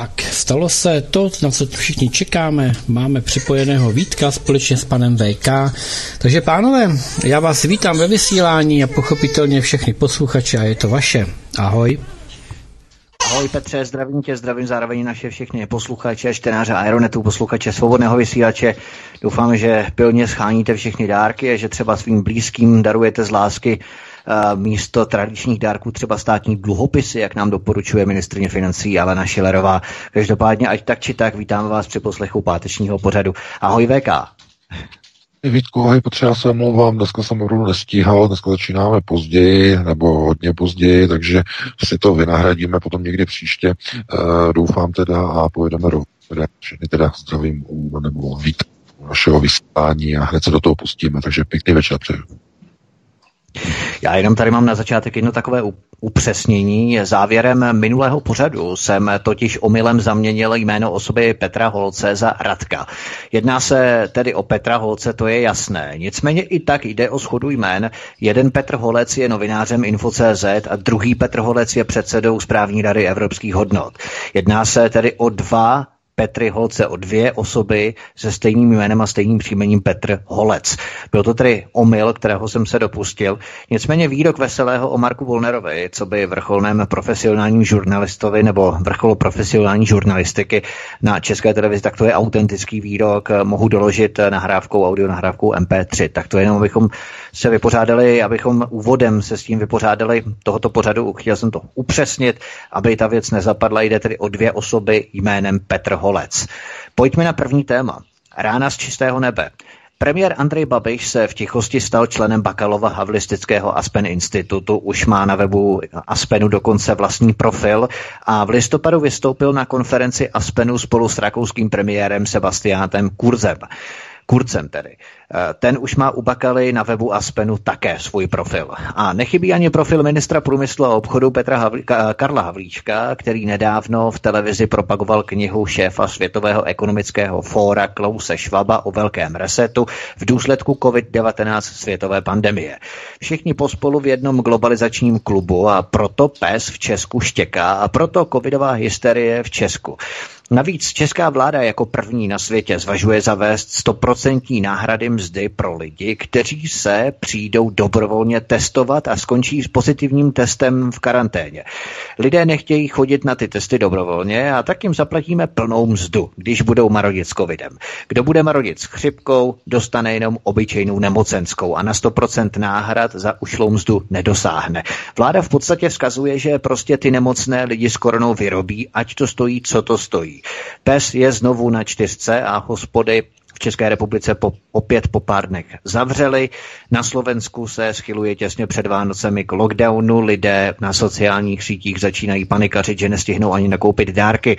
Tak, stalo se to, na co všichni čekáme. Máme připojeného Vítka společně s panem VK. Takže pánové, já vás vítám ve vysílání a pochopitelně všechny posluchače a je to vaše. Ahoj. Ahoj Petře, zdravím tě, zdravím zároveň naše všechny posluchače, čtenáře Aeronetu, posluchače svobodného vysílače. Doufám, že pilně scháníte všechny dárky a že třeba svým blízkým darujete z lásky místo tradičních dárků třeba státní dluhopisy, jak nám doporučuje ministrně financí Alena Šilerová. Každopádně, ať tak či tak, vítáme vás při poslechu pátečního pořadu. Ahoj VK. Vítku, ahoj, Petře, já se omlouvám, dneska jsem opravdu nestíhal, dneska začínáme později, nebo hodně později, takže si to vynahradíme potom někdy příště. Uh, doufám teda a pojedeme do všechny teda zdravím nebo vít našeho vysílání a hned se do toho pustíme, takže pěkný večer přeju. Já jenom tady mám na začátek jedno takové upřesnění. Závěrem minulého pořadu jsem totiž omylem zaměnil jméno osoby Petra Holce za Radka. Jedná se tedy o Petra Holce, to je jasné. Nicméně i tak jde o schodu jmén. Jeden Petr Holec je novinářem Info.cz a druhý Petr Holec je předsedou správní rady evropských hodnot. Jedná se tedy o dva Petry Holce o dvě osoby se stejným jménem a stejným příjmením Petr Holec. Byl to tedy omyl, kterého jsem se dopustil. Nicméně výrok veselého o Marku Volnerovi, co by vrcholném profesionálním žurnalistovi nebo vrcholu profesionální žurnalistiky na české televizi, tak to je autentický výrok. Mohu doložit nahrávkou, audio nahrávkou MP3. Tak to jenom, abychom se vypořádali, abychom úvodem se s tím vypořádali tohoto pořadu. Chtěl jsem to upřesnit, aby ta věc nezapadla. Jde tedy o dvě osoby jménem Petr Holec. Holec. Pojďme na první téma. Rána z čistého nebe. Premiér Andrej Babiš se v tichosti stal členem Bakalova havlistického Aspen institutu, už má na webu Aspenu dokonce vlastní profil a v listopadu vystoupil na konferenci Aspenu spolu s rakouským premiérem Sebastiánem Kurzem. Kurcem tedy. Eh, ten už má u Bakaly na webu Aspenu také svůj profil. A nechybí ani profil ministra průmyslu a obchodu Petra Havlí, Karla Havlíčka, který nedávno v televizi propagoval knihu šéfa Světového ekonomického fóra Klause Schwaba o velkém resetu v důsledku COVID-19 světové pandemie. Všichni pospolu v jednom globalizačním klubu a proto pes v Česku štěká a proto covidová hysterie v Česku. Navíc česká vláda jako první na světě zvažuje zavést stoprocentní náhrady mzdy pro lidi, kteří se přijdou dobrovolně testovat a skončí s pozitivním testem v karanténě. Lidé nechtějí chodit na ty testy dobrovolně a tak jim zaplatíme plnou mzdu, když budou marodit s covidem. Kdo bude marodit s chřipkou, dostane jenom obyčejnou nemocenskou a na 100% náhrad za ušlou mzdu nedosáhne. Vláda v podstatě vzkazuje, že prostě ty nemocné lidi s koronou vyrobí, ať to stojí, co to stojí. Pes je znovu na čtyřce a hospody České republice po, opět po pár dnech zavřeli. Na Slovensku se schyluje těsně před Vánocemi k lockdownu. Lidé na sociálních sítích začínají panikařit, že nestihnou ani nakoupit dárky.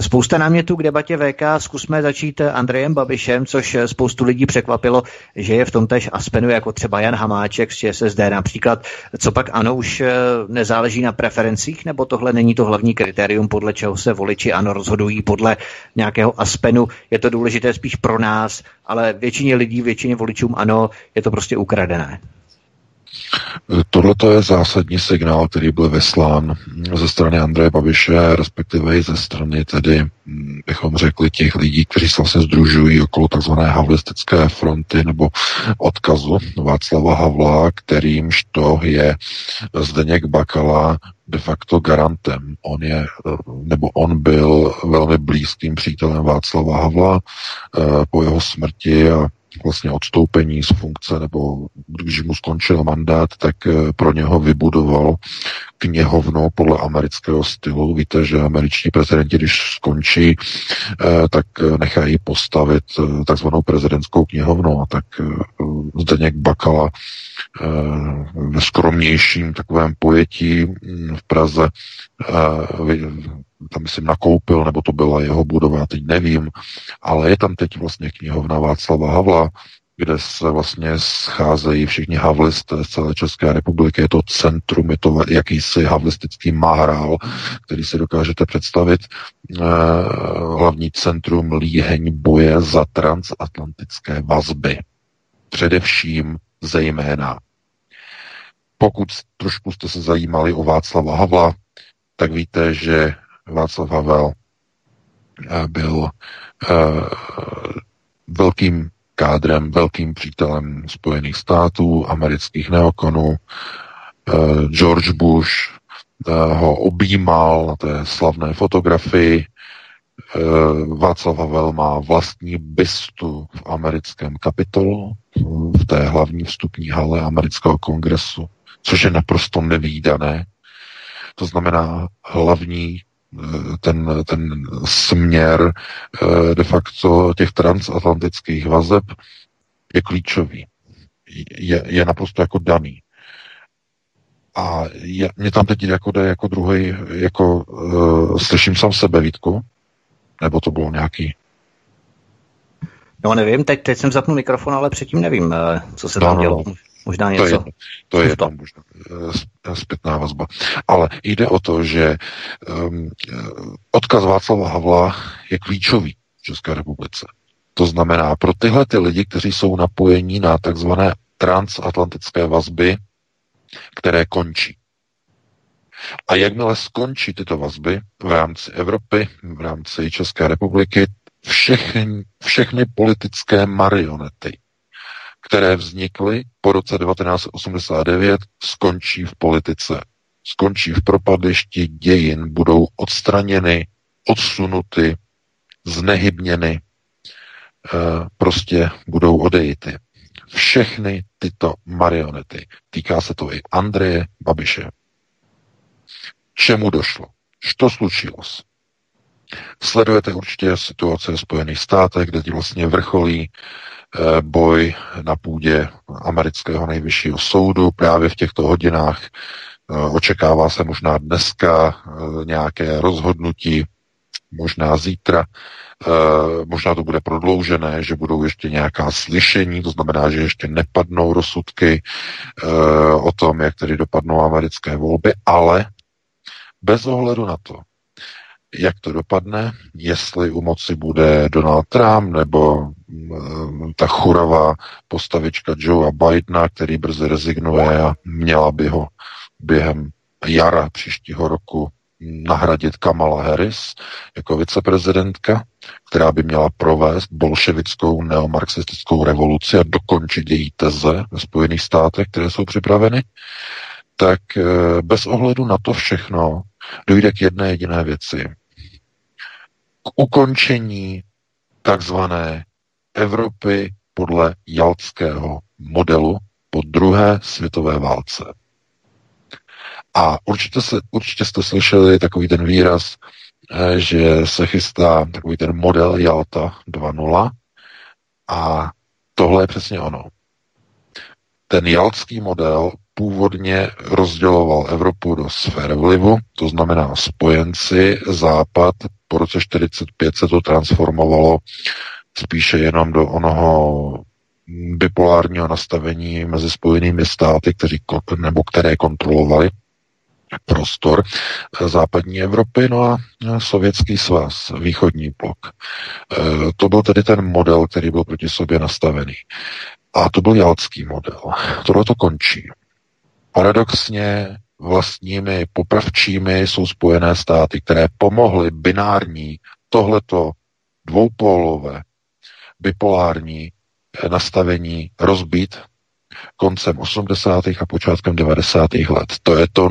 Spousta námětů k debatě VK. Zkusme začít Andrejem Babišem, což spoustu lidí překvapilo, že je v tom tež Aspenu jako třeba Jan Hamáček z ČSSD například. Co pak ano, už eh, nezáleží na preferencích, nebo tohle není to hlavní kritérium, podle čeho se voliči ano rozhodují podle nějakého Aspenu. Je to důležité spíš pro nás, nás, ale většině lidí, většině voličům ano, je to prostě ukradené. Tohle je zásadní signál, který byl vyslán ze strany Andreje Babiše, respektive i ze strany tedy, bychom řekli, těch lidí, kteří se vlastně združují okolo tzv. havlistické fronty nebo odkazu Václava Havla, kterýmž to je Zdeněk Bakala de facto garantem. On je, nebo on byl velmi blízkým přítelem Václava Havla eh, po jeho smrti a vlastně odstoupení z funkce, nebo když mu skončil mandát, tak eh, pro něho vybudoval knihovnu podle amerického stylu. Víte, že američní prezidenti, když skončí, eh, tak eh, nechají postavit takzvanou prezidentskou knihovnu a tak Zdeněk Bakala ve skromnějším takovém pojetí hm, v Praze tam myslím nakoupil, nebo to byla jeho budova, teď nevím, ale je tam teď vlastně knihovna Václava Havla, kde se vlastně scházejí všichni havlisté z celé České republiky. Je to centrum, je to jakýsi havlistický mahrál, který si dokážete představit. Eh, hlavní centrum líheň boje za transatlantické vazby. Především zejména. Pokud trošku jste se zajímali o Václava Havla, tak víte, že Václav Havel eh, byl eh, velkým kádrem, velkým přítelem Spojených států, amerických neokonů. Eh, George Bush ho objímal na té slavné fotografii. Václav Havel má vlastní bystu v americkém kapitolu, v té hlavní vstupní hale amerického kongresu, což je naprosto nevýdané. To znamená hlavní eh, ten, ten směr eh, de facto těch transatlantických vazeb je klíčový. Je, je naprosto jako daný. A je, mě tam teď jako jde jako druhý, jako uh, slyším sám sebe, Vítku? Nebo to bylo nějaký No nevím, teď, teď jsem zapnul mikrofon, ale předtím nevím, co se tam no, dělo. No. Možná něco. To je, to je tam možná eh, zpětná vazba. Ale jde o to, že um, odkaz Václava Havla je klíčový v České republice. To znamená, pro tyhle ty lidi, kteří jsou napojení na takzvané transatlantické vazby, které končí. A jakmile skončí tyto vazby v rámci Evropy, v rámci České republiky, všechny, všechny politické marionety, které vznikly po roce 1989, skončí v politice. Skončí v propadišti dějin, budou odstraněny, odsunuty, znehybněny, eh, prostě budou odejity. Všechny tyto marionety. Týká se to i Andreje Babiše. Čemu došlo? Što slučilo se? Sledujete určitě situace v Spojených státech, kde vlastně vrcholí Eh, boj na půdě amerického nejvyššího soudu právě v těchto hodinách. Eh, očekává se možná dneska eh, nějaké rozhodnutí, možná zítra, možná to bude prodloužené, že budou ještě nějaká slyšení, to znamená, že ještě nepadnou rozsudky o tom, jak tedy dopadnou americké volby, ale bez ohledu na to, jak to dopadne, jestli u moci bude Donald Trump nebo mm, ta churavá postavička Joea Bidena, který brzy rezignuje a měla by ho během jara příštího roku nahradit Kamala Harris jako viceprezidentka, která by měla provést bolševickou neomarxistickou revoluci a dokončit její teze ve Spojených státech, které jsou připraveny, tak eh, bez ohledu na to všechno dojde k jedné jediné věci k ukončení takzvané Evropy podle jaltského modelu po druhé světové válce. A určitě, se, určitě jste slyšeli takový ten výraz, eh, že se chystá takový ten model Jalta 2.0 a tohle je přesně ono. Ten jaltský model původně rozděloval Evropu do sfér vlivu, to znamená spojenci, západ, po roce 45 se to transformovalo spíše jenom do onoho bipolárního nastavení mezi spojenými státy, kteří, nebo které kontrolovali prostor západní Evropy, no a sovětský svaz, východní blok. E, to byl tedy ten model, který byl proti sobě nastavený. A to byl jaltský model. Tohle to končí. Paradoxně vlastními popravčími jsou spojené státy, které pomohly binární, tohleto dvoupólové, bipolární eh, nastavení rozbít koncem 80. a počátkem 90. let. To je to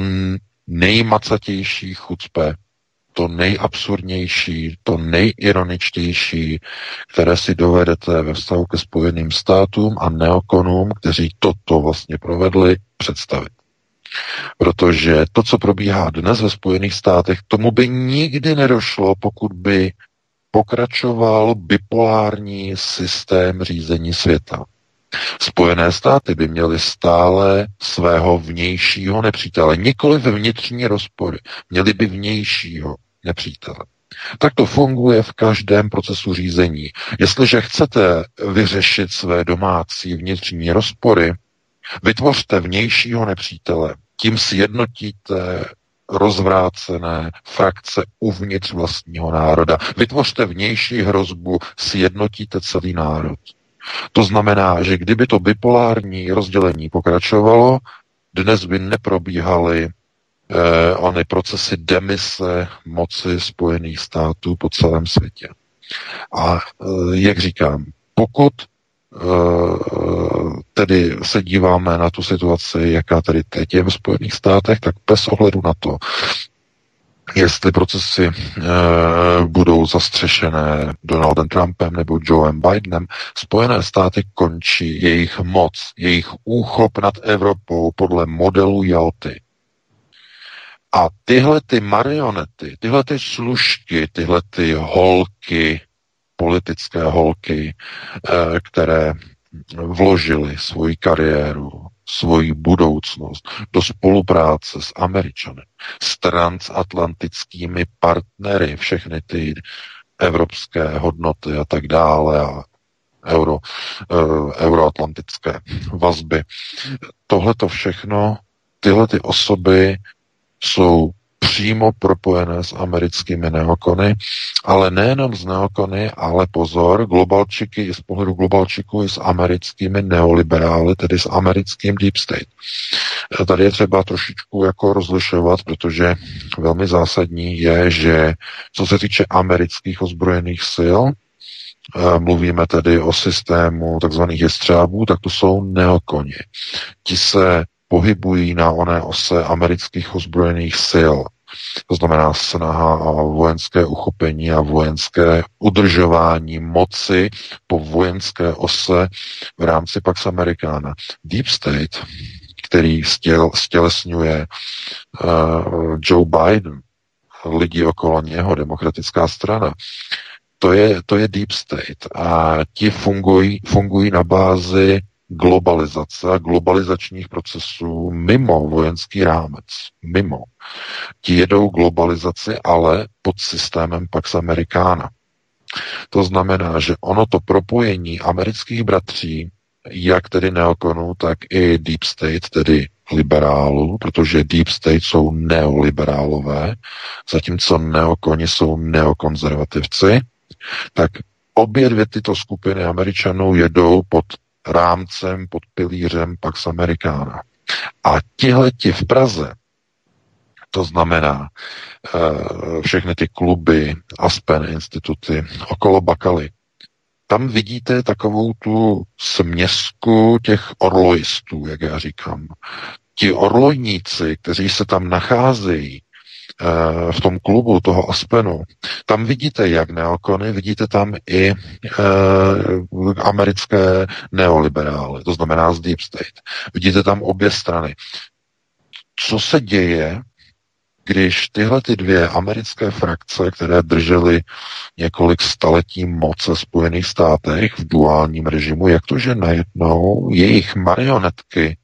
nejmacatější chucpe, to nejabsurdnější, to nejironičtější, které si dovedete ve vztahu ke Spojeným státům a neokonům, kteří toto vlastně provedli, představit. Protože to, co probíhá dnes ve Spojených státech, tomu by nikdy nedošlo, pokud by pokračoval bipolární systém řízení světa. Spojené státy by měly stále svého vnějšího nepřítele, nikoli ve vnitřní rozpory, měli by vnějšího nepřítele. Tak to funguje v každém procesu řízení. Jestliže chcete vyřešit své domácí vnitřní rozpory, vytvořte vnějšího nepřítele. Tím si jednotíte rozvrácené frakce uvnitř vlastního národa. Vytvořte vnější hrozbu, sjednotíte celý národ. To znamená, že kdyby to bipolární rozdělení pokračovalo, dnes by neprobíhaly eh, ony procesy demise moci Spojených států po celém světě. A eh, jak říkám, pokud eh, tedy se díváme na tu situaci, jaká tady teď je ve Spojených státech, tak bez ohledu na to, jestli procesy e, budou zastřešené Donaldem Trumpem nebo Joeem Bidenem, Spojené státy končí jejich moc, jejich úchop nad Evropou podle modelu Jalty. A tyhle ty marionety, tyhle ty služky, tyhle ty holky, politické holky, e, které vložili svoji kariéru, svoji budoucnost do spolupráce s Američany, s transatlantickými partnery, všechny ty evropské hodnoty a tak dále a euro, uh, euroatlantické vazby. Tohle to všechno, tyhle ty osoby jsou přímo propojené s americkými neokony, ale nejenom s neokony, ale pozor, globalčiky i z pohledu globalčiků i s americkými neoliberály, tedy s americkým deep state. Tady je třeba trošičku jako rozlišovat, protože velmi zásadní je, že co se týče amerických ozbrojených sil, eh, mluvíme tedy o systému takzvaných jestřábů, tak to jsou neokoni. Ti se pohybují na oné ose amerických ozbrojených sil. To znamená snaha o vojenské uchopení a vojenské udržování moci po vojenské ose v rámci Pax Americana. Deep State, který stěl, stělesňuje uh, Joe Biden, lidi okolo něho, demokratická strana, to je, to je Deep State a ti fungují, fungují na bázi globalizace a globalizačních procesů mimo vojenský rámec. Mimo. Ti jedou globalizaci, ale pod systémem Pax Americana. To znamená, že ono to propojení amerických bratří, jak tedy neokonů, tak i Deep State, tedy liberálů, protože Deep State jsou neoliberálové, zatímco neokoni jsou neokonzervativci, tak obě dvě tyto skupiny Američanů jedou pod rámcem, pod pilířem Pax Americana. A tihleti v Praze, to znamená uh, všechny ty kluby, Aspen instituty, okolo Bakaly, tam vidíte takovou tu směsku těch orlojistů, jak já říkám. Ti orlojníci, kteří se tam nacházejí, Eh, v tom klubu toho Aspenu, tam vidíte jak neokony, vidíte tam i e, americké neoliberály, to znamená z Deep State. Vidíte tam obě strany. Co se děje, když tyhle ty dvě americké frakce, které držely několik staletí moce Spojených státech v duálním režimu, jak to, že najednou jejich marionetky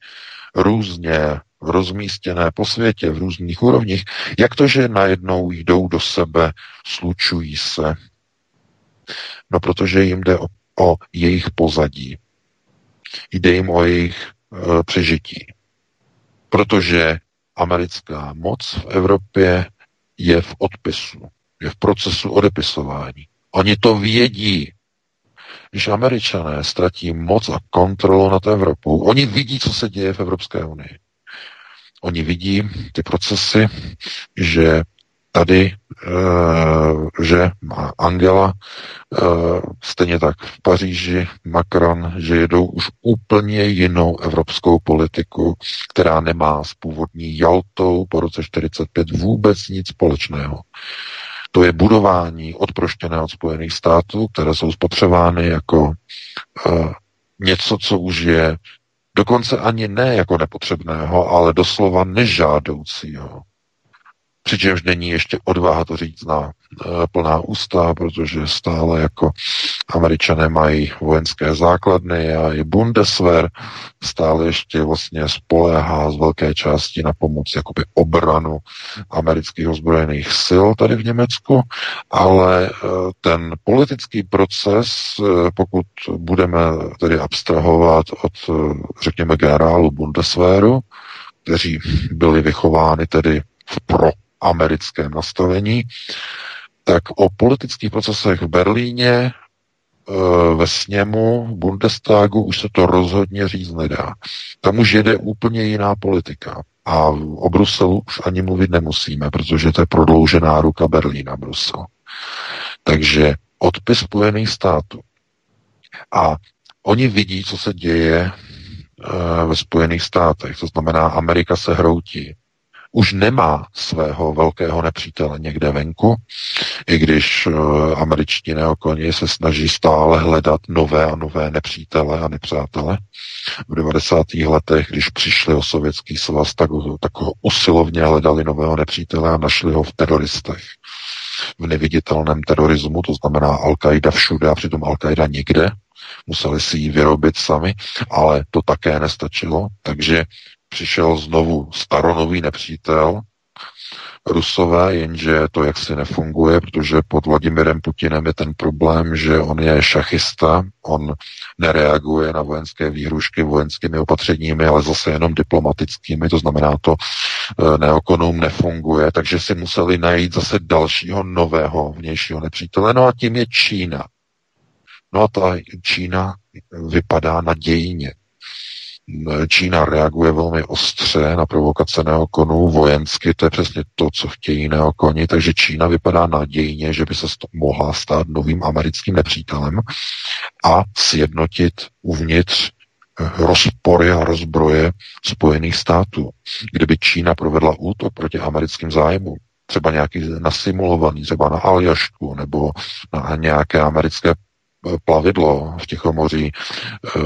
různě rozmístěné po světě v různých úrovních, jak to, že najednou jdou do sebe, slučují se? No, protože jim jde o, o jejich pozadí. Jde jim o jejich e, přežití. Protože americká moc v Evropě je v odpisu, je v procesu odepisování. Oni to vědí. Když američané ztratí moc a kontrolu nad Evropou, oni vidí, co se děje v Evropské unii. Oni vidí ty procesy, že tady, e, že Angela, e, stejně tak v Paříži, Macron, že jedou už úplně jinou evropskou politiku, která nemá s původní Jaltou po roce 45 vůbec nic společného. To je budování odproštěné od Spojených států, které jsou spotřebovány jako e, něco, co už je Dokonce ani ne jako nepotřebného, ale doslova nežádoucího. Přičemž není ještě odvaha to říct na e, plná ústa, protože stále jako američané mají vojenské základny a i Bundeswehr stále ještě vlastně spoléhá z velké části na pomoc jakoby obranu amerických ozbrojených sil tady v Německu, ale e, ten politický proces, e, pokud budeme tedy abstrahovat od, řekněme, generálu Bundeswehru, kteří byli vychováni tedy v proamerickém nastavení, tak o politických procesech v Berlíně e, ve sněmu v Bundestagu už se to rozhodně říct nedá. Tam už jede úplně jiná politika. A o Bruselu už ani mluvit nemusíme, protože to je prodloužená ruka Berlína Brusel. Takže odpis Spojených států. A oni vidí, co se děje Eh, ve Spojených státech. To znamená, Amerika se hroutí. Už nemá svého velkého nepřítele někde venku, i když uh, američtí neokoni se snaží stále hledat nové a nové nepřítele a nepřátele. V 90. letech, když přišli o sovětský svaz, tak, tak ho usilovně hledali nového nepřítele a našli ho v teroristech v neviditelném terorismu, to znamená Al-Qaida všude a přitom Al-Qaida nikde, museli si ji vyrobit sami, ale to také nestačilo, takže přišel znovu staronový nepřítel, Rusové, jenže to jaksi nefunguje, protože pod Vladimirem Putinem je ten problém, že on je šachista, on nereaguje na vojenské výhrušky vojenskými opatřeními, ale zase jenom diplomatickými, to znamená to e, neokonům nefunguje, takže si museli najít zase dalšího nového vnějšího nepřítele, no a tím je Čína. No a ta Čína vypadá nadějně. Čína reaguje velmi ostře na provokace neokonů vojensky, to je přesně to, co chtějí neokoni, takže Čína vypadá nadějně, že by se mohla stát novým americkým nepřítelem a sjednotit uvnitř eh, rozpory a rozbroje Spojených států. Kdyby Čína provedla útok proti americkým zájmům, třeba nějaký nasimulovaný, třeba na Aljašku nebo na nějaké americké plavidlo v Tichomoří, eh,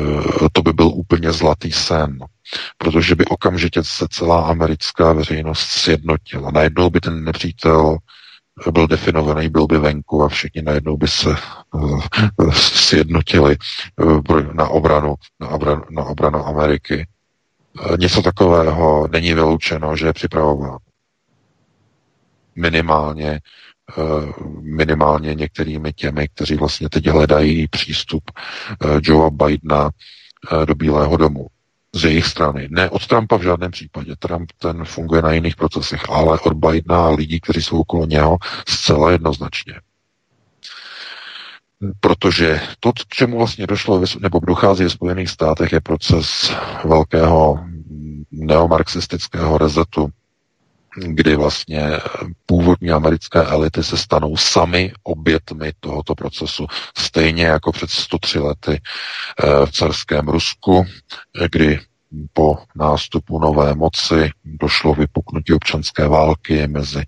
to by byl úplně zlatý sen, protože by okamžitě se celá americká veřejnost sjednotila. Najednou by ten nepřítel byl definovaný, byl by venku a všichni najednou by se uh, sjednotili na obranu, na obranu, na obranu Ameriky. Něco takového není vyloučeno, že je připravováno. Minimálně Eh, minimálně některými těmi, kteří vlastně teď hledají přístup eh, Joea Bidena eh, do Bílého domu z jejich strany. Ne od Trumpa v žádném případě. Trump ten funguje na jiných procesech, ale od Bidena a lidí, kteří jsou okolo něho, zcela jednoznačně. Protože to, k čemu vlastně došlo, nebo dochází v Spojených státech, je proces velkého neomarxistického rezetu kdy vlastně původní americké elity se stanou sami obětmi tohoto procesu. Stejně jako před 103 lety eh, v carském Rusku, kdy po nástupu nové moci došlo vypuknutí občanské války mezi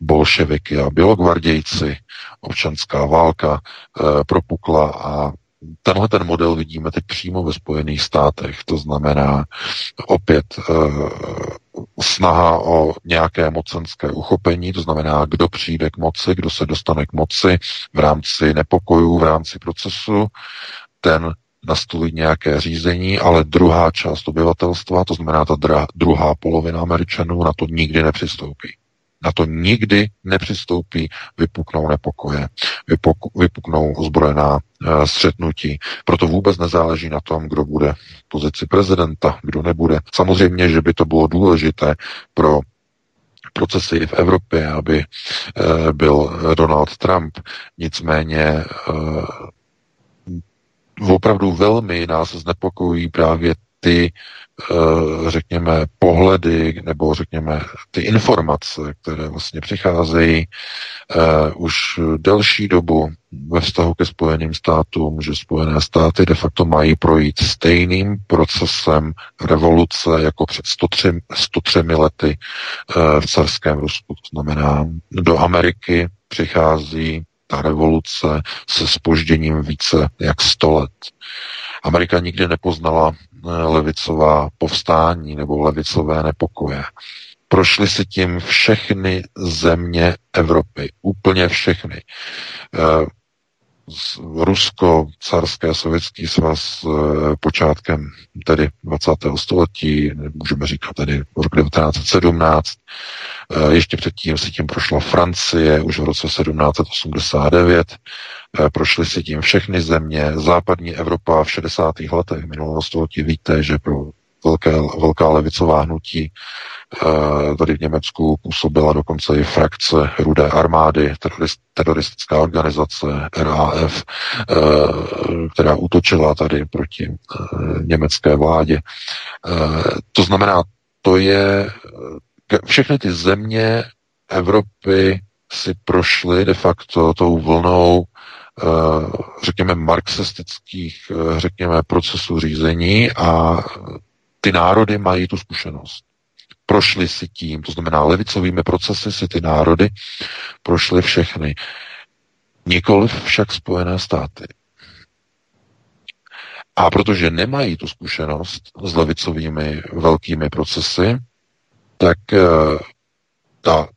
bolševiky a bělogvardějci. Občanská válka e, propukla a tenhle ten model vidíme teď přímo ve Spojených státech. To znamená opět e, snaha o nějaké mocenské uchopení, to znamená, kdo přijde k moci, kdo se dostane k moci v rámci nepokojů, v rámci procesu, ten nastolit nějaké řízení, ale druhá část obyvatelstva, to znamená ta druhá polovina Američanů, na to nikdy nepřistoupí na to nikdy nepřistoupí, vypuknou nepokoje, vypuknou ozbrojená střetnutí. Proto vůbec nezáleží na tom, kdo bude v pozici prezidenta, kdo nebude. Samozřejmě, že by to bylo důležité pro procesy v Evropě, aby uh, byl Donald Trump. Nicméně uh, opravdu velmi nás znepokojují právě ty Eh, řekněme, pohledy nebo řekněme ty informace, které vlastně přicházejí uh, už delší dobu ve vztahu ke Spojeným státům, že Spojené státy de facto mají projít stejným procesem revoluce jako před 103, 103 lety uh, v carském Rusku. To znamená, do Ameriky přichází ta revoluce se spožděním více jak 100 let. Amerika nikdy nepoznala levicová povstání nebo levicové nepokoje. Prošly si tím všechny země Evropy, úplně všechny. Eh, Rusko, carské, sovětský svaz eh, počátkem tedy 20. století, můžeme říkat tedy rok 1917, eh, ještě předtím si tím prošla Francie už v roce 1789, prošly si tím všechny země, západní Evropa v 60. letech minulého století. Víte, že pro velké, velká levicová hnutí Eh, tady v Německu působila dokonce i frakce Rudé armády, terorist, teroristická organizace RAF, eh, která útočila tady proti eh, německé vládě. To znamená, to je, všechny ty země Evropy si prošly de facto tou vlnou řekněme, marxistických, řekněme, procesů řízení a ty národy mají tu zkušenost prošly si tím, to znamená levicovými procesy si ty národy prošly všechny. Nikoliv však Spojené státy. A protože nemají tu zkušenost s levicovými velkými procesy, tak eh, ta,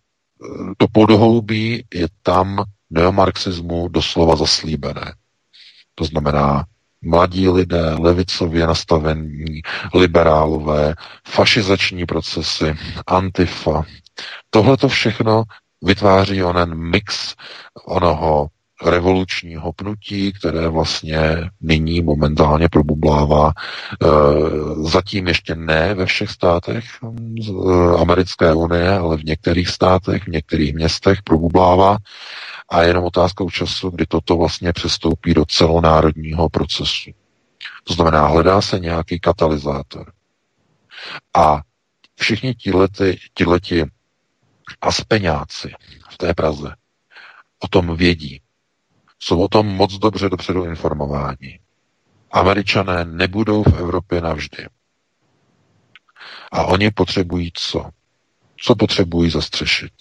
to podhoubí je tam neomarxismu doslova zaslíbené. To znamená mladí lidé, levicově nastavení, liberálové, fašizační procesy, antifa. Tohle to všechno vytváří onen mix onoho revolučního pnutí, které vlastně nyní momentálně probublává. E, zatím ještě ne ve všech státech e, americké unie, ale v některých státech, v některých městech probublává a je jenom otázkou času, kdy toto vlastně přestoupí do celonárodního procesu. To znamená, hledá se nějaký katalyzátor. A všichni tihleti, tihleti aspeňáci v té Praze o tom vědí. Jsou o tom moc dobře dopředu informováni. Američané nebudou v Evropě navždy. A oni potřebují co? Co potřebují zastřešit?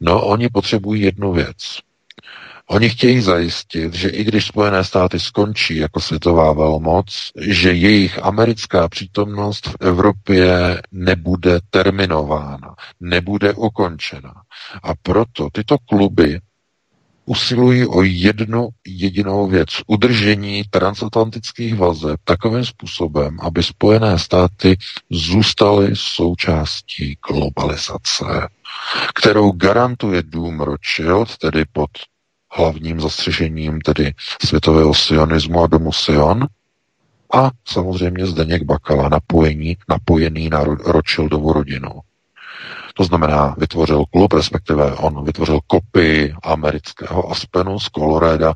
No, oni potřebují jednu věc. Oni chtějí zajistit, že i když Spojené státy skončí jako světová velmoc, že jejich americká přítomnost v Evropě nebude terminována, nebude ukončena. A proto tyto kluby usilují o jednu jedinou věc. Udržení transatlantických vazeb takovým způsobem, aby Spojené státy zůstaly součástí globalizace, kterou garantuje Dům Rothschild, tedy pod hlavním zastřešením tedy světového sionismu a domu Sion, a samozřejmě Zdeněk Bakala napojení, napojený na Rothschildovu rodinu. To znamená, vytvořil klub, respektive on vytvořil kopii amerického Aspenu z Coloreda,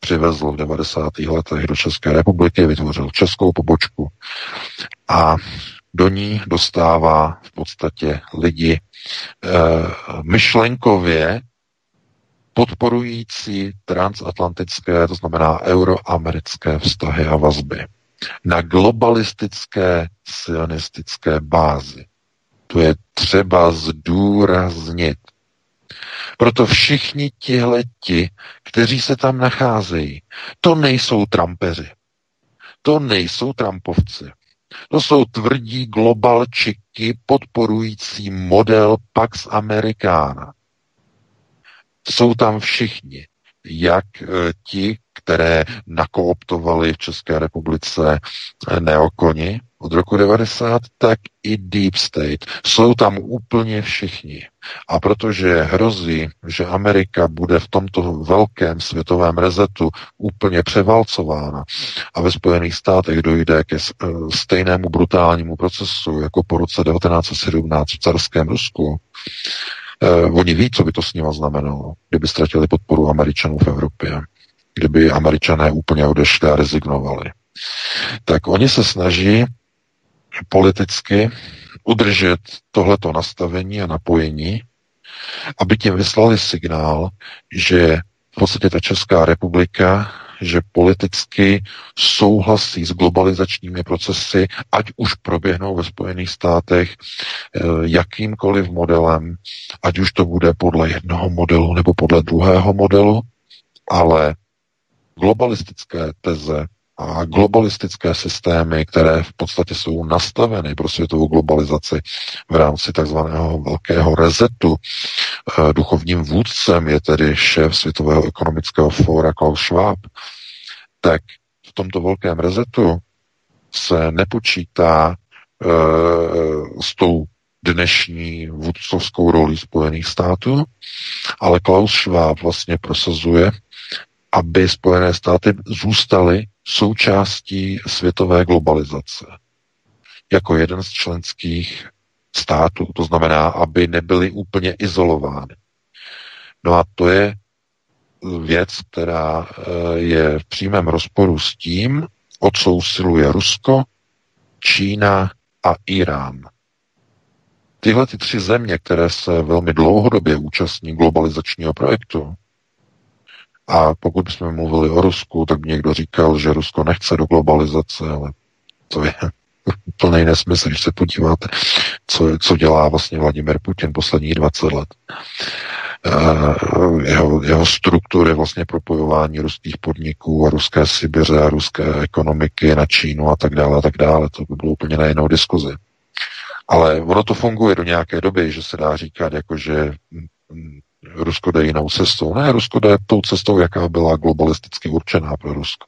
přivezl v 90. letech do České republiky, vytvořil českou pobočku a do ní dostává v podstatě lidi e, myšlenkově podporující transatlantické, to znamená euroamerické vztahy a vazby na globalistické sionistické bázi. To je třeba zdůraznit. Proto všichni tihleti, kteří se tam nacházejí, to nejsou Trumpeři. To nejsou Trumpovci. To jsou tvrdí globalčiky podporující model Pax Americana. Jsou tam všichni, jak eh, ti, které nakooptovali v České republice eh, neokoni od roku 90, tak i Deep State. Jsou tam úplně všichni. A protože hrozí, že Amerika bude v tomto velkém světovém rezetu úplně převalcována a ve Spojených státech dojde ke eh, stejnému brutálnímu procesu jako po roce 1917 v carském Rusku, Uh, oni ví, co by to s nima znamenalo, kdyby ztratili podporu Američanů v Evropě, kdyby Američané úplně odešli a rezignovali. Tak oni se snaží politicky udržet tohleto nastavení a napojení, aby tím vyslali signál, že v podstatě ta Česká republika že politicky souhlasí s globalizačními procesy, ať už proběhnou ve Spojených státech eh, jakýmkoliv modelem, ať už to bude podle jednoho modelu nebo podle druhého modelu, ale globalistické teze a globalistické systémy, které v podstatě jsou nastaveny pro světovou globalizaci v rámci takzvaného velkého rezetu. Eh, duchovním vůdcem je tedy šéf Světového ekonomického fóra Klaus Schwab. Tak v tomto velkém rezetu se nepočítá e, s tou dnešní vůdcovskou roli Spojených států, ale Klaus Schwab vlastně prosazuje, aby Spojené státy zůstaly součástí světové globalizace. Jako jeden z členských států, to znamená, aby nebyly úplně izolovány. No a to je věc, která eh, je v přímém rozporu s tím, o co usiluje Rusko, Čína a Irán. Tyhle ty tři země, které se velmi dlouhodobě účastní globalizačního projektu, a pokud bychom mluvili o Rusku, tak by někdo říkal, že Rusko nechce do globalizace, ale to je plný nesmysl, když se podíváte, co, co dělá vlastně Vladimir Putin posledních 20 let. Uh, jeho, jeho struktury vlastně propojování ruských podniků a ruské Sibiře a ruské ekonomiky na Čínu a tak dále a tak dále, to by bylo úplně na jinou diskuzi. Ale ono to funguje do nějaké doby, že se dá říkat, jako že Rusko jde jinou cestou. Ne, Rusko jde tou cestou, jaká byla globalisticky určená pro Rusko.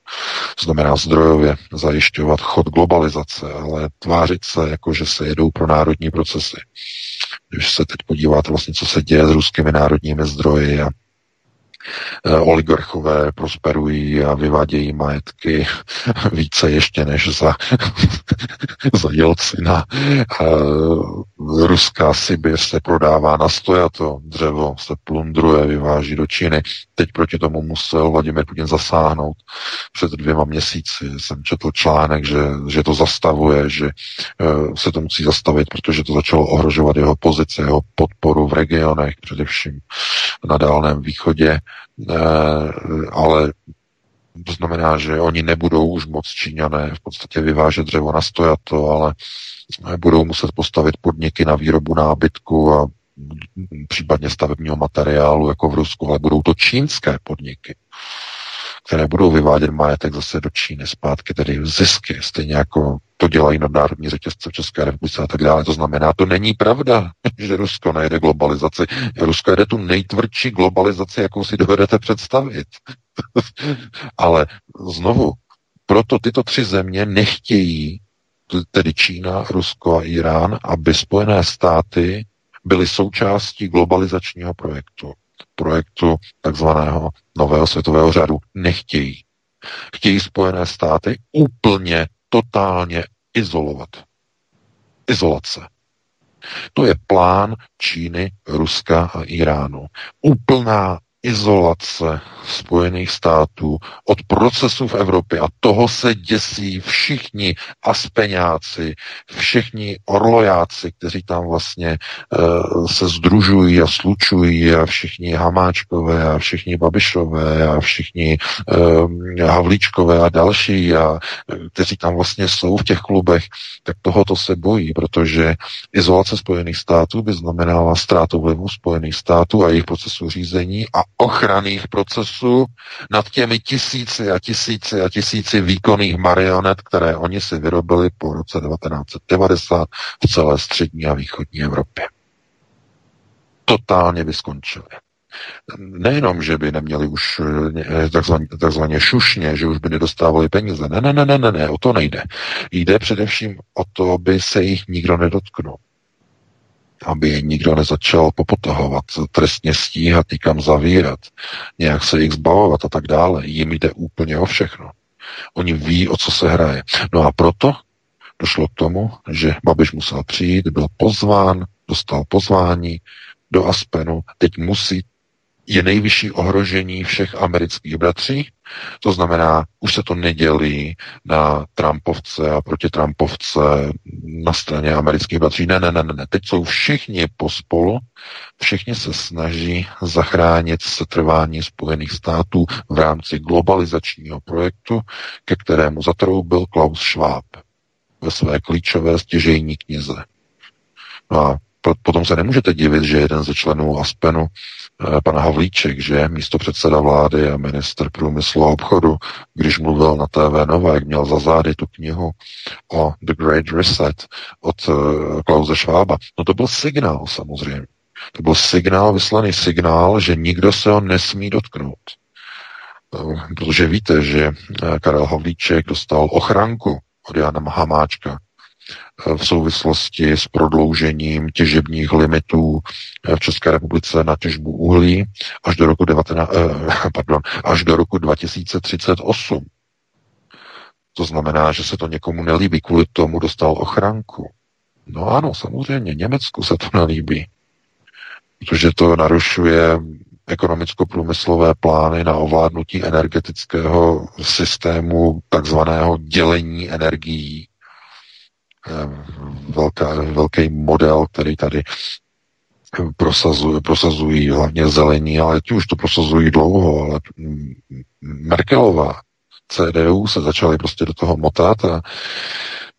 Znamená zdrojově zajišťovat chod globalizace, ale tvářit se, jako že se jedou pro národní procesy. Když se teď podíváte vlastně, co se děje s ruskými národními zdroji a oligarchové prosperují a vyvádějí majetky více ještě než za, za Jelcina. Ruská Sibir se prodává na stojato, dřevo se plundruje, vyváží do Číny. Teď proti tomu musel Vladimir Putin zasáhnout. Před dvěma měsíci jsem četl článek, že, že to zastavuje, že eh, se to musí zastavit, protože to začalo ohrožovat jeho pozici, jeho podporu v regionech, především na Dálném východě Eh, ale to znamená, že oni nebudou už moc Číňané v podstatě vyvážet dřevo na stojato, ale budou muset postavit podniky na výrobu nábytku a případně stavebního materiálu jako v Rusku, ale budou to čínské podniky které budou vyvádět majetek zase do Číny zpátky, tedy zisky, stejně jako to dělají nadnárodní řetězce v České republice a tak dále. To znamená, to není pravda, že Rusko nejde globalizaci. Rusko jede tu nejtvrdší globalizaci, jakou si dovedete představit. Ale znovu, proto tyto tři země nechtějí, tedy Čína, Rusko a Irán, aby Spojené státy byly součástí globalizačního projektu projektu takzvaného nového světového řádu nechtějí. Chtějí Spojené státy úplně, totálně izolovat. Izolace. To je plán Číny, Ruska a Iránu. Úplná izolace Spojených států od procesů v Evropě. A toho se děsí všichni aspeňáci, všichni orlojáci, kteří tam vlastně uh, se združují a slučují a všichni Hamáčkové a všichni Babišové a všichni uh, Havlíčkové a další a kteří tam vlastně jsou v těch klubech, tak tohoto se bojí, protože izolace Spojených států by znamenala ztrátu vlivu Spojených států a jejich procesu řízení a ochranných procesů nad těmi tisíci a tisíci a tisíci výkonných marionet, které oni si vyrobili po roce 1990 v celé střední a východní Evropě. Totálně by skončili. Nejenom, že by neměli už eh, takzvaně, takzvaně šušně, že už by nedostávali peníze. Ne, ne, ne, ne, ne, ne, o to nejde. Jde především o to, aby se jich nikdo nedotknul aby nikdo nezačal popotahovat, trestně stíhat, nikam zavírat, nějak se jich zbavovat a tak dále. Jim jde úplně o všechno. Oni ví, o co se hraje. No a proto došlo k tomu, že Babiš musel přijít, byl pozván, dostal pozvání do Aspenu, teď musí je nejvyšší ohrožení všech amerických bratří. To znamená, už se to nedělí na Trumpovce a proti Trumpovce na straně amerických bratří. Ne, ne, ne, ne. Teď jsou všichni pospolu, všichni se snaží zachránit setrvání Spojených států v rámci globalizačního projektu, ke kterému zatroubil Klaus Schwab ve své klíčové stěžejní knize. No a Potom se nemůžete divit, že jeden ze členů Aspenu, eh, pan Havlíček, že místo předseda vlády a minister průmyslu a obchodu, když mluvil na TV Nova, jak měl za zády tu knihu o The Great Reset od eh, Klause Schwaba, no to byl signál samozřejmě. To byl signál, vyslaný signál, že nikdo se ho nesmí dotknout. Eh, protože víte, že Karel Havlíček dostal ochranku od Jana Hamáčka, v souvislosti s prodloužením těžebních limitů v České republice na těžbu uhlí až do roku, 19, eh, pardon, až do roku 2038. To znamená, že se to někomu nelíbí, kvůli tomu dostal ochranku. No ano, samozřejmě, Německu se to nelíbí, protože to narušuje ekonomicko-průmyslové plány na ovládnutí energetického systému takzvaného dělení energií Eh, velká, velký model, který tady prosazují, prosazují hlavně zelení, ale ti už to prosazují dlouho, ale Merkelová, CDU se začaly prostě do toho motat a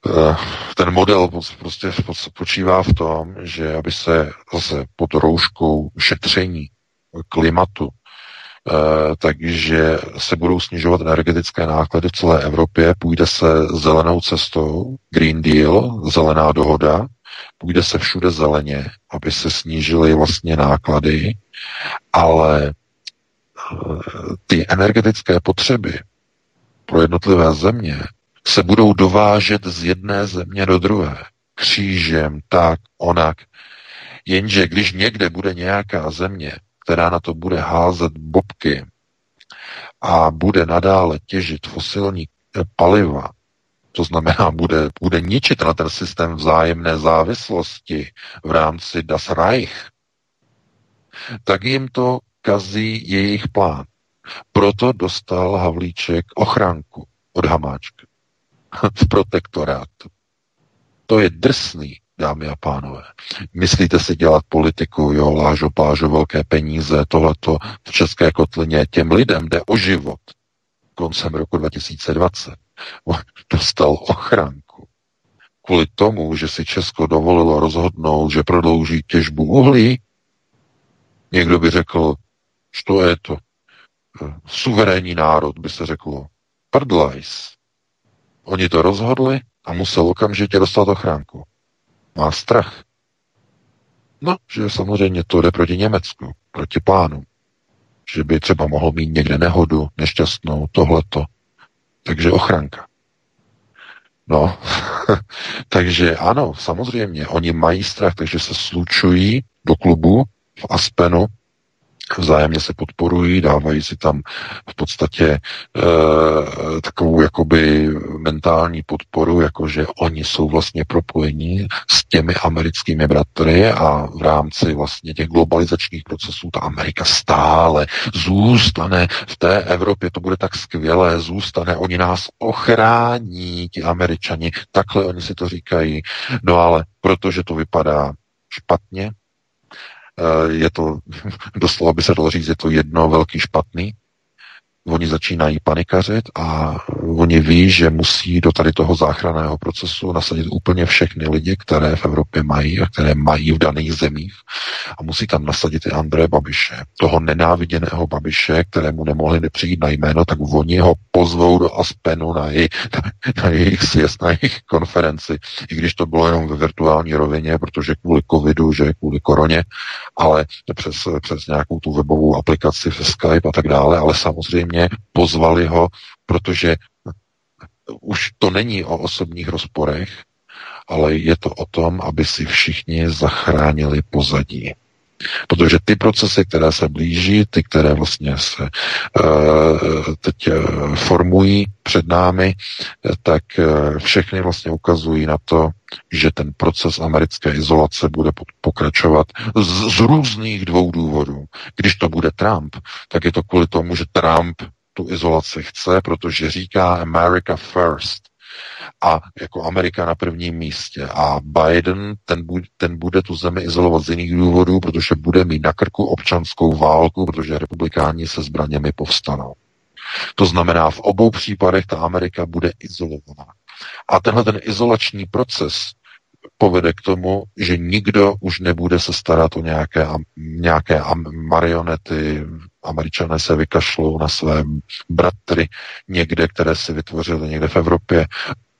eh, ten model prostě počívá v tom, že aby se zase pod rouškou šetření klimatu takže se budou snižovat energetické náklady v celé Evropě, půjde se zelenou cestou, Green Deal, zelená dohoda, půjde se všude zeleně, aby se snížily vlastně náklady, ale eh, ty energetické potřeby pro jednotlivé země se budou dovážet z jedné země do druhé. Křížem, tak, onak. Jenže když někde bude nějaká země, která na to bude házet bobky a bude nadále těžit fosilní paliva, to znamená, bude, bude ničit na ten systém vzájemné závislosti v rámci Das Reich, tak jim to kazí jejich plán. Proto dostal Havlíček ochránku od Hamáčka v protektorátu. To je drsný dámy a pánové. Myslíte si dělat politiku, jo, lážo, plážo, velké peníze, tohleto v české kotlině, těm lidem jde o život. Koncem roku 2020 dostal ochránku. Kvůli tomu, že si Česko dovolilo rozhodnout, že prodlouží těžbu uhlí, někdo by řekl, co je to? Suverénní národ, by se řeklo. Prdlajs. Oni to rozhodli a musel okamžitě dostat ochránku má strach. No, že samozřejmě to jde proti Německu, proti plánu. Že by třeba mohl mít někde nehodu, nešťastnou, tohleto. Takže ochranka. No, takže ano, samozřejmě, oni mají strach, takže se slučují do klubu v Aspenu, vzájemně se podporují, dávají si tam v podstatě e, takovou jakoby mentální podporu, jakože oni jsou vlastně propojení s těmi americkými bratry a v rámci vlastně těch globalizačních procesů ta Amerika stále zůstane v té Evropě, to bude tak skvělé, zůstane, oni nás ochrání, ti američani, takhle oni si to říkají, no ale protože to vypadá špatně, je to, doslova by se dalo říct, je to jedno velký špatný, Oni začínají panikařit a oni ví, že musí do tady toho záchranného procesu nasadit úplně všechny lidi, které v Evropě mají a které mají v daných zemích. A musí tam nasadit i Andreje Babiše, toho nenáviděného Babiše, kterému nemohli nepřijít na jméno, tak oni ho pozvou do Aspenu na, jej, na jejich sjezd, na jejich konferenci, i když to bylo jenom ve virtuální rovině, protože kvůli covidu, že kvůli koroně, ale přes, přes nějakou tu webovou aplikaci, přes Skype a tak dále, ale samozřejmě samozřejmě pozvali ho, protože už to není o osobních rozporech, ale je to o tom, aby si všichni zachránili pozadí. Protože ty procesy, které se blíží, ty, které vlastně se uh, teď uh, formují před námi, tak uh, všechny vlastně ukazují na to, že ten proces americké izolace bude pokračovat z, z různých dvou důvodů. Když to bude Trump, tak je to kvůli tomu, že Trump tu izolaci chce, protože říká America first a jako Amerika na prvním místě. A Biden, ten, bude, ten bude tu zemi izolovat z jiných důvodů, protože bude mít na krku občanskou válku, protože republikáni se zbraněmi povstanou. To znamená, v obou případech ta Amerika bude izolovaná. A tenhle ten izolační proces povede k tomu, že nikdo už nebude se starat o nějaké, nějaké marionety. Američané se vykašlou na své bratry někde, které si vytvořili někde v Evropě,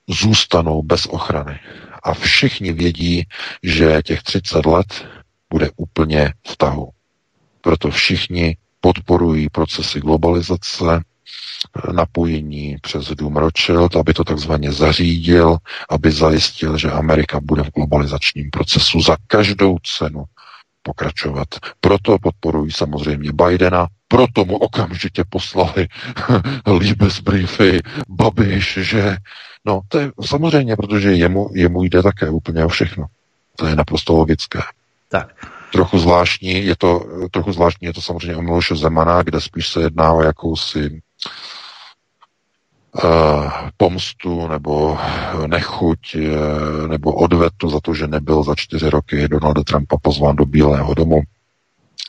zůstanou bez ochrany. A všichni vědí, že těch 30 let bude úplně v tahu. Proto všichni podporují procesy globalizace, napojení přes dům Rothschild, aby to takzvaně zařídil, aby zajistil, že Amerika bude v globalizačním procesu za každou cenu pokračovat. Proto podporují samozřejmě Bidena, proto mu okamžitě poslali Liebesbriefy, Babiš, že no, to je samozřejmě, protože jemu, jemu jde také úplně o všechno. To je naprosto logické. Tak. Trochu zvláštní je to, trochu zvláštní je to samozřejmě o Miloše Zemana, kde spíš se jedná o jakousi uh, pomstu nebo nechuť uh, nebo odvetu za to, že nebyl za čtyři roky Donalda Trumpa pozván do Bílého domu.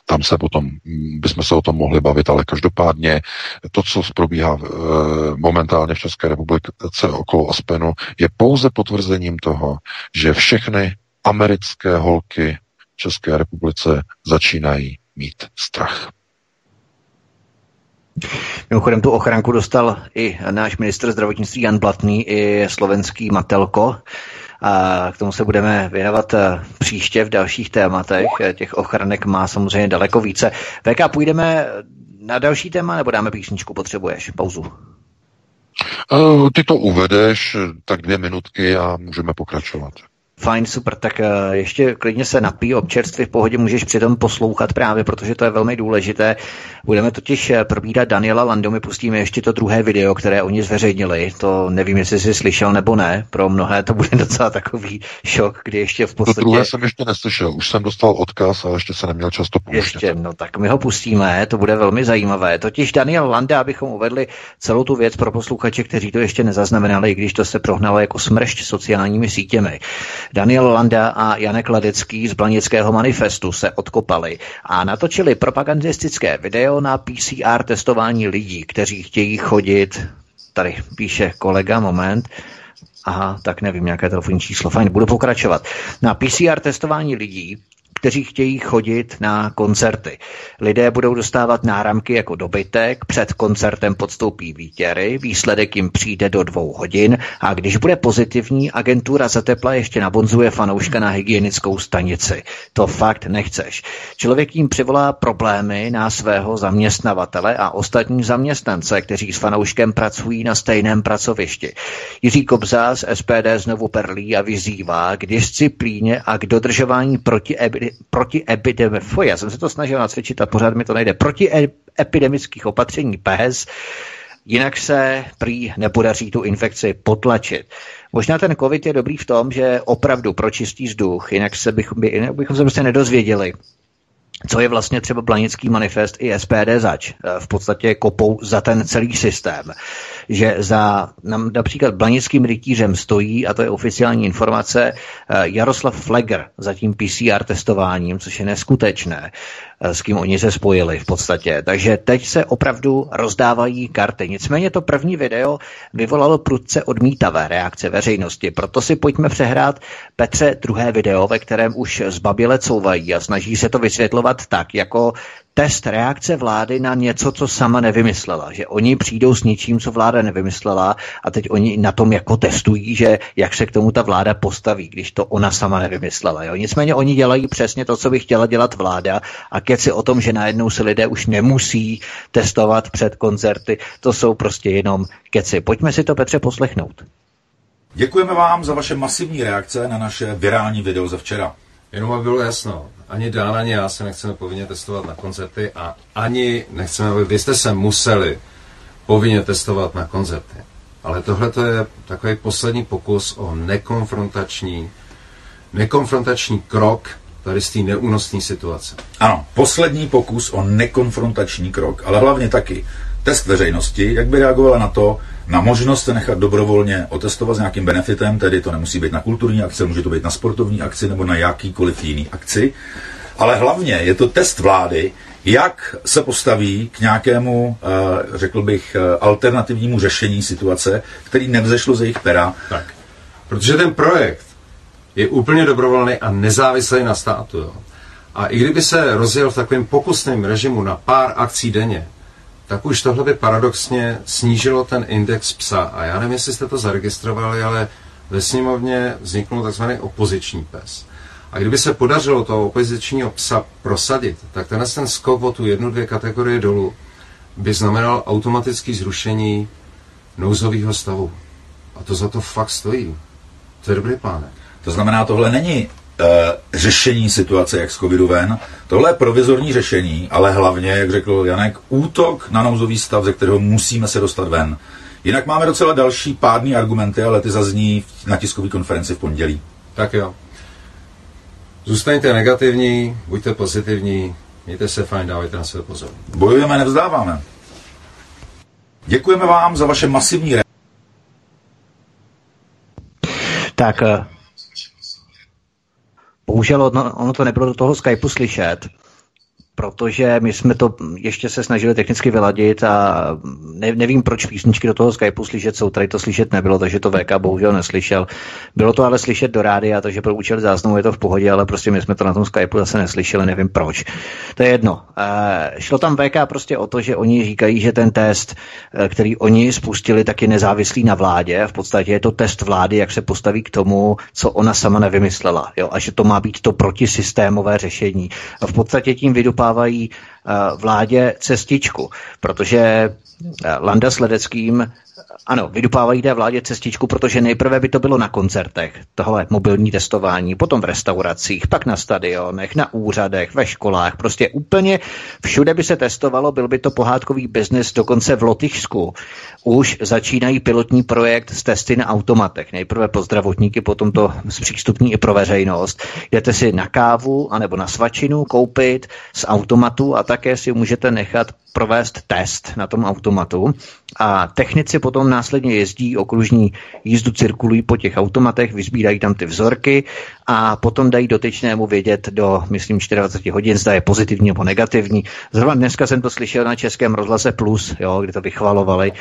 Tam se potom, bychom se o tom mohli bavit, ale každopádně to, co probíhá momentálně v České republice okolo Aspenu, je pouze potvrzením toho, že všechny americké holky v České republice začínají mít strach. Mimochodem tu ochranku dostal i náš ministr zdravotnictví Jan Blatný, i slovenský Matelko. A k tomu se budeme věnovat eh, příště v dalších tématech. Těch ochranek má samozřejmě daleko více. VK, půjdeme na další téma, nebo dáme písničku? Potřebuješ pauzu? Eh, ty to uvedeš, tak dvě minutky a můžeme pokračovat. Fajn, super, tak eh, ještě klidně se napí občerstvy v pohodě, můžeš přitom poslouchat právě, protože to je velmi důležité. Budeme totiž eh, probídat Daniela Lando, my pustíme ještě to druhé video, které oni zveřejnili, to nevím, jestli jsi slyšel nebo ne, pro mnohé to bude docela takový šok, kdy ještě v podstatě... To druhé jsem ještě neslyšel, už jsem dostal odkaz, ale ještě se neměl často pouštět. Ještě, no tak my ho pustíme, to bude velmi zajímavé. Totiž Daniel Landa, abychom uvedli celou tu věc pro posluchače, kteří to ještě nezaznamenali, i když to se prohnalo jako smršť sociálními sítěmi. Daniel Landa a Janek Ladecký z Blanického manifestu se odkopali a natočili propagandistické video na PCR testování lidí, kteří chtějí chodit, tady píše kolega, moment, Aha, tak nevím, nějaké telefonní číslo. Fajn, budu pokračovat. Na PCR testování lidí, kteří chtějí chodit na koncerty. Lidé budou dostávat náramky jako dobytek, před koncertem podstoupí výtěry, výsledek jim přijde do dvou hodin a když bude pozitivní, agentura za tepla ještě nabonzuje fanouška na hygienickou stanici. To fakt nechceš. Člověk jim přivolá problémy na svého zaměstnavatele a ostatní zaměstnance, kteří s fanouškem pracují na stejném pracovišti. Jiří Kobza z SPD znovu perlí a vyzývá k disciplíně a k dodržování proti proti epidemii, já jsem se to snažil nacvičit a pořád mi to nejde, proti epidemických opatření PES, jinak se prý nepodaří tu infekci potlačit. Možná ten covid je dobrý v tom, že opravdu pročistí vzduch, jinak se bychom, jinak bychom se prostě nedozvěděli, co je vlastně třeba Blanický manifest i SPD zač. V podstatě kopou za ten celý systém. Že za například Blanickým rytířem stojí, a to je oficiální informace, Jaroslav Fleger za tím PCR testováním, což je neskutečné. Eh, s kým oni se spojili v podstatě. Takže teď se opravdu rozdávají karty. Nicméně to první video vyvolalo prudce odmítavé reakce veřejnosti. Proto si pojďme přehrát Petře druhé video, ve kterém už zbaběle couvají a snaží se to vysvětlovat tak, jako test reakce vlády na něco, co sama nevymyslela. Že oni přijdou s něčím, co vláda nevymyslela a teď oni na tom jako testují, že jak se k tomu ta vláda postaví, když to ona sama nevymyslela. Jo? Nicméně oni dělají přesně to, co by chtěla dělat vláda a keci o tom, že najednou se lidé už nemusí testovat před koncerty, to jsou prostě jenom keci. Pojďme si to, Petře, poslechnout. Děkujeme vám za vaše masivní reakce na naše virální video ze včera. Jenom aby bylo jasno, ani Dán, ani já se nechceme povinně testovat na koncerty a ani nechceme, aby vy jste se museli povinně testovat na koncerty. Ale tohle je takový poslední pokus o nekonfrontační, nekonfrontační krok tady z té neúnosné situace. Ano, poslední pokus o nekonfrontační krok, ale hlavně taky test veřejnosti, jak by reagovala na to, na možnost se nechat dobrovolně otestovat s nějakým benefitem, tedy to nemusí být na kulturní akci, může to být na sportovní akci nebo na jakýkoliv jiný akci. Ale hlavně je to test vlády, jak se postaví k nějakému, eh, řekl bych, eh, alternativnímu řešení situace, který nevzešlo ze jejich pera. Tak. Protože ten projekt je úplně dobrovolný a nezávislý na státu. Jo. A i kdyby se rozjel v takovém pokusném režimu na pár akcí denně, tak už tohle by paradoxně snížilo ten index psa. A já nevím, jestli jste to zaregistrovali, ale ve sněmovně vzniknul takzvaný opoziční pes. A kdyby se podařilo toho opozičního psa prosadit, tak tenhle ten skok o tu jednu, dvě kategorie dolů by znamenal automatické zrušení nouzového stavu. A to za to fakt stojí. To je dobrý plán. To znamená, tohle není řešení situace, jak z covidu ven. Tohle je provizorní řešení, ale hlavně, jak řekl Janek, útok na nouzový stav, ze kterého musíme se dostat ven. Jinak máme docela další pádný argumenty, ale ty zazní na tiskové konferenci v pondělí. Tak jo. Zůstaňte negativní, buďte pozitivní, mějte se fajn, dávajte na sebe pozor. Bojujeme, nevzdáváme. Děkujeme vám za vaše masivní re- Tak, eh, bohužel ono, ono to nebylo do toho Skypeu slyšet, protože my jsme to ještě se snažili technicky vyladit a ne, nevím, proč písničky do toho Skypeu slyšet jsou, tady to slyšet nebylo, takže to VK bohužel neslyšel. Bylo to ale slyšet do rádia, takže pro účel záznamu je to v pohodě, ale prostě my jsme to na tom Skypeu zase neslyšeli, nevím proč. To je jedno. E, šlo tam VK prostě o to, že oni říkají, že ten test, e, který oni spustili, tak je nezávislý na vládě. V podstatě je to test vlády, jak se postaví k tomu, co ona sama nevymyslela. Jo? A že to má být to protisystémové řešení. A v podstatě tím vydupá dávají eh, vládě cestičku, protože eh, Landa s Ledeckým ano, vydupávají té vládě cestičku, protože nejprve by to bylo na koncertech, tohle mobilní testování, potom v restauracích, pak na stadionech, na úřadech, ve školách, prostě úplně všude by se testovalo, byl by to pohádkový biznis, dokonce v Lotyšsku. Už začínají pilotní projekt s testy na automatech. Nejprve po zdravotníky, potom to zpřístupní i pro veřejnost. Jdete si na kávu anebo na svačinu koupit z automatu a také si můžete nechat provést test na tom automatu a technici potom následně jezdí okružní jízdu, cirkulují po těch automatech, vyzbírají tam ty vzorky a potom dají dotyčnému vědět do, myslím, 24 hodin, zda je pozitivní nebo negativní. Zrovna dneska jsem to slyšel na Českém rozhlase Plus, jo, kde to vychvalovali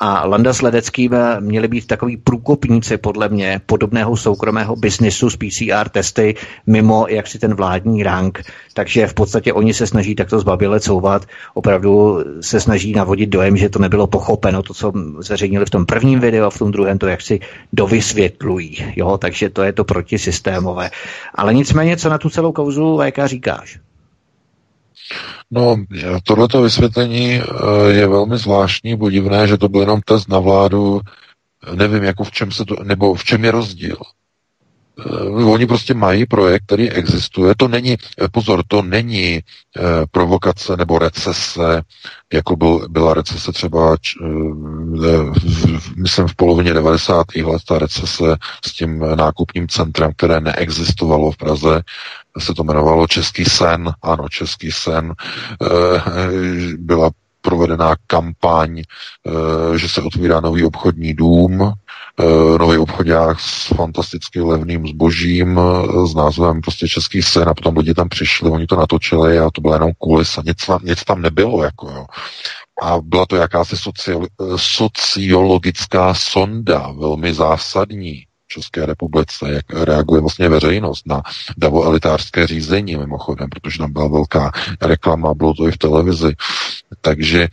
a Landa s Ledeckým měli být takový průkopníci podle mě podobného soukromého biznisu s PCR testy mimo jak si ten vládní rank. Takže v podstatě oni se snaží takto zbabile couvat. Opravdu se snaží navodit dojem, že to nebylo pochopeno, to, co zveřejnili v tom prvním videu a v tom druhém to jak si dovysvětlují. Jo? Takže to je to protisystémové. Ale nicméně, co na tu celou kauzu VK říkáš? No, tohleto vysvětlení eh, je velmi zvláštní, podivné, že to byl jenom test na vládu. Nevím, jako v čem se to, nebo v čem je rozdíl. Uh, oni prostě mají projekt, který existuje. To není, eh, pozor, to není provokace nebo recese, jako byl, byla recese třeba, myslím, v polovině 90. let, ta recese s tím nákupním centrem, které neexistovalo v Praze, se to jmenovalo Český sen, ano, Český sen, byla provedená kampaň, že se otvírá nový obchodní dům, Eh, nový obchodák s fantasticky levným zbožím eh, s názvem prostě Český sen a potom lidi tam přišli, oni to natočili a to byla jenom kulisa, nic, nic tam nebylo, jako jo. A byla to jakási socio, sociologická sonda, velmi zásadní České republice, jak reaguje vlastně veřejnost na davoelitářské řízení mimochodem, protože tam byla velká reklama, bylo to i v televizi. Takže e,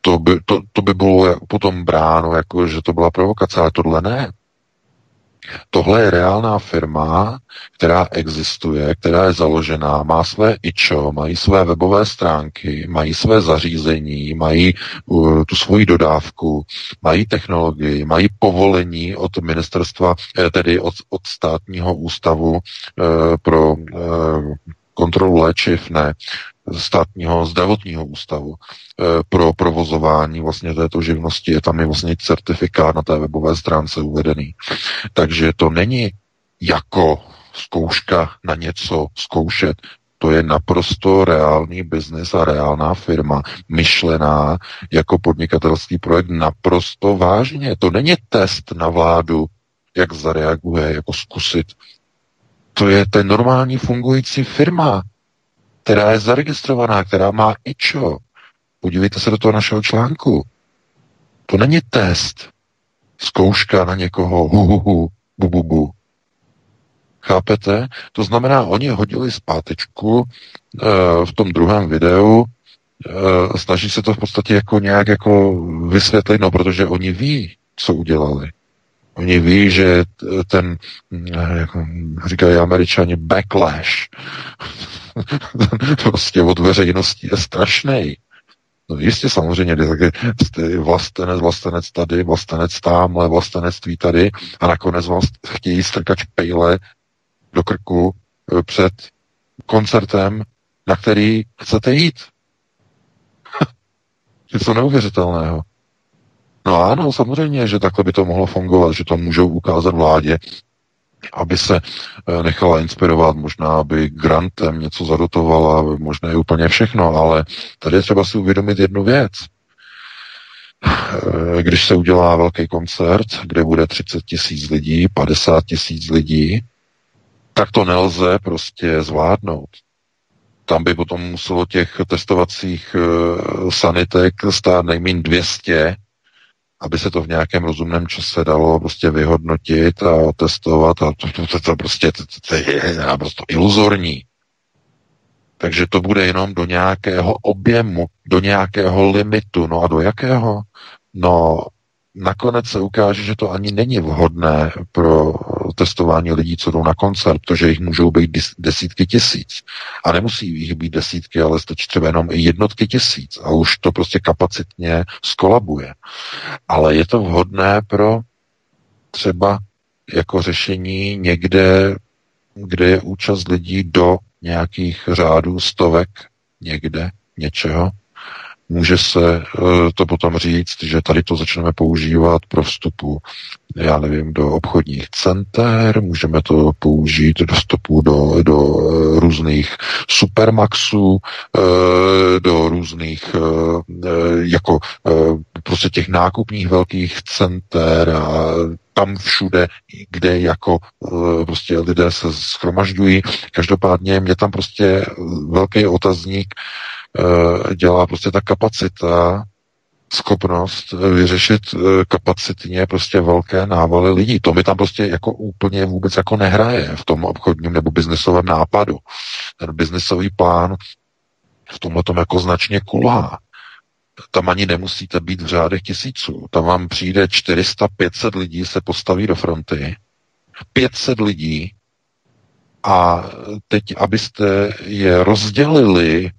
to by, to, to by bylo potom bráno, jako že to byla provokace, ale tohle ne. Tohle je reálná firma, která existuje, která je založená, má své ičo, mají své webové stránky, mají své zařízení, mají uh, tu svoji dodávku, mají technologii, mají povolení od ministerstva, eh, tedy od, od státního ústavu uh, pro uh, kontrolu léčiv, ne, státního zdravotního ústavu e, pro provozování vlastně této živnosti. Je tam i vlastně certifikát na té webové stránce uvedený. Takže to není jako zkouška na něco zkoušet. To je naprosto reálný biznis a reálná firma, myšlená jako podnikatelský projekt naprosto vážně. To není test na vládu, jak zareaguje, jako zkusit. To je ten normální fungující firma, která je zaregistrovaná, která má IČO. Podívejte se do toho našeho článku. To není test, zkouška na někoho, hu, hu, hu bu, bu, bu. Chápete? To znamená, oni hodili zpátečku e, v tom druhém videu, e, snaží se to v podstatě jako nějak jako vysvětlit, no protože oni ví, co udělali. Oni ví, že ten, jako říkají američani, backlash prostě od veřejnosti je strašný. No jistě samozřejmě, taky vlastenec, vlastenec tady, vlastenec tamhle, vlastenectví tady a nakonec vás chtějí strkat pejle do krku eh, před koncertem, na který chcete jít. Něco neuvěřitelného. No ano, samozřejmě, že takhle by to mohlo fungovat, že to můžou ukázat vládě, aby se eh, nechala inspirovat, možná aby grantem něco zadotovala, možná je úplně všechno, ale tady je třeba si uvědomit jednu věc. Eh, když se udělá velký koncert, kde bude 30 tisíc lidí, 50 tisíc lidí, tak to nelze prostě zvládnout. Tam by potom muselo těch testovacích uh, sanitek stát nejméně 200, aby se to v nějakém rozumném čase dalo prostě vyhodnotit a testovat a to, to, to, to prostě to, to je naprosto iluzorní. Takže to bude jenom do nějakého objemu, do nějakého limitu. No a do jakého? No, nakonec se ukáže, že to ani není vhodné pro testování lidí, co jdou na koncert, protože jich můžou být desítky tisíc. A nemusí jich být desítky, ale stačí třeba jenom jednotky tisíc. A už to prostě kapacitně skolabuje. Ale je to vhodné pro třeba jako řešení někde, kde je účast lidí do nějakých řádů stovek někde, něčeho, může se eh, to potom říct, že tady to začneme používat pro vstupu, já nevím, do obchodních center, můžeme to použít do vstupu do, do eh, různých supermaxů, eh, do různých jako prostě těch nákupních velkých center a tam všude, kde jako prostě lidé se schromažďují. Každopádně mě tam prostě velký otazník dělá prostě ta kapacita, schopnost vyřešit eh, kapacitně prostě velké návaly lidí. To mi tam prostě jako úplně vůbec jako nehraje v tom obchodním nebo biznesovém nápadu. Ten biznesový plán v tomhle tom jako značně kulhá. Tam ani nemusíte být v řádech tisíců. Tam vám přijde 400-500 lidí se postaví do fronty. 500 lidí a teď, abyste je rozdělili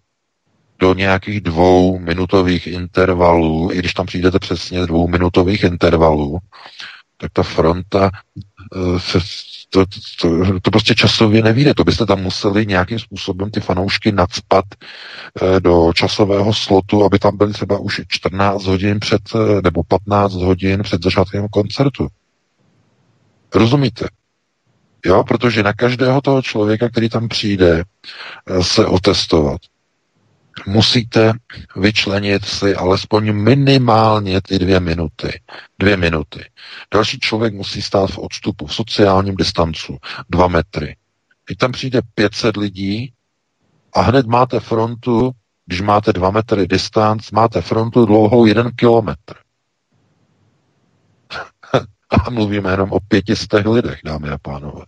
do nějakých dvou minutových intervalů, i když tam přijdete přesně dvou minutových intervalů, tak ta fronta eh, se, to, to, to prostě časově nevíde. To byste tam museli nějakým způsobem ty fanoušky nadspat eh, do časového slotu, aby tam byly třeba už 14 hodin před, eh, nebo 15 hodin před začátkem koncertu. Rozumíte? Jo, protože na každého toho člověka, který tam přijde, se otestovat musíte vyčlenit si alespoň minimálně ty dvě minuty. Dvě minuty. Další člověk musí stát v odstupu, v sociálním distancu, dva metry. Teď tam přijde 500 lidí a hned máte frontu, když máte dva metry distanc, máte frontu dlouhou jeden kilometr. a mluvíme jenom o pětistech lidech, dámy a pánové.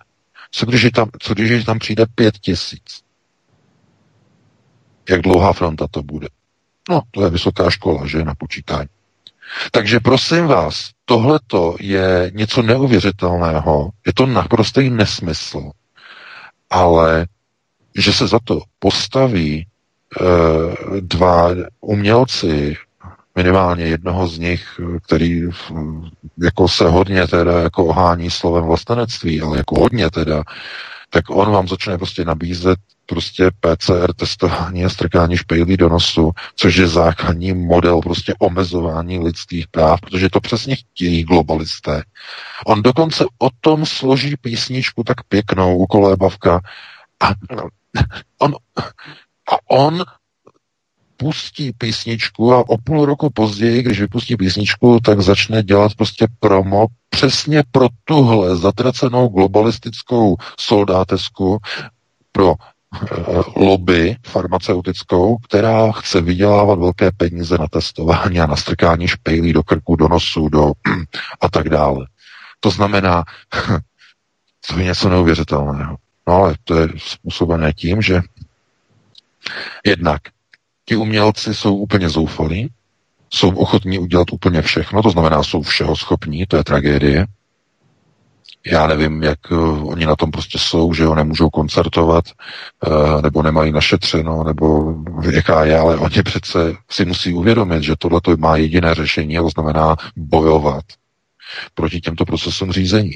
Co když tam, co když tam přijde pět tisíc? Jak dlouhá fronta to bude. No, to je vysoká škola, že, na počítání. Takže prosím vás, tohleto je něco neuvěřitelného, je to naprostý nesmysl, ale že se za to postaví e, dva umělci, minimálně jednoho z nich, který jako se hodně teda jako ohání slovem vlastenectví, ale jako hodně teda, tak on vám začne prostě nabízet prostě PCR testování a strkání špejlí do nosu, což je základní model prostě omezování lidských práv, protože to přesně chtějí globalisté. On dokonce o tom složí písničku tak pěknou u kolébavka a on, a on pustí písničku a o půl roku později, když vypustí písničku, tak začne dělat prostě promo přesně pro tuhle zatracenou globalistickou soldátesku pro lobby farmaceutickou, která chce vydělávat velké peníze na testování a na strkání špejlí do krku, do nosu do, a tak dále. To znamená, To je něco neuvěřitelného. No ale to je způsobené tím, že jednak ti umělci jsou úplně zoufalí, jsou ochotní udělat úplně všechno, to znamená, jsou všeho schopní, to je tragédie. Já nevím, jak uh, oni na tom prostě jsou, že ho nemůžou koncertovat, uh, nebo nemají našetřeno, nebo jaká je, ale oni přece si musí uvědomit, že tohle má jediné řešení, a to znamená bojovat proti těmto procesům řízení.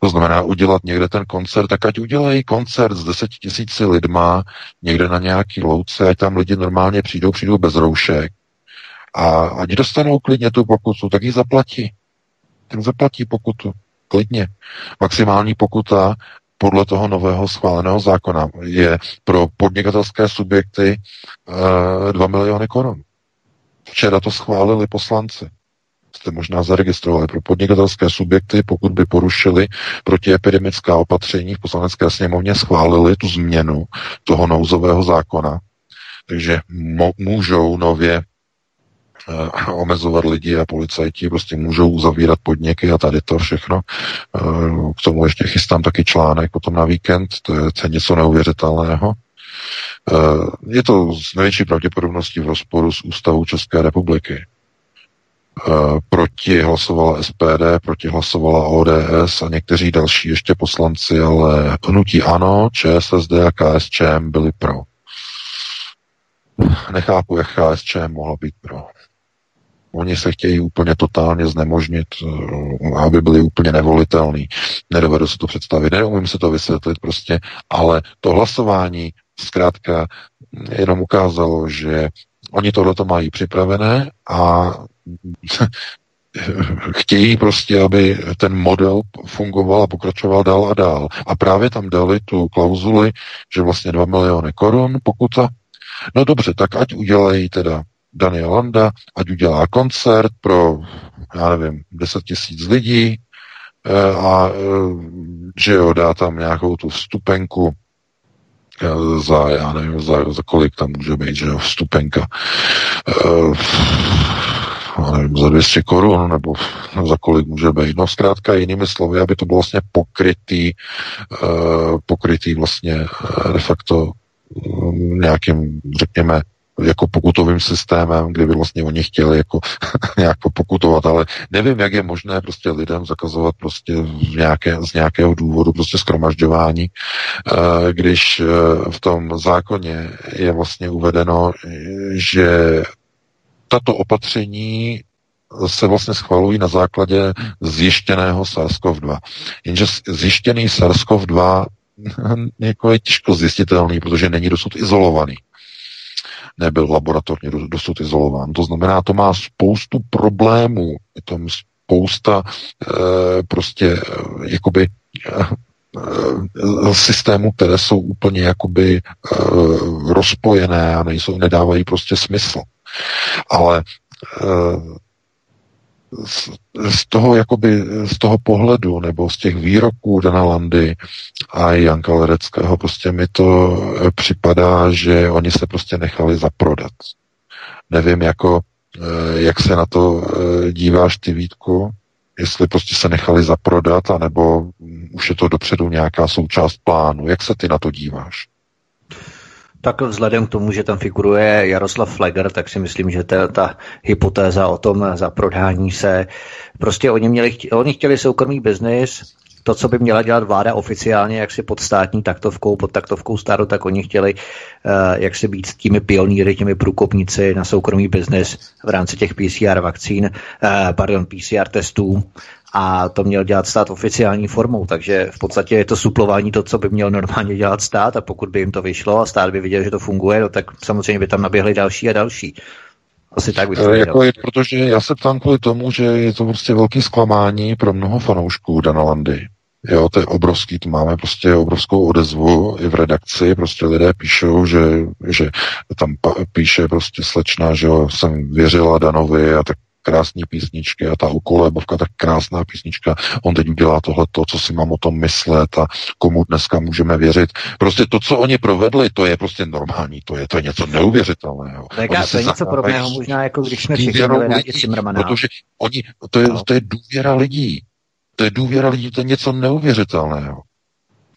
To znamená udělat někde ten koncert, tak ať udělají koncert s deseti tisíci lidma někde na nějaký louce, ať tam lidi normálně přijdou, přijdou bez roušek a ať dostanou klidně tu pokutu, tak ji zaplatí. Tak zaplatí pokutu. Klidně. Maximální pokuta podle toho nového schváleného zákona je pro podnikatelské subjekty e, eh, 2 miliony korun. Včera to schválili poslanci jste možná zaregistrovali pro podnikatelské subjekty, pokud by porušili protiepidemická opatření v poslanecké sněmovně, schválili tu změnu toho nouzového zákona. Takže můžou nově omezovat lidi a policajti prostě můžou uzavírat podniky a tady to všechno. Uh, k tomu ještě chystám taky článek potom na víkend, to je, to je něco neuvěřitelného. Uh, je to s největší pravděpodobností v rozporu s ústavou České republiky. Eh, proti hlasovala SPD, proti hlasovala ODS a někteří další ještě poslanci, ale hnutí ANO, ČSSD a KSČM byli pro. Nechápu, jak KSČM mohla být pro. Oni se chtějí úplně totálně znemožnit, eh, aby byli úplně nevolitelní. Nedovedu si to představit, neumím se to vysvětlit prostě, ale to hlasování zkrátka jenom ukázalo, že oni tohle to mají připravené a chtějí prostě, aby ten model fungoval a pokračoval dál a dál. A právě tam dali tu klauzuli, že vlastně 2 miliony korun pokuta. No dobře, tak ať udělají teda Daniel Landa, ať udělá koncert pro, já nevím, 10 tisíc lidí eh, a eh, že jo, dá tam nějakou tu vstupenku eh, za, já nevím, za, za kolik tam může být, že jo, vstupenka nevím, za 200 korun, nebo za kolik může být. No zkrátka jinými slovy, aby to bylo vlastně pokrytý, pokrytý vlastně de facto nějakým, řekněme, jako pokutovým systémem, kdyby vlastně oni chtěli jako nějak pokutovat, ale nevím, jak je možné prostě lidem zakazovat prostě v nějaké, z nějakého důvodu prostě skromažďování, když v tom zákoně je vlastně uvedeno, že tato opatření se vlastně schvalují na základě zjištěného SARS-CoV-2. Jenže zjištěný SARS-CoV-2 jako je těžko zjistitelný, protože není dosud izolovaný. Nebyl laboratorně dosud izolován. To znamená, to má spoustu problémů. Je tam spousta e, prostě e, jakoby e, systémů, které jsou úplně jakoby e, rozpojené a nejsou, nedávají prostě smysl. Ale eh, z toho, jakoby, z toho pohledu nebo z těch výroků Dana Landy a Janka Lereckého prostě mi to eh, připadá, že oni se prostě nechali zaprodat. Nevím, jako, eh, jak se na to díváš ty, Vítku, jestli prostě se nechali zaprodat, anebo už je to dopředu nějaká součást plánu. Jak se ty na to díváš? Tak vzhledem k tomu, že tam figuruje Jaroslav Fleger, tak si myslím, že ta, ta hypotéza o tom zaprodání se, prostě oni, měli, oni chtěli soukromý biznis, to, co by měla dělat vláda oficiálně, jak si pod státní taktovkou, pod taktovkou státu, tak oni chtěli uh, jak si být těmi pionýry, těmi průkopníci na soukromý biznis v rámci těch PCR vakcín, uh, pardon, PCR testů a to měl dělat stát oficiální formou, takže v podstatě je to suplování to, co by měl normálně dělat stát a pokud by jim to vyšlo a stát by viděl, že to funguje, no, tak samozřejmě by tam naběhly další a další. Asi tak bych to jako je, Protože já se ptám kvůli tomu, že je to prostě velký zklamání pro mnoho fanoušků Dana Landy. Jo, to je obrovský, to máme prostě obrovskou odezvu i v redakci, prostě lidé píšou, že, že tam píše prostě slečna, že jo, jsem věřila Danovi a tak krásné písničky a ta ukolébovka, tak krásná písnička. On teď udělá tohle, to, co si mám o tom myslet a komu dneska můžeme věřit. Prostě to, co oni provedli, to je prostě normální, to je, to je něco neuvěřitelného. Tak to je něco podobného možná, jako když jsme všichni rádi. Protože oni, to je, no. to je důvěra lidí. To je důvěra lidí, to je něco neuvěřitelného.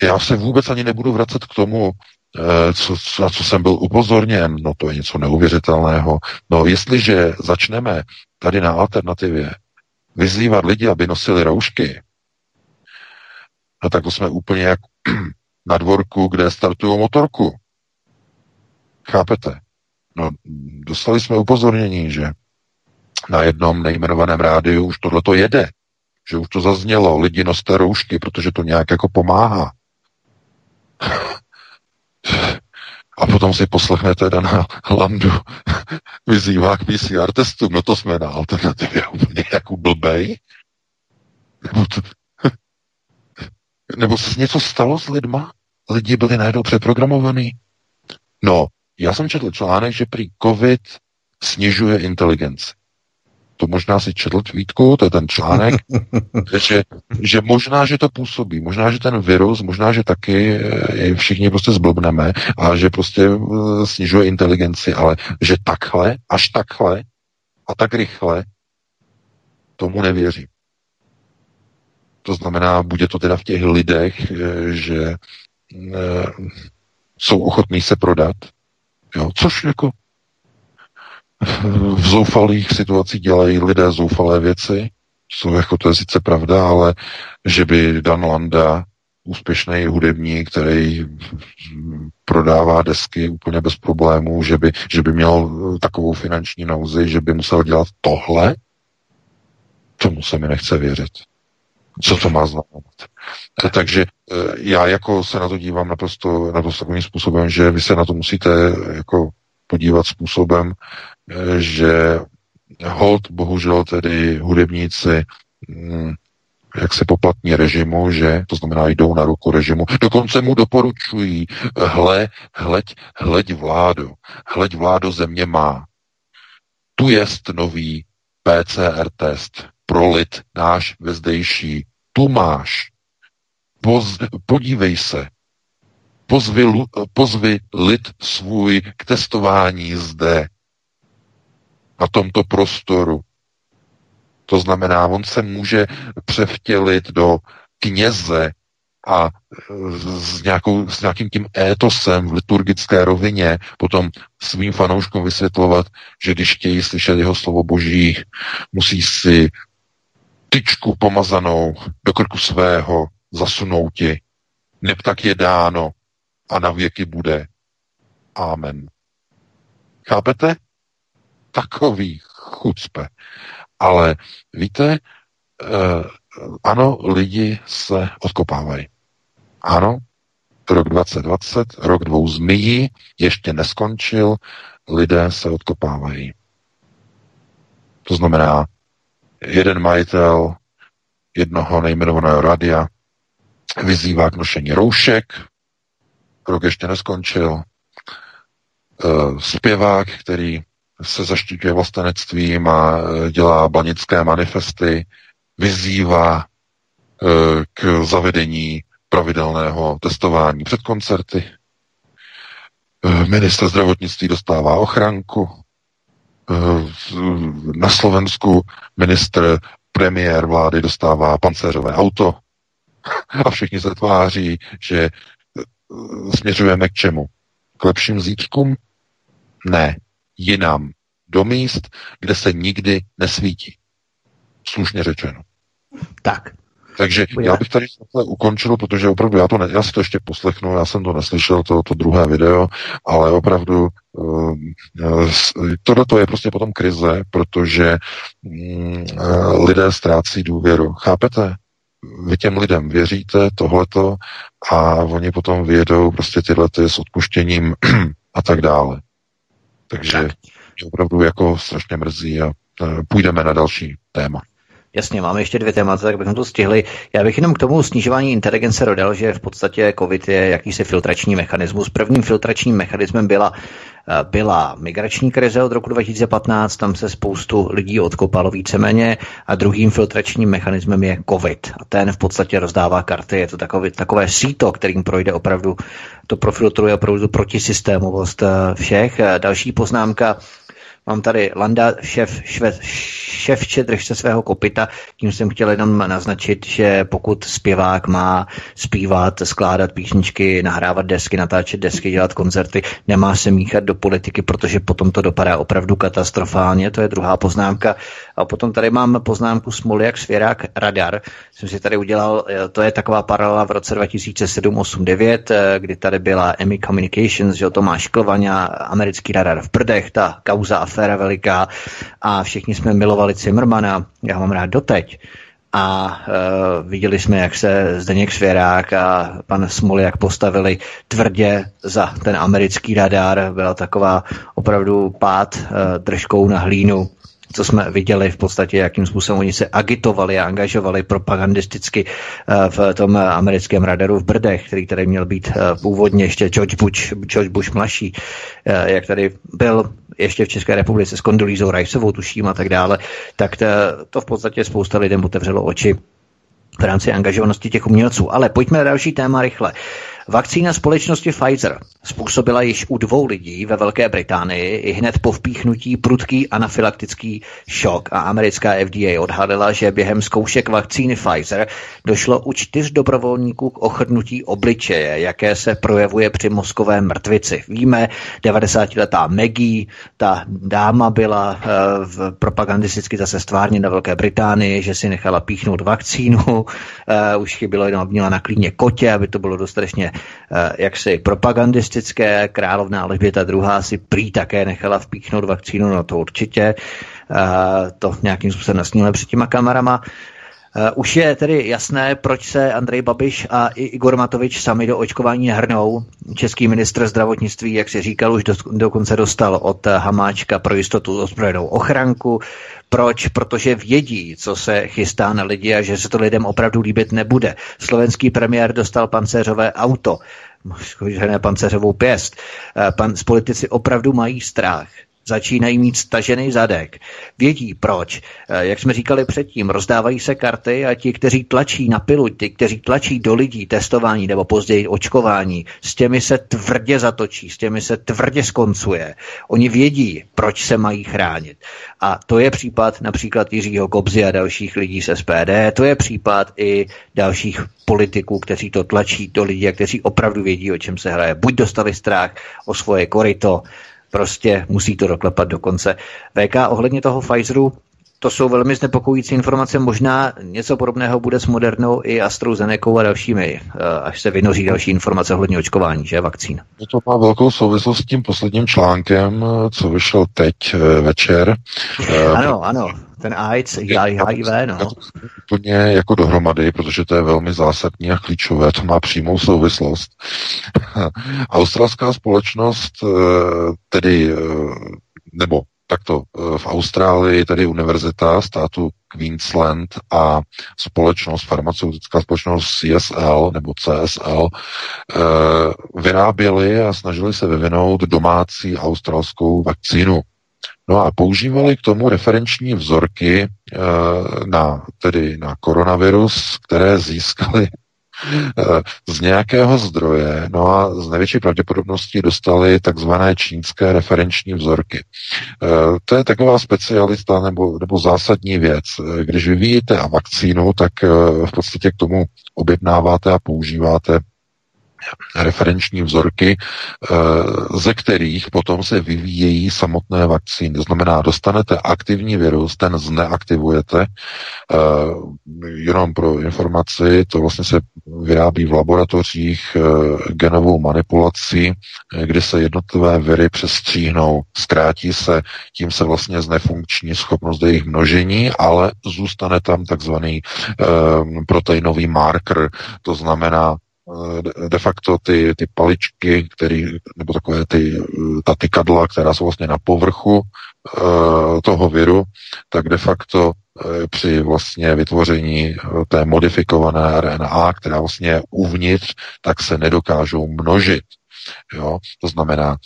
Já se vůbec ani nebudu vracet k tomu, eh, co, na co jsem byl upozorněn, no to je něco neuvěřitelného. No jestliže začneme tady na alternativě vyzývat lidi, aby nosili roušky, no tak to jsme úplně jak na dvorku, kde startují motorku. Chápete? No, dostali jsme upozornění, že na jednom nejmenovaném rádiu už tohle to jede. Že už to zaznělo, lidi noste roušky, protože to nějak jako pomáhá. A potom si poslechnete Dana Landu vyzývá k PCR testům. No to jsme na alternativě úplně jako blbej. Nebo, to, nebo se něco stalo s lidma? Lidi byli najednou přeprogramovaní? No, já jsem četl článek, že prý COVID snižuje inteligenci to možná si četl tvítku, to je ten článek, že, že možná, že to působí, možná, že ten virus, možná, že taky eh, všichni prostě zblbneme a že prostě eh, snižuje inteligenci, ale že takhle, až takhle a tak rychle, tomu nevěřím. To znamená, bude to teda v těch lidech, eh, že jsou ochotní se prodat, jo, což jako v zoufalých situacích dělají lidé zoufalé věci, jsou jako to je sice pravda, ale že by Dan Landa, úspěšný hudebník, který prodává desky úplně bez problémů, že by, že by měl takovou finanční nouzi, že by musel dělat tohle, tomu se mi nechce věřit. Co to má znamenat? Takže eh, já jako se na to dívám naprosto, naprosto takovým způsobem, že vy se na to musíte jako podívat způsobem, že hold, bohužel tedy hudebníci hm, jak se poplatní režimu, že to znamená jdou na ruku režimu. Dokonce mu doporučují, hle, hleď, hleď vládu, hleď vládu země má. Tu jest nový PCR test pro lid náš vezdejší. Tu máš. Poz, podívej se, pozvi, pozvi lid svůj k testování zde, na tomto prostoru. To znamená, on se může převtělit do kněze a s, nějakou, s nějakým tím étosem v liturgické rovině potom svým fanouškům vysvětlovat, že když chtějí slyšet jeho slovo boží, musí si tyčku pomazanou do krku svého zasunouti. Neb tak je dáno, a na věky bude. Amen. Chápete? Takový chucpe. Ale víte, eh, ano, lidi se odkopávají. Ano, rok 2020, rok dvou zmijí, ještě neskončil, lidé se odkopávají. To znamená, jeden majitel jednoho nejmenovaného radia vyzývá k nošení roušek, rok ještě neskončil. Eh, zpěvák, který se zaštiťuje vlastenectvím a eh, dělá banické manifesty, vyzývá eh, k zavedení pravidelného testování před koncerty. Minister zdravotnictví dostává ochranku. Na Slovensku minister premiér vlády dostává pancéřové auto a všichni se tváří, že směřujeme k čemu? K lepším zítřkům? Ne, jinam. Do míst, kde se nikdy nesvítí. Slušně řečeno. Tak. Takže já bych tady ukončil, protože opravdu já, to ne, já si to ještě poslechnu, já jsem to neslyšel, to, to druhé video, ale opravdu uh, tohle to je prostě potom krize, protože uh, lidé ztrácí důvěru. Chápete? vy těm lidem věříte tohleto a oni potom vyjedou prostě tyhle ty s odpuštěním a tak dále. Takže tak. mě opravdu jako strašně mrzí a půjdeme na další téma. Jasně, máme ještě dvě témata, tak bychom to stihli. Já bych jenom k tomu snižování inteligence dodal, že v podstatě COVID je jakýsi filtrační mechanismus. Prvním filtračním mechanismem byla Eh, byla migrační krize od roku 2015, tam se spoustu lidí odkopalo víceméně a druhým filtračním mechanismem je COVID. A ten v podstatě rozdává karty, je to takové, takové síto, kterým projde opravdu, to profiltruje opravdu protisystémovost eh, všech. Eh, další poznámka, Mám tady Landa, šéf šve, ševče, drž se svého kopita. Tím jsem chtěl jenom naznačit, že pokud zpěvák má zpívat, skládat písničky, nahrávat desky, natáčet desky, dělat koncerty, nemá se míchat do politiky, protože potom to dopadá opravdu katastrofálně. To je druhá poznámka. A potom tady mám poznámku Smoljak, Svěrák, Radar. Jsem si tady udělal, eh, to je taková paralela v roce 2007-8-9, eh, kdy tady byla EMI Communications, že Tomáš Klvaňa, americký radar v Prdech, ta kauza aféra veliká a všichni jsme milovali Zimmermana, já mám rád doteď. A uh, viděli jsme, jak se Zdeněk Svěrák a pan Smoljak postavili tvrdě za ten americký radar. Byla taková opravdu pád uh, držkou na hlínu co jsme viděli v podstatě, jakým způsobem oni se agitovali a angažovali propagandisticky eh, v tom americkém radaru v Brdech, který tady měl být eh, původně ještě George Bush, George Bush mladší, eh, jak tady byl ještě v České republice s Kondolízou Rajsovou, tuším a tak dále, tak to v podstatě spousta lidem otevřelo oči v rámci angažovanosti těch umělců. Ale pojďme na další téma rychle. Vakcína společnosti Pfizer způsobila již u dvou lidí ve Velké Británii i hned po vpíchnutí prudký anafylaktický šok a americká FDA odhalila, že během zkoušek vakcíny Pfizer došlo u čtyř dobrovolníků k ochrnutí obličeje, jaké se projevuje při mozkové mrtvici. Víme, 90-letá Maggie, ta dáma byla uh, propagandisticky zase stvárně na Velké Británii, že si nechala píchnout vakcínu, uh, už chybilo jenom měla na klíně kotě, aby to bylo dostatečně jaksi propagandistické královna Alžběta II. si prý také nechala vpíchnout vakcínu, no to určitě. To nějakým způsobem nasníme před těma kamerama. Už je tedy jasné, proč se Andrej Babiš a i Igor Matovič sami do očkování hrnou. Český ministr zdravotnictví, jak si říkal, už do, dokonce dostal od Hamáčka pro jistotu ozbrojenou ochranku. Proč? Protože vědí, co se chystá na lidi a že se to lidem opravdu líbit nebude. Slovenský premiér dostal pancéřové auto žene pancéřovou pěst. Eh, pan, politici opravdu mají strach začínají mít stažený zadek. Vědí proč. Eh, jak jsme říkali předtím, rozdávají se karty a ti, kteří tlačí na pilu, ti, kteří tlačí do lidí testování nebo později očkování, s těmi se tvrdě zatočí, s těmi se tvrdě skoncuje. Oni vědí, proč se mají chránit. A to je případ například Jiřího Kobzy a dalších lidí z SPD, to je případ i dalších politiků, kteří to tlačí do lidí a kteří opravdu vědí, o čem se hraje. Buď dostali strach o svoje korito, Prostě musí to doklepat do konce. VK ohledně toho Pfizeru, to jsou velmi znepokojící informace. Možná něco podobného bude s Modernou i AstraZeneca a dalšími, eh, až se vynoří další informace ohledně očkování, že vakcín. To má velkou souvislost s tím posledním článkem, co vyšel teď eh, večer. Ano, ano ten AIDS, HIV, no. Úplně jako dohromady, protože to je velmi zásadní a klíčové, to má přímou souvislost. Australská společnost, eh, tedy, eh, nebo takto eh, v Austrálii tedy univerzita státu Queensland a společnost, farmaceutická společnost CSL nebo CSL vyráběli a snažili se vyvinout domácí australskou vakcínu. No a používali k tomu referenční vzorky e, na, tedy na koronavirus, které získali eh, z nějakého zdroje, no a z největší pravděpodobností dostali takzvané čínské referenční vzorky. Eh, to je taková specialista nebo, nebo zásadní věc. Když vyvíjíte a vakcínu, tak v podstatě k tomu objednáváte a používáte referenční vzorky, eh, ze kterých potom se vyvíjejí samotné vakcíny. To znamená, dostanete aktivní virus, ten zneaktivujete, eh, jenom pro informaci, to vlastně se vyrábí v laboratořích eh, genovou manipulací, kdy se jednotlivé viry přestříhnou, zkrátí se, tím se vlastně znefunkční schopnost jejich množení, ale zůstane tam takzvaný proteinový marker, to znamená de facto ty, ty paličky, který, nebo takové ty, ta tykadla, která jsou vlastně na povrchu uh, toho viru, tak de facto při vlastně vytvoření té modifikované RNA, která vlastně je uvnitř, tak se nedokážou množit. Jo? To znamená,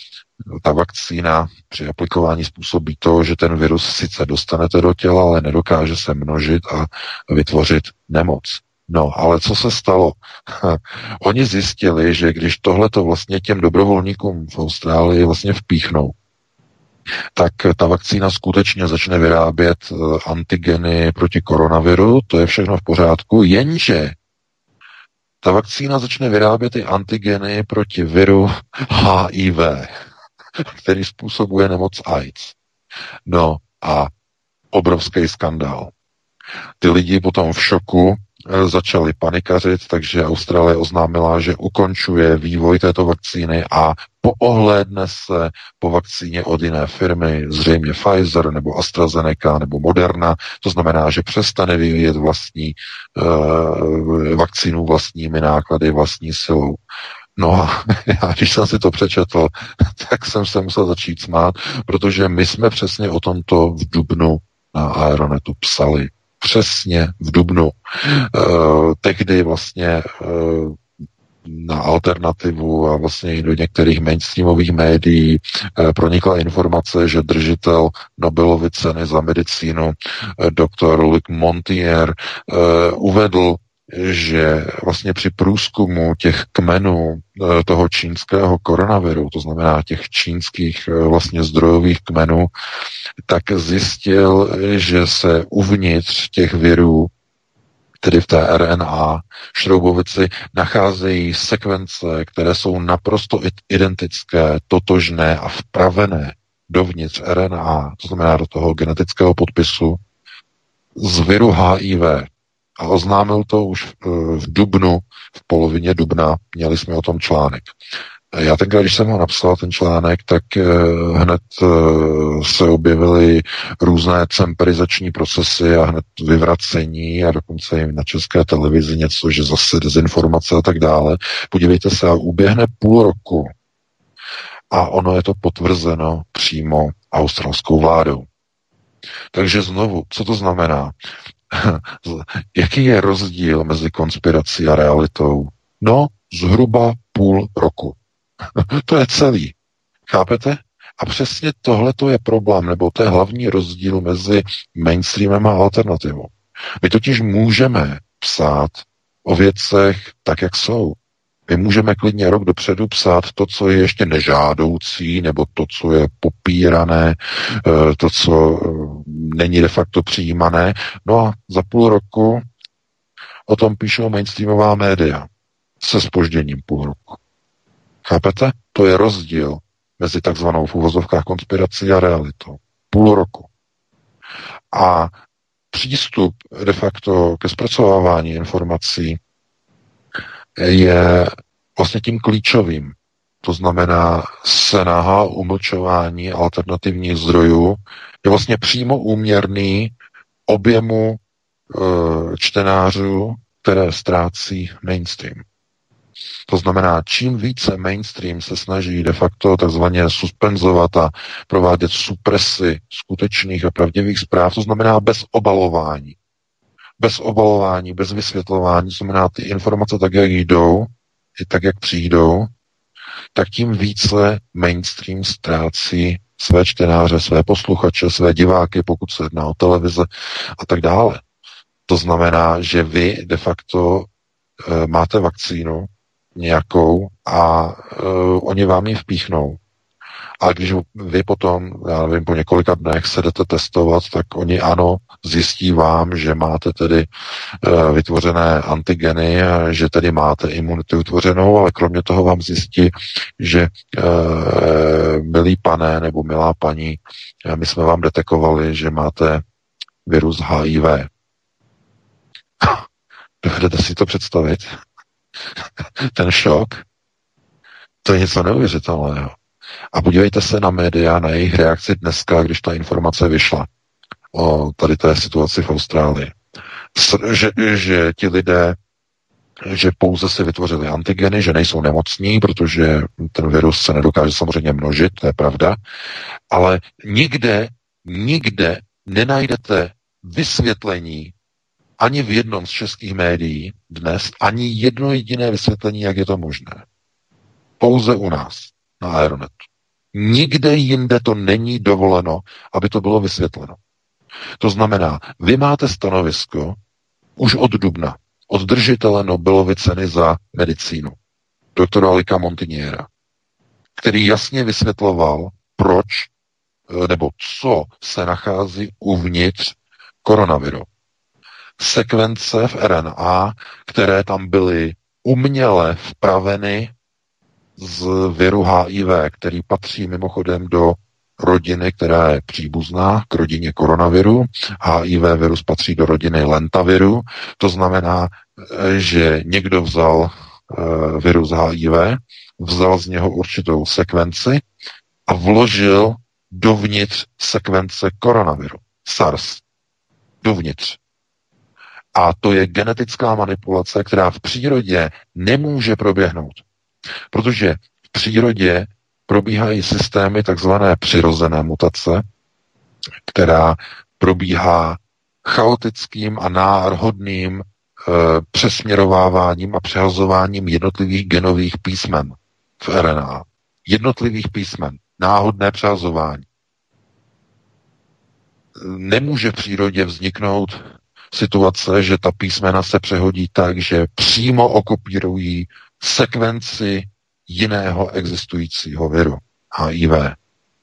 ta vakcína při aplikování způsobí to, že ten virus sice dostanete do těla, ale nedokáže se množit a vytvořit nemoc. No, ale co se stalo? Oni zjistili, že když tohle to vlastně těm dobrovolníkům v Austrálii vlastně vpíchnou, tak ta vakcína skutečně začne vyrábět eh, antigeny proti koronaviru, to je všechno v pořádku, jenže ta vakcína začne vyrábět i antigeny proti viru HIV, který způsobuje nemoc AIDS. No a obrovský skandál. Ty lidi potom v šoku začali panikařit, takže Austrálie oznámila, že ukončuje vývoj této vakcíny a poohlédne se po vakcíně od jiné firmy, zřejmě Pfizer nebo AstraZeneca nebo Moderna, to znamená, že přestane vyvíjet vlastní uh, vakcínu vlastními náklady, vlastní silou. No a já, když jsem si to přečetl, tak jsem se musel začít smát, protože my jsme přesně o tomto v Dubnu na Aeronetu psali přesně v Dubnu. Uh, tehdy vlastně uh, na alternativu a vlastně i do některých mainstreamových médií uh, pronikla informace, že držitel Nobelovy ceny za medicínu doktor Luc Montier uvedl že vlastně při průzkumu těch kmenů eh, toho čínského koronaviru, to znamená těch čínských eh, vlastně zdrojových kmenů, tak zjistil, že se uvnitř těch virů, tedy v té RNA šroubovici, nacházejí sekvence, které jsou naprosto identické, totožné a vpravené dovnitř RNA, to znamená do toho genetického podpisu, z viru HIV, a oznámil to už v, eh, v dubnu, v polovině dubna, měli jsme o tom článek. Já tenkrát, když jsem ho napsal, ten článek, tak eh, hned eh, se objevily různé cemperizační procesy a hned vyvracení a dokonce i na české televizi něco, že zase dezinformace a tak dále. Podívejte se, a uběhne půl roku a ono je to potvrzeno přímo australskou vládou. Takže znovu, co to znamená? Jaký je rozdíl mezi konspirací a realitou? No, zhruba půl roku. to je celý. Chápete? A přesně tohle to je problém, nebo to je hlavní rozdíl mezi mainstreamem a alternativou. My totiž můžeme psát o věcech tak, jak jsou. My můžeme klidně rok dopředu psát to, co je ještě nežádoucí, nebo to, co je popírané, eh, to, co eh, není de facto přijímané. No a za půl roku o tom píšou mainstreamová média se spožděním půl roku. Chápete? To je rozdíl mezi takzvanou v uvozovkách konspirací a realitou. Půl roku. A přístup de facto ke zpracovávání informací je vlastně tím klíčovým. To znamená snaha umlčování alternativních zdrojů je vlastně přímo úměrný objemu e, čtenářů, které ztrácí mainstream. To znamená, čím více mainstream se snaží de facto takzvaně suspenzovat a provádět supresy skutečných a pravdivých zpráv, to znamená bez obalování, bez obalování, bez vysvětlování, to znamená ty informace tak, jak jdou, i tak, jak přijdou, tak tím více mainstream ztrácí své čtenáře, své posluchače, své diváky, pokud se jedná o televize a tak dále. To znamená, že vy de facto e, máte vakcínu nějakou a e, oni vám ji vpíchnou. A když vy potom, já nevím, po několika dnech se jdete testovat, tak oni ano, zjistí vám, že máte tedy uh, vytvořené antigeny, a že tedy máte imunitu utvořenou, ale kromě toho vám zjistí, že uh, milý pane nebo milá paní, my jsme vám detekovali, že máte virus HIV. Dovedete si to představit? Ten šok? To je něco neuvěřitelného. A podívejte se na média, na jejich reakci dneska, když ta informace vyšla o tady té situaci v Austrálii. Že, že ti lidé že pouze si vytvořili antigeny, že nejsou nemocní, protože ten virus se nedokáže samozřejmě množit, to je pravda, ale nikde, nikde nenajdete vysvětlení ani v jednom z českých médií dnes, ani jedno jediné vysvětlení, jak je to možné. Pouze u nás na Aeronetu. Nikde jinde to není dovoleno, aby to bylo vysvětleno. To znamená, vy máte stanovisko už od dubna, od držitele Nobelovy ceny za medicínu, doktora Alika Montiniera, který jasně vysvětloval, proč nebo co se nachází uvnitř koronaviru. Sekvence v RNA, které tam byly uměle vpraveny z viru HIV, který patří mimochodem do rodiny, která je příbuzná k rodině koronaviru. HIV virus patří do rodiny lentaviru, to znamená, že někdo vzal eh, virus HIV, vzal z něho určitou sekvenci a vložil dovnitř sekvence koronaviru, SARS. Dovnitř. A to je genetická manipulace, která v přírodě nemůže proběhnout. Protože v přírodě probíhají systémy takzvané přirozené mutace, která probíhá chaotickým a náhodným e, přesměrováváním a přehazováním jednotlivých genových písmen v RNA. Jednotlivých písmen. Náhodné přehazování. Nemůže v přírodě vzniknout situace, že ta písmena se přehodí tak, že přímo okopírují sekvenci jiného existujícího viru, HIV.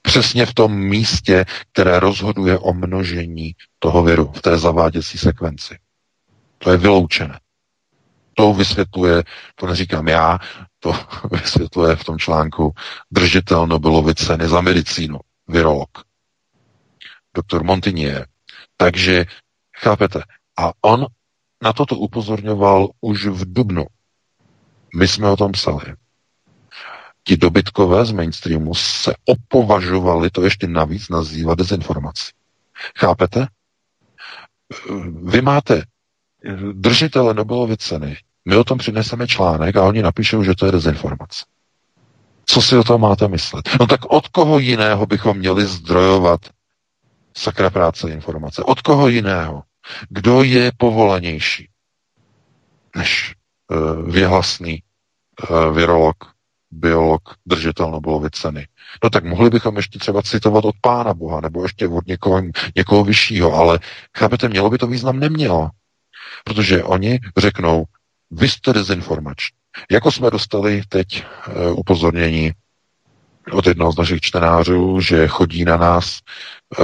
Přesně v tom místě, které rozhoduje o množení toho viru v té zaváděcí sekvenci. To je vyloučené. To vysvětluje, to neříkám já, to vysvětluje v tom článku držitel Nobelovy ceny za medicínu, virolog, doktor Montinier. Takže, chápete, a on na toto upozorňoval už v Dubnu. My jsme o tom psali ti dobytkové z mainstreamu se opovažovali to ještě navíc nazývat dezinformací. Chápete? Vy máte držitele Nobelovy ceny, my o tom přineseme článek a oni napíšou, že to je dezinformace. Co si o tom máte myslet? No tak od koho jiného bychom měli zdrojovat sakra práce informace? Od koho jiného? Kdo je povolanější než věhlasný uh, virolog biolog, držitel Nobelovy ceny. No tak mohli bychom ještě třeba citovat od Pána Boha, nebo ještě od někoho, někoho vyššího, ale chápete, mělo by to význam? Nemělo. Protože oni řeknou, vy jste dezinformační. Jako jsme dostali teď uh, upozornění od jednoho z našich čtenářů, že chodí na nás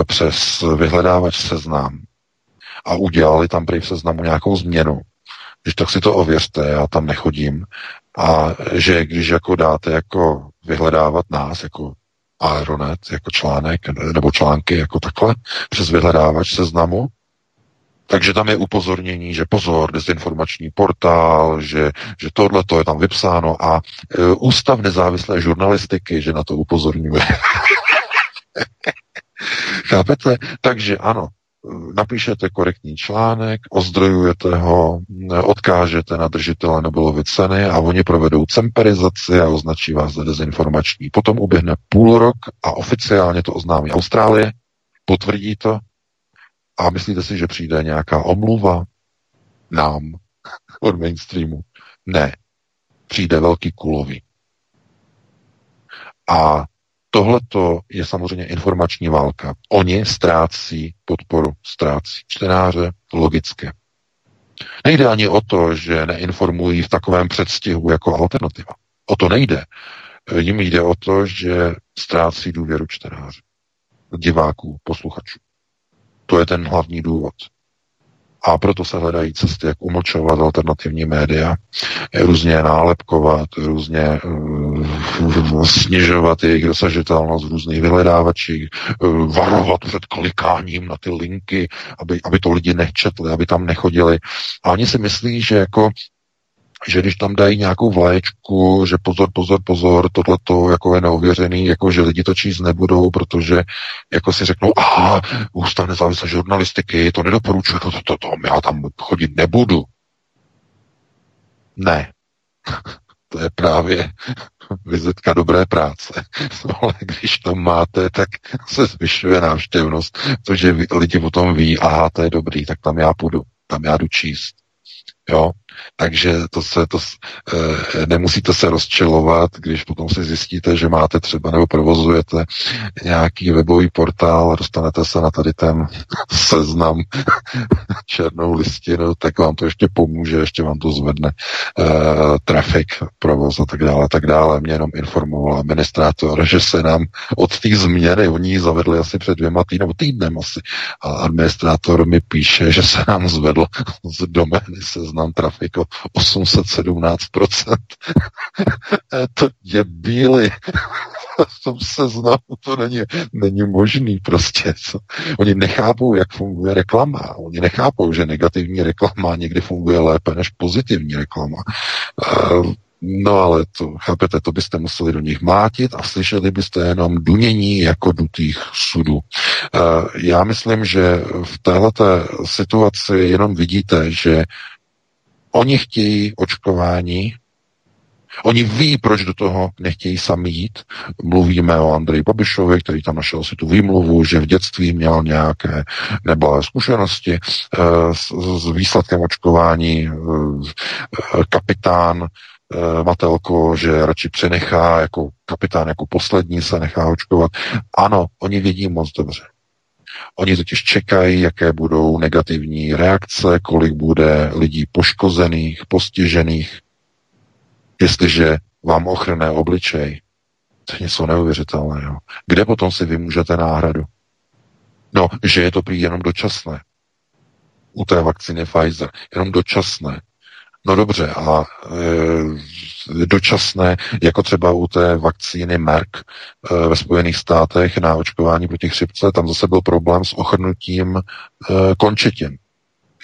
přes vyhledávač seznam a udělali tam prý v seznamu nějakou změnu. Když tak si to ověřte, já tam nechodím. A že když jako dáte jako vyhledávat nás jako Aeronet, jako článek, nebo články jako takhle, přes vyhledávač seznamu, takže tam je upozornění, že pozor, dezinformační portál, že, že tohle to je tam vypsáno a e, Ústav nezávislé žurnalistiky, že na to upozorňuje. Chápete? Takže ano, napíšete korektní článek, ozdrojujete ho, odkážete na držitele Nobelovy ceny a oni provedou cemperizaci a označí vás za dezinformační. Potom uběhne půl rok a oficiálně to oznámí Austrálie, potvrdí to a myslíte si, že přijde nějaká omluva nám od mainstreamu? Ne. Přijde velký kulový. A Tohle je samozřejmě informační válka. Oni ztrácí podporu, ztrácí čtenáře, logické. Nejde ani o to, že neinformují v takovém předstihu jako alternativa. O to nejde. Jim jde o to, že ztrácí důvěru čtenáře, diváků, posluchačů. To je ten hlavní důvod. A proto se hledají cesty, jak umlčovat alternativní média, různě nálepkovat, různě uh, snižovat jejich dosažitelnost v různých vyhledávačích, uh, varovat před klikáním na ty linky, aby, aby to lidi nečetli, aby tam nechodili. A oni si myslí, že jako že když tam dají nějakou vlaječku, že pozor, pozor, pozor, tohle to jako je neověřený, jako že lidi to číst nebudou, protože jako si řeknou, aha, ústav nezávislé žurnalistiky, to nedoporučuje, to, to, to, to, já tam chodit nebudu. Ne. to je právě vizitka dobré práce. Ale když to máte, tak se zvyšuje návštěvnost, protože lidi o tom ví, aha, to je dobrý, tak tam já půjdu, tam já jdu číst. Jo? Takže to se, to, e, nemusíte se rozčelovat, když potom si zjistíte, že máte třeba nebo provozujete nějaký webový portál a dostanete se na tady ten seznam černou listinu, tak vám to ještě pomůže, ještě vám to zvedne e, trafik, provoz a tak dále, tak dále. Mě jenom informoval administrátor, že se nám od té změny, oni ji zavedli asi před dvěma týdny, nebo týdnem asi, a administrátor mi píše, že se nám zvedl z domény seznam trafiku 817%. to je bílý. v tom seznamu to není, není možný prostě. Co? Oni nechápou, jak funguje reklama. Oni nechápou, že negativní reklama někdy funguje lépe než pozitivní reklama. Uh, No ale to, chápete, to byste museli do nich mátit a slyšeli byste jenom dunění jako dutých sudů. Já myslím, že v této situaci jenom vidíte, že oni chtějí očkování, Oni ví, proč do toho nechtějí sami jít. Mluvíme o Andreji Babišovi, který tam našel si tu výmluvu, že v dětství měl nějaké neblahé zkušenosti eh, s, s výsledkem očkování. Eh, kapitán Eh, Matelko, že radši přenechá jako kapitán, jako poslední se nechá očkovat. Ano, oni vědí moc dobře. Oni totiž čekají, jaké budou negativní reakce, kolik bude lidí poškozených, postižených. Jestliže vám ochrné obličej, to je něco neuvěřitelného. Kde potom si vymůžete náhradu? No, že je to prý jenom dočasné. U té vakcíny Pfizer. Jenom dočasné. No dobře, a e, dočasné, jako třeba u té vakcíny Merck e, ve Spojených státech na očkování proti chřipce, tam zase byl problém s ochrnutím e, končetin.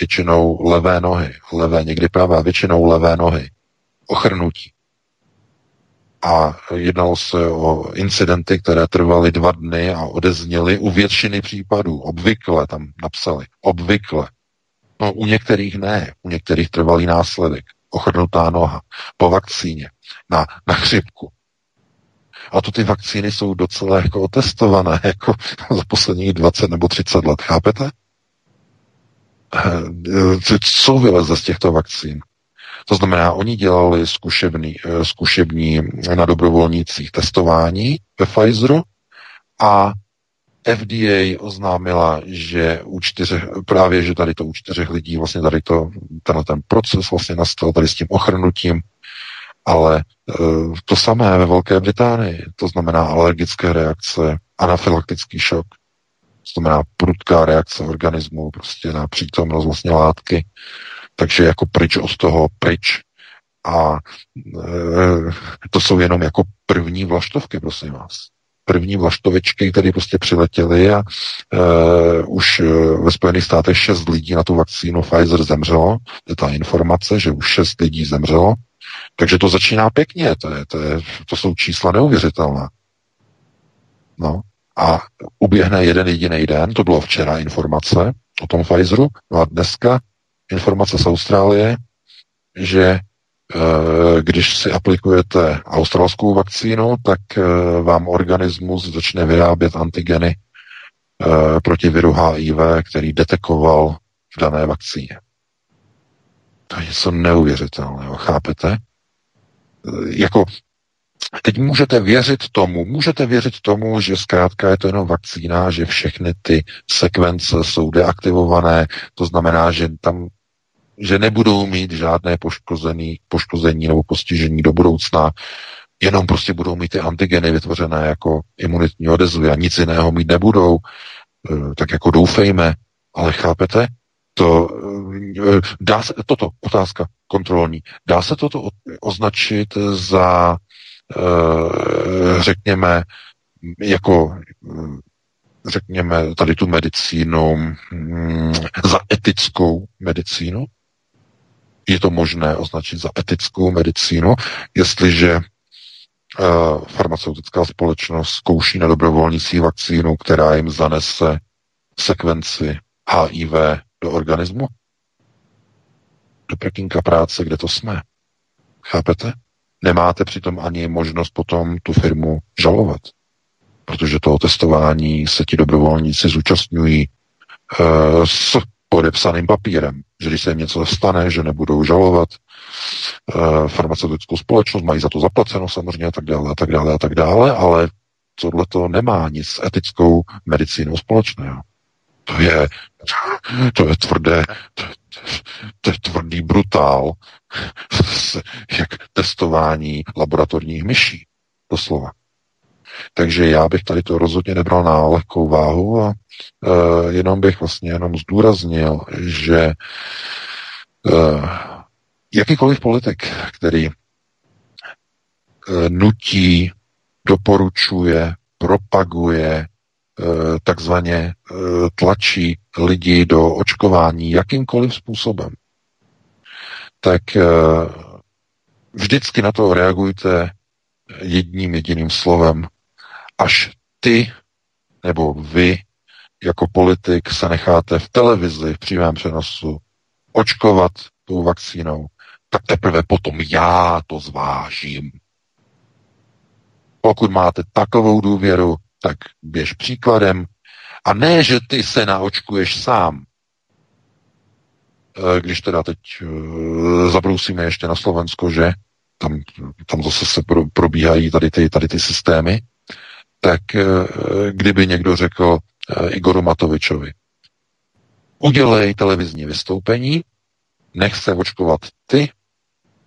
Většinou levé nohy, levé, někdy pravé, většinou levé nohy. Ochrnutí. A jednalo se o incidenty, které trvaly dva dny a odezněly u většiny případů. Obvykle tam napsali. Obvykle No, u některých ne, u některých trvalý následek, ochrnutá noha, po vakcíně, na, na chřipku. A to ty vakcíny jsou docela jako otestované, jako za posledních 20 nebo 30 let, chápete? Eh, co vyleze z těchto vakcín? To znamená, oni dělali zkušební, eh, zkušební na dobrovolnících testování ve Pfizeru a FDA oznámila, že u čtyřech, právě, že tady to u čtyřech lidí vlastně tady to, tenhle ten proces vlastně nastal tady s tím ochrnutím, ale e, to samé ve Velké Británii, to znamená alergické reakce, anafylaktický šok, to znamená prudká reakce organismu prostě na přítomnost vlastně látky, takže jako pryč od toho, pryč. A e, to jsou jenom jako první vlaštovky, prosím vás první vlaštovičky, které prostě přiletěly a uh, už ve Spojených státech šest lidí na tu vakcínu Pfizer zemřelo. Je ta informace, že už šest lidí zemřelo. Takže to začíná pěkně, to, je, to, je, to jsou čísla neuvěřitelná. No. A uběhne jeden jediný den, to bylo včera informace o tom Pfizeru, no a dneska informace z Austrálie, že když si aplikujete australskou vakcínu, tak eh, vám organismus začne vyrábět antigeny eh, proti viru HIV, který detekoval v dané vakcíně. To je něco neuvěřitelného, chápete? Jako Teď můžete věřit tomu, můžete věřit tomu, že zkrátka je to jenom vakcína, že všechny ty sekvence jsou deaktivované, to znamená, že tam že nebudou mít žádné poškozený, poškození nebo postižení do budoucna, jenom prostě budou mít ty antigeny vytvořené jako imunitní odezvy a nic jiného mít nebudou, eh, tak jako doufejme, ale chápete, to eh, dá se, toto, otázka kontrolní, dá se toto označit za, eh, řekněme, jako řekněme, tady tu medicínu mm, za etickou medicínu? Je to možné označit za etickou medicínu, jestliže uh, farmaceutická společnost zkouší na dobrovolnící vakcínu, která jim zanese sekvenci HIV do organismu? Do prkínka práce, kde to jsme. Chápete? Nemáte přitom ani možnost potom tu firmu žalovat, protože toho testování se ti dobrovolníci zúčastňují uh, s podepsaným papírem, že když se jim něco stane, že nebudou žalovat e, farmaceutickou společnost, mají za to zaplaceno samozřejmě a tak dále a tak dále a tak dále, ale tohle to nemá nic s etickou medicínou společného. To je, to je tvrdé, to, to je tvrdý brutál, jak testování laboratorních myší, doslova. Takže já bych tady to rozhodně nebral na lehkou váhu a uh, jenom bych vlastně jenom zdůraznil, že uh, jakýkoliv politik, který uh, nutí, doporučuje, propaguje, uh, takzvaně uh, tlačí lidi do očkování jakýmkoliv způsobem, tak uh, vždycky na to reagujte jedním jediným slovem až ty nebo vy jako politik se necháte v televizi v přímém přenosu očkovat tou vakcínou, tak teprve potom já to zvážím. Pokud máte takovou důvěru, tak běž příkladem. A ne, že ty se naočkuješ sám. E, když teda teď e, zabrousíme ještě na Slovensko, že tam, tam zase se probíhají tady ty, tady ty systémy, tak eh, kdyby někdo řekl eh, Igoru Matovičovi, udělej televizní vystoupení, nech se očkovat ty,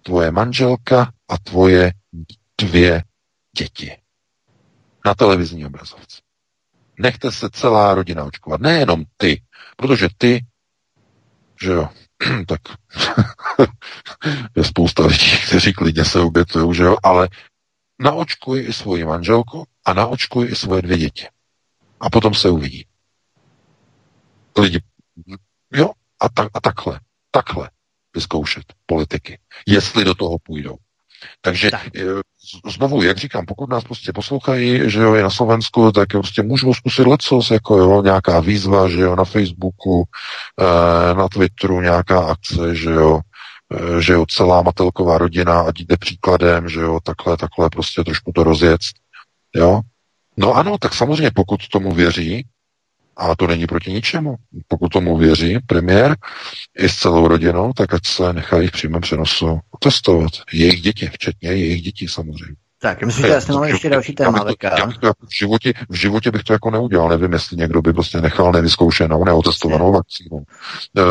tvoje manželka a tvoje dvě děti. Na televizní obrazovce. Nechte se celá rodina očkovat. Nejenom ty, protože ty, že jo, tak je spousta lidí, kteří klidně se obětují, že jo, ale naočkuj i svoji manželku a naočkuj i svoje dvě děti. A potom se uvidí. Lidi, jo, a, ta, a takhle, takhle vyzkoušet politiky, jestli do toho půjdou. Takže tak. Eh, znovu, jak říkám, pokud nás prostě poslouchají, že jo, je na Slovensku, tak prostě můžou zkusit lecos, jako jo, nějaká výzva, že jo, na Facebooku, eh, na Twitteru nějaká akce, že jo, Eh, že jo, celá Matelková rodina, ať jde příkladem, že jo, takhle, takhle prostě trošku to rozjet, jo. No ano, tak samozřejmě, pokud tomu věří, a to není proti ničemu, pokud tomu věří premiér i s celou rodinou, tak ať se nechají v přímém přenosu testovat. Jejich děti, včetně jejich dětí samozřejmě. Tak, myslím, že já jsem ještě další téma. Já bych to, já bych to jako v, životě, v životě bych to jako neudělal. Nevím, jestli někdo by prostě nechal nevyzkoušenou, neotestovanou vakcínu e,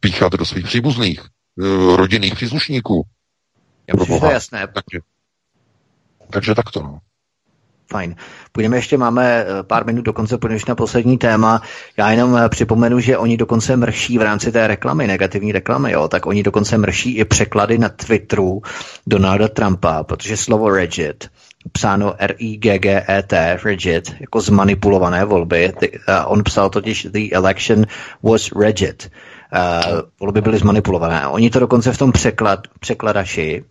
píchat do svých příbuzných. Eh, rodinných příslušníků. Já myslím, to je jasné. Takže, takže takto, no. Fajn. Půjdeme ještě, máme eh, pár minut dokonce, půjdeme na poslední téma. Já jenom eh, připomenu, že oni dokonce mrší v rámci té reklamy, negativní reklamy, jo, tak oni dokonce mrší i překlady na Twitteru Donalda Trumpa, protože slovo rigid, psáno R-I-G-G-E-T, rigid, jako zmanipulované volby, ty, uh, on psal totiž the election was rigid uh, volby byly zmanipulované. Oni to dokonce v tom překlad, překladači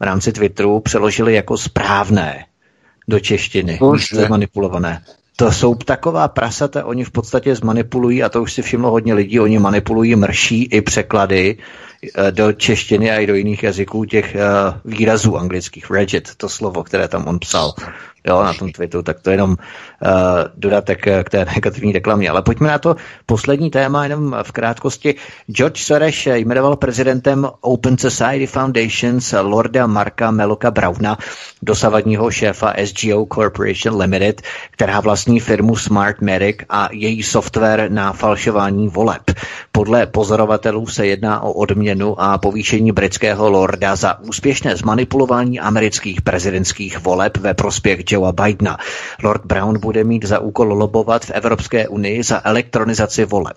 v rámci Twitteru přeložili jako správné do češtiny, zmanipulované. To jsou taková prasata, oni v podstatě zmanipulují, a to už si všimlo hodně lidí, oni manipulují mrší i překlady do češtiny a i do jiných jazyků těch uh, výrazů anglických. Regit, to slovo, které tam on psal jo, na tom Twitteru, tak to je jenom uh, dodatek k té negativní reklamě. Ale pojďme na to poslední téma, jenom v krátkosti. George Soros jmenoval prezidentem Open Society Foundations Lorda Marka Meloka Brauna, dosavadního šéfa SGO Corporation Limited, která vlastní firmu Smart Medic a její software na falšování voleb. Podle pozorovatelů se jedná o odměnu a povýšení britského lorda za úspěšné zmanipulování amerických prezidentských voleb ve prospěch Joea Bidena. Lord Brown bude mít za úkol lobovat v Evropské unii za elektronizaci voleb.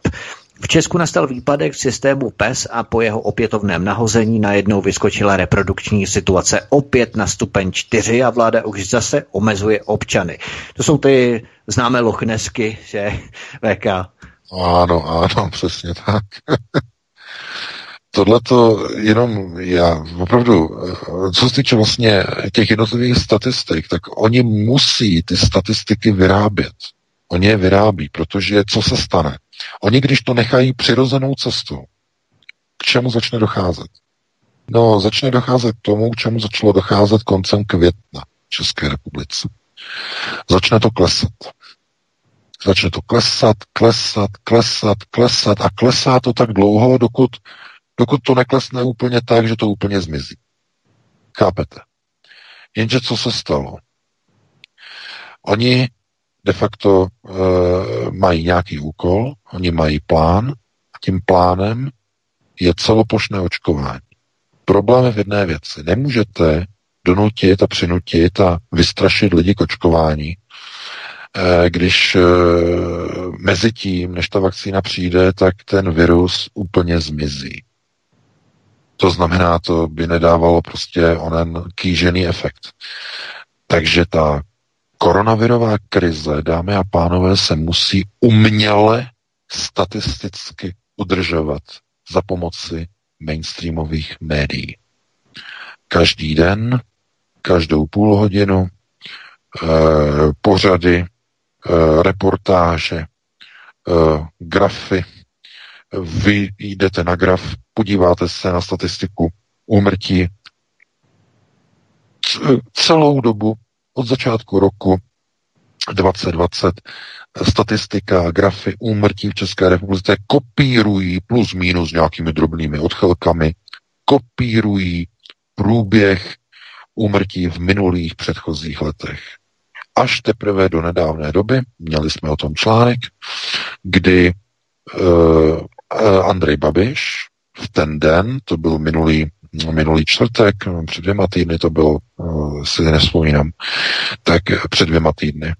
V Česku nastal výpadek v systému PES a po jeho opětovném nahození najednou vyskočila reprodukční situace opět na stupeň 4 a vláda už zase omezuje občany. To jsou ty známé lochnesky, že VK. Ano, ano, přesně tak. Tohle to jenom já opravdu, co se týče vlastně těch jednotlivých statistik, tak oni musí ty statistiky vyrábět. Oni je vyrábí, protože co se stane? Oni, když to nechají přirozenou cestou, k čemu začne docházet? No, začne docházet k tomu, k čemu začalo docházet koncem května v České republice. Začne to klesat. Začne to klesat, klesat, klesat, klesat a klesá to tak dlouho, dokud, dokud to neklesne úplně tak, že to úplně zmizí. Chápete? Jenže co se stalo? Oni de facto e, mají nějaký úkol, oni mají plán a tím plánem je celoplošné očkování. Problém je v jedné věci. Nemůžete donutit a přinutit a vystrašit lidi k očkování, eh, když eh, mezi tím, než ta vakcína přijde, tak ten virus úplně zmizí. To znamená, to by nedávalo prostě onen kýžený efekt. Takže ta koronavirová krize, dámy a pánové, se musí uměle statisticky udržovat za pomoci mainstreamových médií. Každý den, každou půl hodinu, eh, pořady, eh, reportáže, eh, grafy. Vy jdete na graf, podíváte se na statistiku úmrtí celou dobu od začátku roku 2020 statistika, grafy úmrtí v České republice kopírují plus minus nějakými drobnými odchylkami, kopírují průběh úmrtí v minulých předchozích letech. Až teprve do nedávné doby, měli jsme o tom článek, kdy uh, Andrej Babiš v ten den, to byl minulý, minulý čtvrtek, před dvěma týdny to bylo, uh, si nespomínám, tak před dvěma týdny,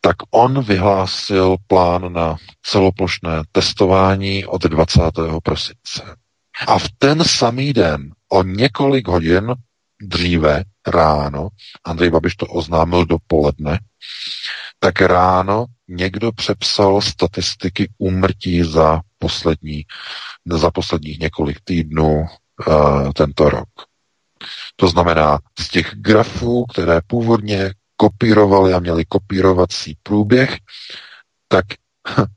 tak on vyhlásil plán na celoplošné testování od 20. prosince. A v ten samý den, o několik hodin dříve, ráno, Andrej Babiš to oznámil dopoledne, tak ráno někdo přepsal statistiky úmrtí za poslední, za posledních několik týdnů uh, tento rok. To znamená, z těch grafů, které původně kopírovali a měli kopírovací průběh, tak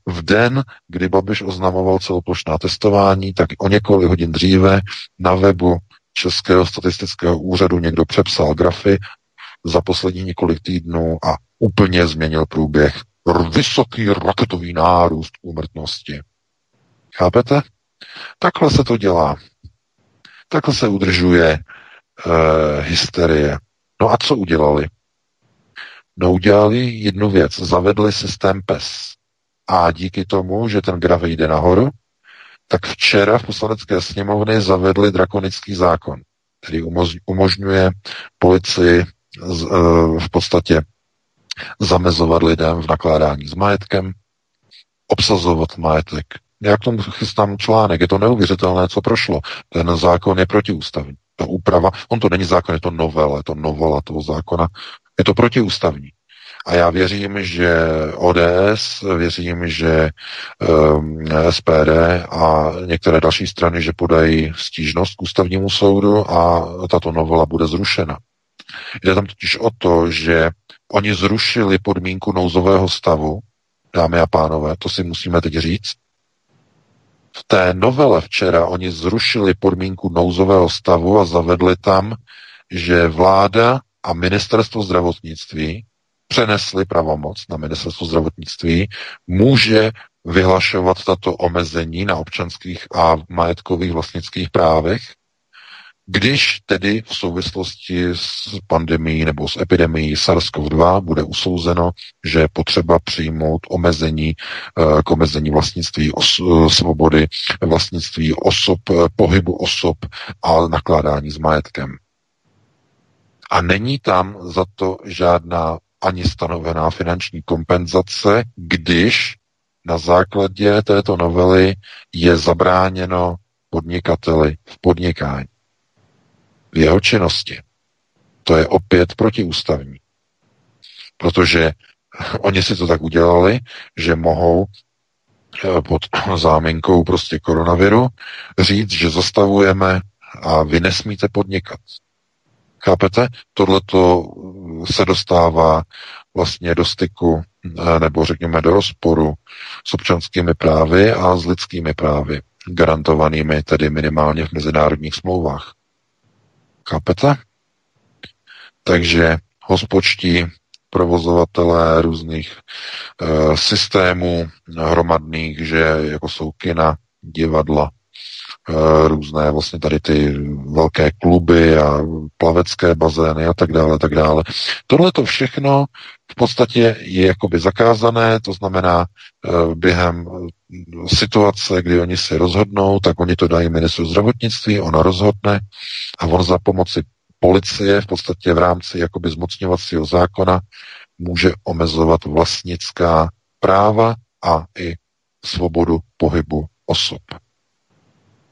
v den, kdy Babiš oznamoval celoplošná testování, tak o několik hodin dříve na webu Českého statistického úřadu někdo přepsal grafy za poslední několik týdnů a úplně změnil průběh. Vysoký raketový nárůst úmrtnosti. Chápete? Takhle se to dělá. Takhle se udržuje e, hysterie. No a co udělali? No udělali jednu věc. Zavedli systém PES. A díky tomu, že ten graf jde nahoru, tak včera v poslanecké sněmovně zavedli drakonický zákon, který umožňuje policii e, v podstatě zamezovat lidem v nakládání s majetkem, obsazovat majetek. Já k tomu chystám článek, je to neuvěřitelné, co prošlo. Ten zákon je protiústavní. Ta úprava, on to není zákon, je to novela, je to novela toho zákona, je to protiústavní. A já věřím, že ODS, věřím, že um, ehm, SPD a některé další strany, že podají stížnost k ústavnímu soudu a tato novela bude zrušena. Jde tam totiž o to, že oni zrušili podmínku nouzového stavu, dámy a pánové, to si musíme teď říct. V té novele včera oni zrušili podmínku nouzového stavu a zavedli tam, že vláda a ministerstvo zdravotnictví přenesli pravomoc na ministerstvo zdravotnictví, může vyhlašovat tato omezení na občanských a majetkových vlastnických právech, když tedy v souvislosti s pandemí nebo s epidemií SARS-CoV-2 bude usouzeno, že je potřeba přijmout omezení eh, k omezení vlastnictví os- svobody, vlastnictví osob, pohybu osob a nakládání s majetkem. A není tam za to žádná ani stanovená finanční kompenzace, když na základě této novely je zabráněno podnikateli v podnikání, v jeho činnosti. To je opět protiústavní. Protože oni si to tak udělali, že mohou eh, pod záminkou prostě koronaviru říct, že zastavujeme a vy nesmíte podnikat. Chápete? Tohle se dostává vlastně do styku eh, nebo řekněme do rozporu s občanskými právy a s lidskými právy, garantovanými tedy minimálně v mezinárodních smlouvách. Chápete? Takže hospočtí provozovatelé různých uh, systémů hromadných, že jako jsou kina, divadla, různé vlastně tady ty velké kluby a plavecké bazény a tak dále, tak dále. Tohle to všechno v podstatě je jakoby zakázané, to znamená uh, během situace, kdy oni si rozhodnou, tak oni to dají ministru zdravotnictví, ona rozhodne a on za pomoci policie v podstatě v rámci jakoby zmocňovacího zákona může omezovat vlastnická práva a i svobodu pohybu osob.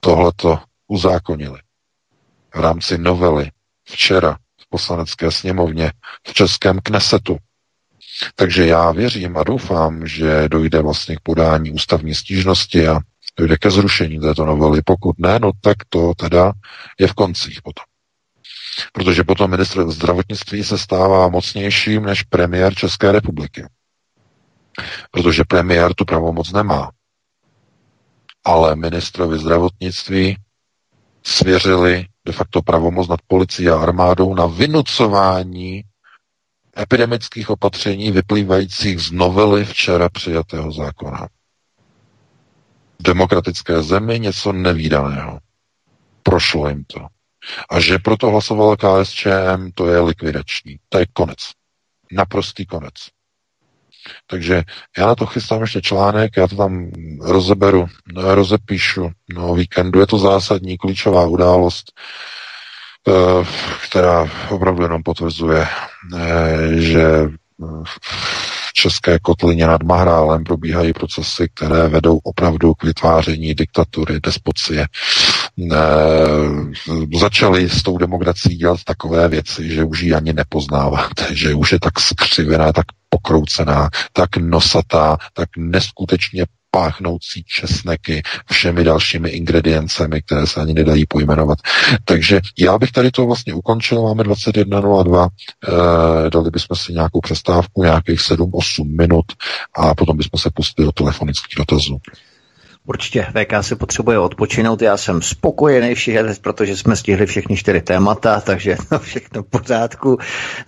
Tohle to uzákonili v rámci novely včera v poslanecké sněmovně v Českém Knesetu. Takže já věřím a doufám, že dojde vlastně k podání ústavní stížnosti a dojde ke zrušení této novely. Pokud ne, no tak to teda je v koncích potom. Protože potom ministr zdravotnictví se stává mocnějším než premiér České republiky. Protože premiér tu pravomoc nemá. Ale ministrovi zdravotnictví svěřili de facto pravomoc nad policií a armádou na vynucování epidemických opatření vyplývajících z novely včera přijatého zákona. V demokratické zemi něco nevýdaného. Prošlo jim to. A že proto hlasovala KSČM, to je likvidační. To je konec. Naprostý konec. Takže já na to chystám ještě článek, já to tam rozeberu, rozepíšu no, víkendu. Je to zásadní, klíčová událost, eh, která opravdu jenom potvrzuje, eh, že české kotlině nad Mahrálem probíhají procesy, které vedou opravdu k vytváření diktatury, despocie. E, začali s tou demokracií dělat takové věci, že už ji ani nepoznáváte, že už je tak skřivená, tak pokroucená, tak nosatá, tak neskutečně páchnoucí česneky, všemi dalšími ingrediencemi, které se ani nedají pojmenovat. Takže já bych tady to vlastně ukončil, máme 21.02, e, dali bychom si nějakou přestávku, nějakých 7-8 minut a potom bychom se pustili do telefonických dotazů. Určitě VK si potřebuje odpočinout, já jsem spokojený všichni, protože jsme stihli všechny čtyři témata, takže to všechno v pořádku.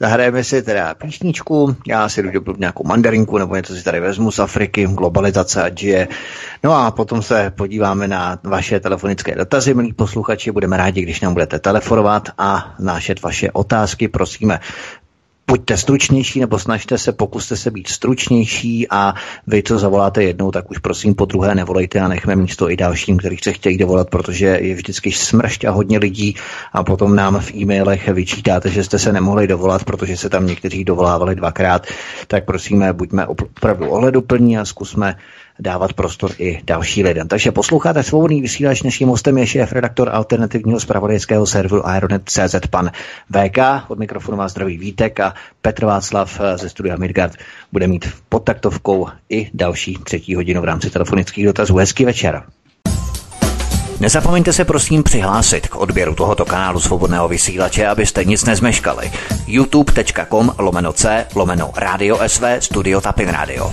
Zahrajeme si teda písničku, já si jdu nějakou mandarinku nebo něco si tady vezmu z Afriky, globalizace a je. No a potom se podíváme na vaše telefonické dotazy, milí posluchači, budeme rádi, když nám budete telefonovat a nášet vaše otázky, prosíme buďte stručnější nebo snažte se, pokuste se být stručnější a vy, co zavoláte jednou, tak už prosím po druhé nevolejte a nechme místo i dalším, kteří se chtějí dovolat, protože je vždycky smršť a hodně lidí a potom nám v e-mailech vyčítáte, že jste se nemohli dovolat, protože se tam někteří dovolávali dvakrát. Tak prosíme, buďme opravdu ohleduplní a zkusme dávat prostor i další lidem. Takže posloucháte svobodný vysílač. Dnešním hostem je šéf redaktor alternativního spravodajského serveru Aeronet.cz pan VK. Od mikrofonu vás zdraví Vítek a Petr Václav ze studia Midgard bude mít pod taktovkou i další třetí hodinu v rámci telefonických dotazů. Hezký večer. Nezapomeňte se prosím přihlásit k odběru tohoto kanálu svobodného vysílače, abyste nic nezmeškali. youtube.com lomeno c lomeno radio sv studio tapin radio.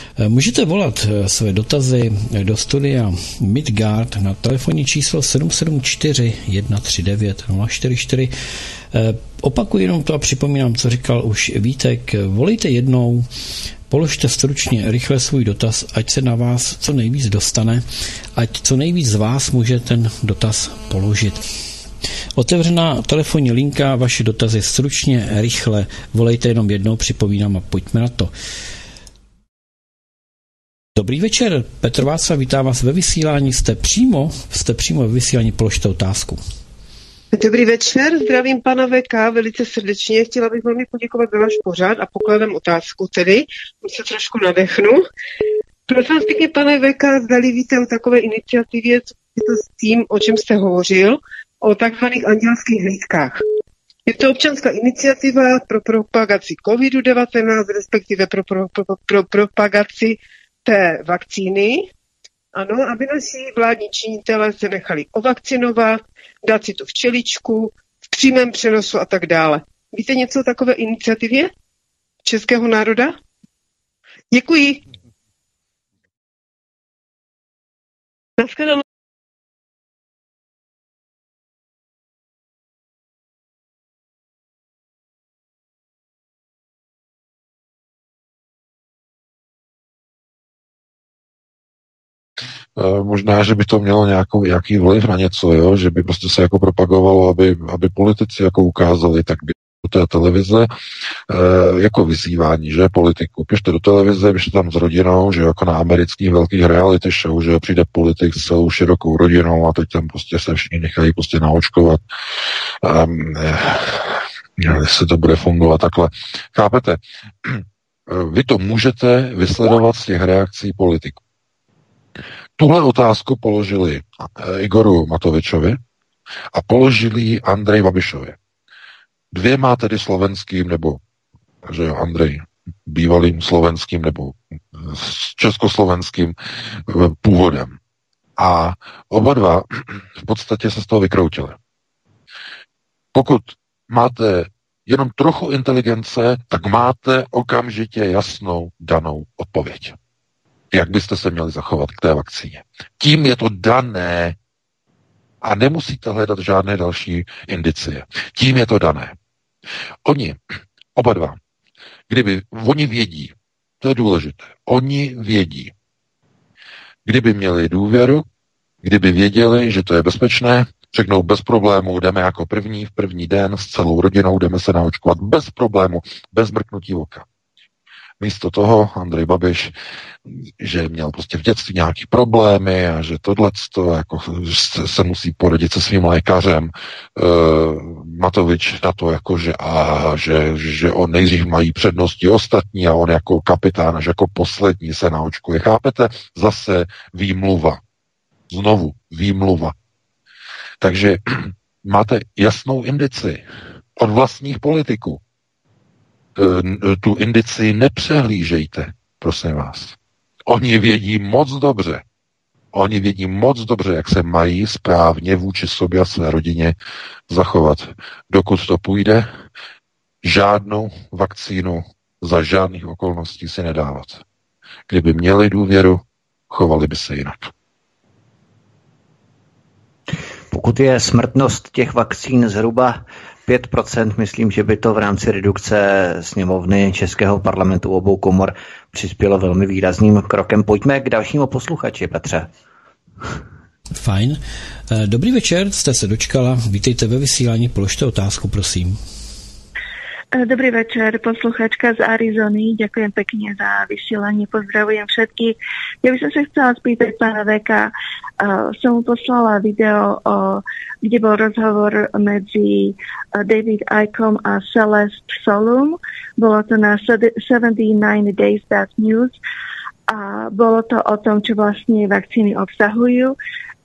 můžete volat eh, své dotazy eh, do studia Midgard na telefonní číslo 774 139 044. Opakuji jenom to a připomínám, co říkal už Vítek. Volejte jednou, položte stručně rychle svůj dotaz, ať se na vás co nejvíc dostane, ať co nejvíc z vás může ten dotaz položit. Otevřená telefonní linka, vaše dotazy stručně, rychle, volejte jenom jednou, připomínám a pojďme na to. Dobrý večer, Petr Václav, vítám vás ve vysílání. Jste přímo, jste přímo ve vysílání, položte otázku. Dobrý večer, zdravím pana VK velice srdečně. Chtěla bych velmi poděkovat za váš pořád a pokládám otázku tedy, už se trošku nadechnu. Prosím vás pěkně, pane VK, zdali víte o takové iniciativě, co je to s tím, o čem jste hovořil, o takzvaných andělských hlídkách. Je to občanská iniciativa pro propagaci COVID-19, respektive pro, pro, pro, pro propagaci té vakcíny Ano, aby naši vládní činitelé se nechali ovakcinovat, dát si tu včeličku, v přímém přenosu a tak dále. Víte něco o takové iniciativě českého národa? Děkuji. Naschledanou. Možná, že by to mělo nějakou, nějaký vliv na něco, jo? že by prostě se jako propagovalo, aby, aby politici jako ukázali, tak by do té televize e, jako vyzývání, že politiku. Běžte do televize, běžte tam s rodinou, že jako na amerických velkých reality show, že přijde politik s celou širokou rodinou a teď tam prostě se všichni nechají prostě naočkovat. Um, jestli to bude fungovat takhle. Chápete? Vy to můžete vysledovat z těch reakcí politiků. Tuhle otázku položili eh, Igoru Matovičovi a položili ji Andrej Babišovi. Dvěma tedy slovenským, nebo že jo, Andrej, bývalým slovenským nebo československým eh, původem. A oba dva v podstatě se z toho vykroutili. Pokud máte jenom trochu inteligence, tak máte okamžitě jasnou danou odpověď jak byste se měli zachovat k té vakcíně. Tím je to dané a nemusíte hledat žádné další indicie. Tím je to dané. Oni, oba dva, kdyby, oni vědí, to je důležité, oni vědí, kdyby měli důvěru, kdyby věděli, že to je bezpečné, řeknou bez problému, jdeme jako první, v první den s celou rodinou, jdeme se naočkovat bez problému, bez mrknutí oka. Místo toho Andrej Babiš, že měl prostě v dětství nějaký problémy a že tohle jako se musí poradit se svým lékařem. E, Matovič na to, jako, že, a, že, že on nejdřív mají přednosti ostatní a on jako kapitán, až jako poslední se naočkuje. Chápete? Zase výmluva. Znovu výmluva. Takže máte jasnou indici od vlastních politiků. Eh, tu indici nepřehlížejte, prosím vás. Oni vědí moc dobře, oni vědí moc dobře, jak se mají správně vůči sobě a své rodině zachovat. Dokud to půjde, žádnou vakcínu za žádných okolností si nedávat. Kdyby měli důvěru, chovali by se jinak. Pokud je smrtnost těch vakcín zhruba 5%, myslím, že by to v rámci redukce sněmovny Českého parlamentu obou komor přispělo velmi výrazným krokem. Pojďme k dalšímu posluchači, Petře. Fajn. Eh, dobrý večer, jste se dočkala. Vítejte ve vysílání, položte otázku, prosím. Eh, dobrý večer, posluchačka z Arizony. Ďakujem pekne za vysielanie. Pozdravujem všetkých. Ja by som sa chcela spýtať pána Veka. Uh, som mu poslala video, uh, kde bol rozhovor medzi uh, David Icom a Celeste Solum. Bolo to na 79 Days Bad News. A bolo to o tom, čo vlastne vakcíny obsahujú.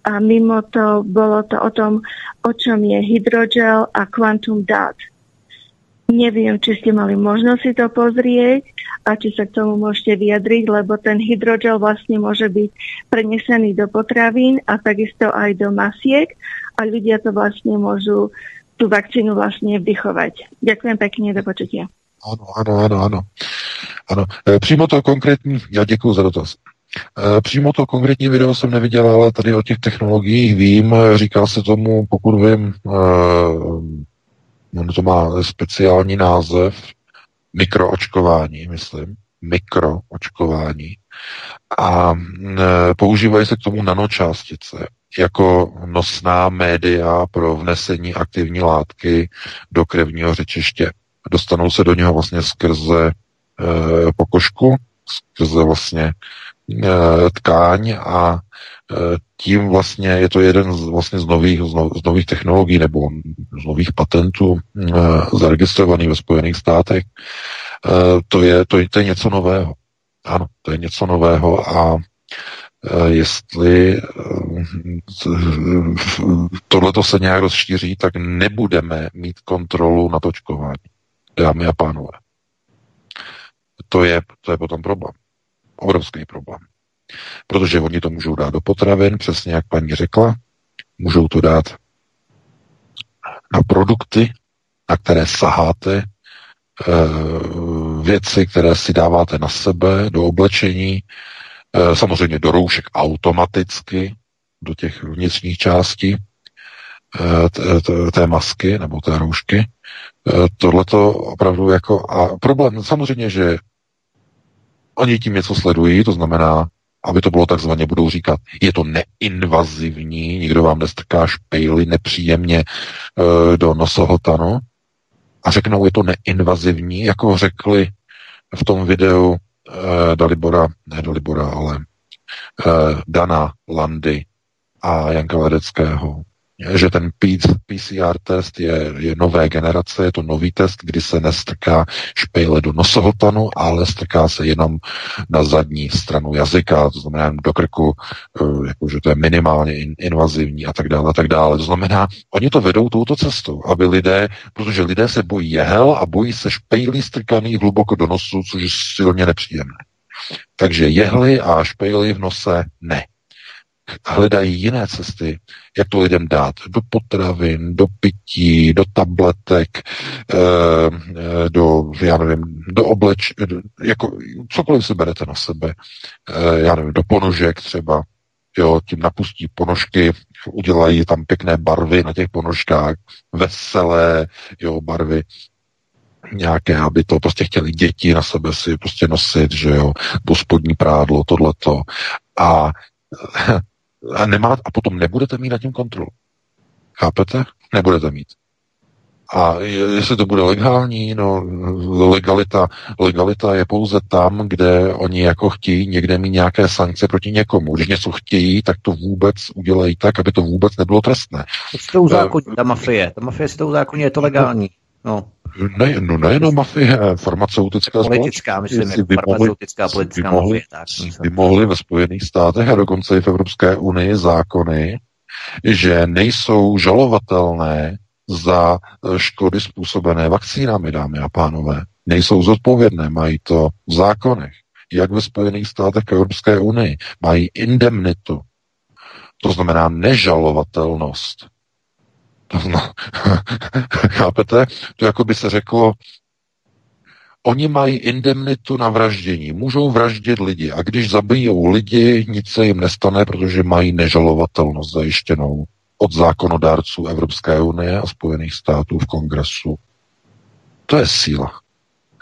A mimo to bolo to o tom, o čom je hydrogel a quantum dot Neviem, či ste mali možnosť si to pozrieť a či sa k tomu môžete vyjadriť, lebo ten hydrogel vlastne môže byť prenesený do potravín a takisto aj do masiek a ľudia to vlastne môžu tú vakcínu vlastne vdychovať. Ďakujem pekne, do počutia. Ano, ano, ano, ano. ano. E, přímo to konkrétní, já děkuji za dotaz. E, přímo to konkrétní video jsem neviděl, ale tady o těch technologiích vím. Říká se tomu, pokud vím, e, ono to má speciální název, mikroočkování, myslím, mikroočkování. A e, používají se k tomu nanočástice jako nosná média pro vnesení aktivní látky do krevního řečiště. Dostanou se do něho vlastně skrze e, pokožku, skrze vlastně tkáň a Eh, tím vlastně je to jeden z, vlastně z nových, z, no, nových technologií nebo z nových patentů e, zaregistrovaných ve Spojených státech. To, je, to, to je něco nového. Ano, to je něco nového a jestli tohleto se nějak rozšíří, tak nebudeme mít kontrolu na točkování. Dámy a pánové. To je, to je potom problém. Obrovský problém. Protože oni to můžou dát do potravin, přesně jak paní řekla, můžou to dát na produkty, na které saháte, eh, věci, které si dáváte na sebe, do oblečení, eh, samozřejmě do roušek automaticky, do těch vnitřních částí eh, té masky nebo té roušky. Tohle to opravdu jako... A problém samozřejmě, že oni tím něco sledují, to znamená, aby to bylo takzvaně, budou říkat, je to neinvazivní, nikdo vám nestrká špejly nepříjemně e, do nosohotanu a řeknou, je to neinvazivní, jako řekli v tom videu e, Dalibora, ne Dalibora, ale e, Dana Landy a Janka Ledeckého, že ten PCR test je, je nové generace, je to nový test, kdy se nestrká špejle do nosohotanu, ale strká se jenom na zadní stranu jazyka, to znamená do krku, eh, jakože to je minimálně invazivní a tak dále, a tak dále. To znamená, oni to vedou touto cestou, aby lidé, protože lidé se bojí jehel a bojí se špejlí strkaný hluboko do nosu, což je silně nepříjemné. Takže jehly a špejly v nose ne hledají jiné cesty, jak to lidem dát. Do potravin, do pití, do tabletek, eh, eh, do, já nevím, do obleč, jako cokoliv si berete na sebe, eh, já nevím, do ponožek třeba, jo, tím napustí ponožky, udělají tam pěkné barvy na těch ponožkách, veselé, jo, barvy, nějaké, aby to prostě chtěli děti na sebe si prostě nosit, že jo, do spodní prádlo, tohleto. A a, nemá, a potom nebudete mít nad tím kontrolu. Chápete? Nebudete mít. A jestli to bude legální, no legalita, legalita je pouze tam, kde oni jako chtějí někde mít nějaké sankce proti někomu. Když něco chtějí, tak to vůbec udělají tak, aby to vůbec nebylo trestné. To si to uzákoní, ta mafie. Ta mafie si to uzákoní, je to legální. No. Ne, no nejenom mafie, farmaceutická politická, myslím, jako by farmaceutická politická by mohli, mafie. Tak, by mohli ve Spojených státech a dokonce i v Evropské unii zákony, že nejsou žalovatelné za škody způsobené vakcínami, dámy a pánové. Nejsou zodpovědné, mají to v zákonech. Jak ve Spojených státech a Evropské unii. Mají indemnitu. To znamená nežalovatelnost. No, chápete? To jako by se řeklo, oni mají indemnitu na vraždění. Můžou vraždit lidi a když zabijou lidi, nic se jim nestane, protože mají nežalovatelnost zajištěnou od zákonodárců Evropské unie a Spojených států v kongresu. To je síla.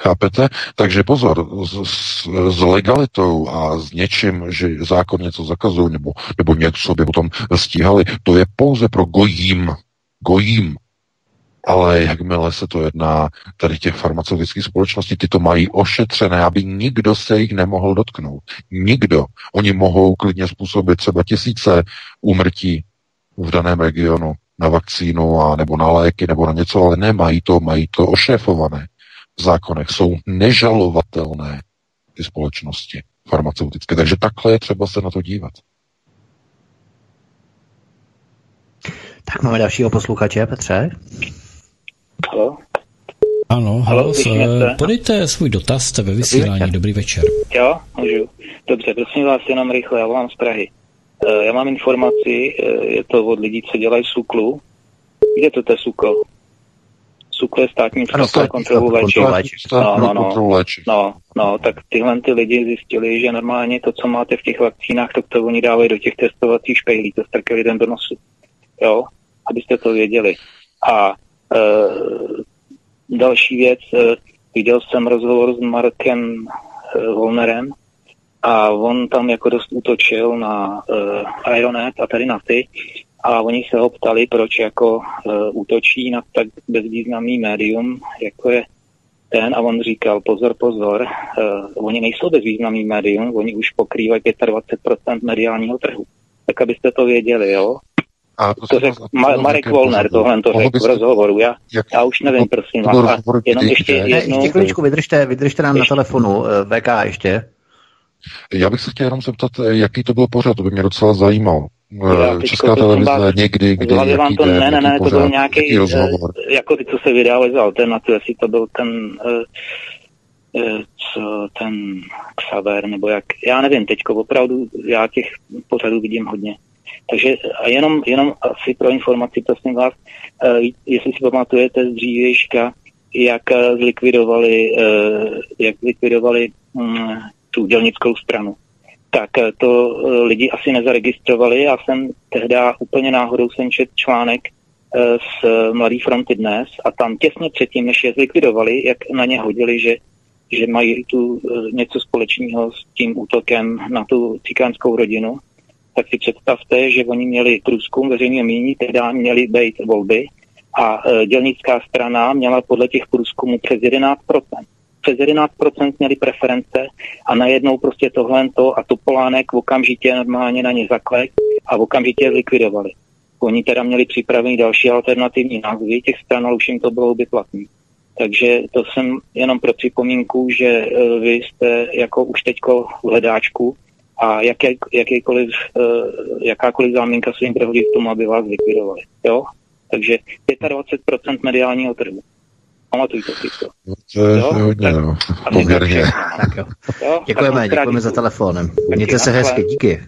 Chápete? Takže pozor, s, s, s legalitou a s něčím, že zákon něco zakazuje, nebo, nebo něco by potom stíhali, to je pouze pro gojím, gojím. Ale jakmile se to jedná tady těch farmaceutických společností, ty to mají ošetřené, aby nikdo se jich nemohl dotknout. Nikdo. Oni mohou klidně způsobit třeba tisíce úmrtí v daném regionu na vakcínu a nebo na léky nebo na něco, ale nemají to, mají to ošéfované v zákonech. Jsou nežalovatelné ty společnosti farmaceutické. Takže takhle je třeba se na to dívat. Tak máme dalšího posluchače, Petře. Halo? Ano, halo, halo podejte svůj dotaz, jste ve vysílání, dobrý, dobrý večer. Jo, můžu. Dobře, prosím vás jenom rychle, já volám z Prahy. Eh, já mám informaci, eh, je to od lidí, co dělají SUKLu. Kde to je SUKL? SUKL je státní ano, kontrolu léčiv. No, no, no, no, no, tak tyhle ty lidi zjistili, že normálně to, co máte v těch vakcínách, tak to oni dávají do těch testovacích špejlí, to strkají lidem do nosu. Jo, abyste to věděli. A e, další věc, e, viděl jsem rozhovor s Markem e, Volnerem, a on tam jako dost útočil na uh, Ironet a tady na ty a oni se ho ptali, proč jako uh, útočí na tak bezvýznamný médium, jako je ten a on říkal, pozor, pozor, uh, oni nejsou bezvýznamný médium, oni už pokrývají 25% mediálního trhu. Tak abyste to věděli, jo? A to řekl Ma- Marek Volner, tohle to řekl v rozhovoru. Já, já už nevím, prosím vás. Jenom ještě jednou... Ještě chviličku vydržte, vydržte nám ještě. na telefonu, VK ještě. Já bych se chtěl jenom zeptat, jaký to byl pořad, to by mě docela zajímalo. Já, Česká televize vás, někdy, kdy, jaký vám to, den, ne, ne, ne, to byl nějaký, rozhovor. jako ty, co se vydávali za alternativu, jestli to byl ten, uh, co ten Xaver, nebo jak, já nevím, teďko opravdu, já těch pořadů vidím hodně. Takže a jenom, jenom asi pro informaci, prosím vás, jestli si pamatujete z dřívějška, jak zlikvidovali, jak zlikvidovali mm, tu dělnickou stranu tak eh, to eh, lidi asi nezaregistrovali. Já jsem tehdy úplně náhodou jsem čet článek eh, z Mladý fronty dnes a tam těsně předtím, než je zlikvidovali, jak na ně hodili, že, že mají tu něco společného s tím útokem na tu cikánskou rodinu, tak si představte, že oni měli průzkum veřejného mínění, tehdy měli být volby a dělnická strana měla podle těch průzkumů přes 11% přes 11% měli preference a najednou prostě tohle to a Topolánek okamžitě normálně na ně zaklek a okamžitě likvidovali. Oni teda měli připravený další alternativní názvy těch stran, ale už jim to bylo by platný. Takže to jsem jenom pro připomínku, že e, vy jste jako už teďko v hledáčku a jaké, jakýkoliv, e, jakákoliv záminka se jim prehodí k tomu, aby vás likvidovali. Jo? Takže 25% mediálního trhu. Pamatujte si to. No, to je jo? hodně, tak, no. Poměrně. Tak jo. jo? Děkujeme, děkujeme za telefonem. Mějte se hezky, díky.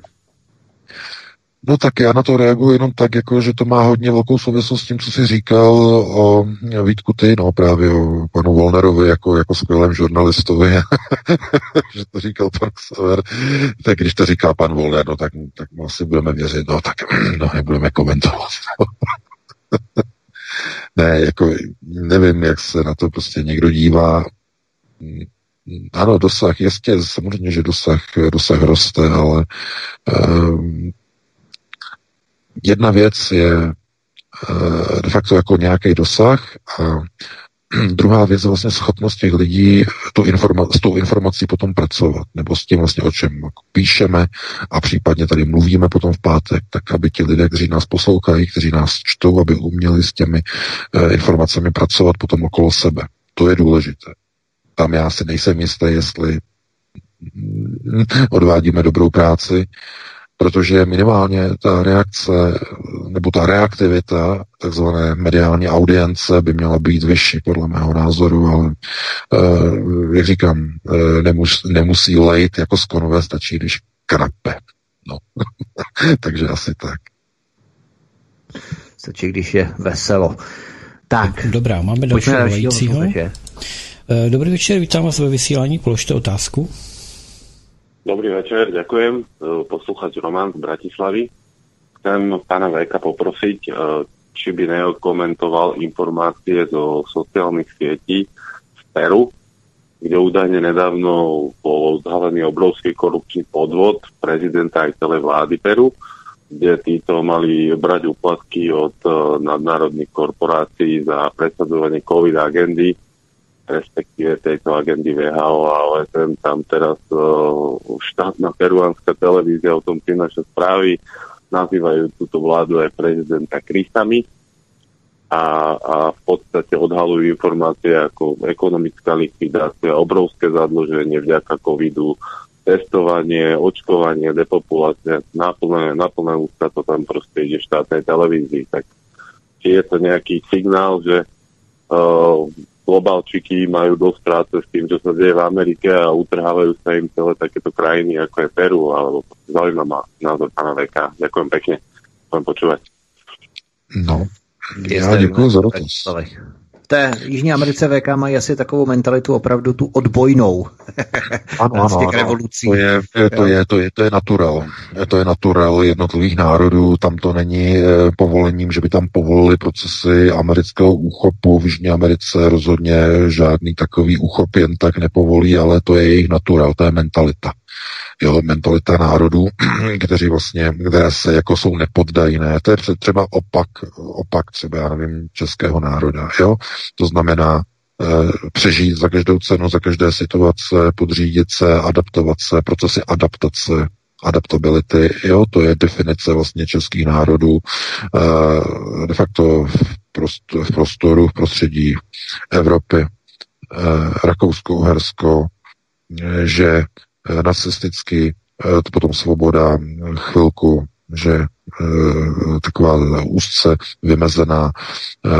No tak já na to reaguji jenom tak, jako, že to má hodně velkou souvislost s tím, co jsi říkal o Vítku ty, no právě o panu Volnerovi jako, jako skvělém žurnalistovi, že to říkal pan Sever, tak když to říká pan Volner, no tak, tak mu asi budeme věřit, no tak no, nebudeme komentovat. ne, jako nevím, jak se na to prostě někdo dívá. Ano, dosah, jistě, samozřejmě, že dosah, dosah roste, ale um, jedna věc je uh, de facto jako nějaký dosah a Druhá věc je vlastně schopnost těch lidí tu informa- s tou informací potom pracovat, nebo s tím vlastně, o čem píšeme a případně tady mluvíme potom v pátek, tak aby ti lidé, kteří nás poslouchají, kteří nás čtou, aby uměli s těmi e, informacemi pracovat potom okolo sebe. To je důležité. Tam já si nejsem jistý, jestli mm, odvádíme dobrou práci, protože minimálně ta reakce nebo ta reaktivita takzvané mediální audience by měla být vyšší, podle mého názoru, ale uh, jak říkám, uh, nemus, nemusí lejt jako z konové, stačí, když krape. No. Takže asi tak. Stačí, když je veselo. Tak. Dobrá, máme dalšího. Eh, dobrý večer, vítám vás ve vysílání, položte otázku. Dobrý večer, ďakujem. E, poslúchať Roman z Bratislavy. Chcem pána Veka poprosiť, e, či by neokomentoval informácie zo sociálnych sietí z Peru, kde údajne nedávno bol odhalený obrovský korupčný podvod prezidenta aj celej vlády Peru, kde títo mali brať úplatky od e, nadnárodných korporácií za predsadzovanie COVID agendy respektíve tejto agendy VHO a OSN. Tam teraz uh, štátna peruánska televízia o tom prináša správy, nazývajú túto vládu aj prezidenta Kristami a, a v podstate odhalujú informácie ako ekonomická likvidácia, obrovské zadlženie vďaka covidu, testovanie, očkovanie, depopulácia, naplné, naplné ústa to tam proste ide štátnej televízii. Tak či je to nejaký signál, že uh, globalčiky majú dosť práce s tým, čo sa deje v Amerike a utrhávajú sa im celé takéto krajiny, ako je Peru, alebo zaujíma ma názor pána Veka. Ďakujem pekne. Budem počúvať. No, já děkuji za dotaz té Jižní Americe VK mají asi takovou mentalitu opravdu tu odbojnou. ano, ano, z těch ano. revolucí. To je, to, je, to, je, to je natural. To je natural jednotlivých národů. Tam to není e, povolením, že by tam povolili procesy amerického úchopu. V Jižní Americe rozhodně žádný takový úchop jen tak nepovolí, ale to je jejich natural, to je mentalita jo, mentalita národů, kteří vlastně, které se jako jsou nepoddajné. To je třeba opak, opak třeba, já nevím, českého národa, jo. To znamená, e, přežít za každou cenu, za každé situace, podřídit se, adaptovat se, procesy adaptace, adaptability, jo, to je definice vlastně českých národů e, de facto v, prostoru, v prostředí Evropy, e, Rakousko, Uhersko, že Eh, nacisticky, eh, to potom svoboda, chvilku, že taková úzce vymezená,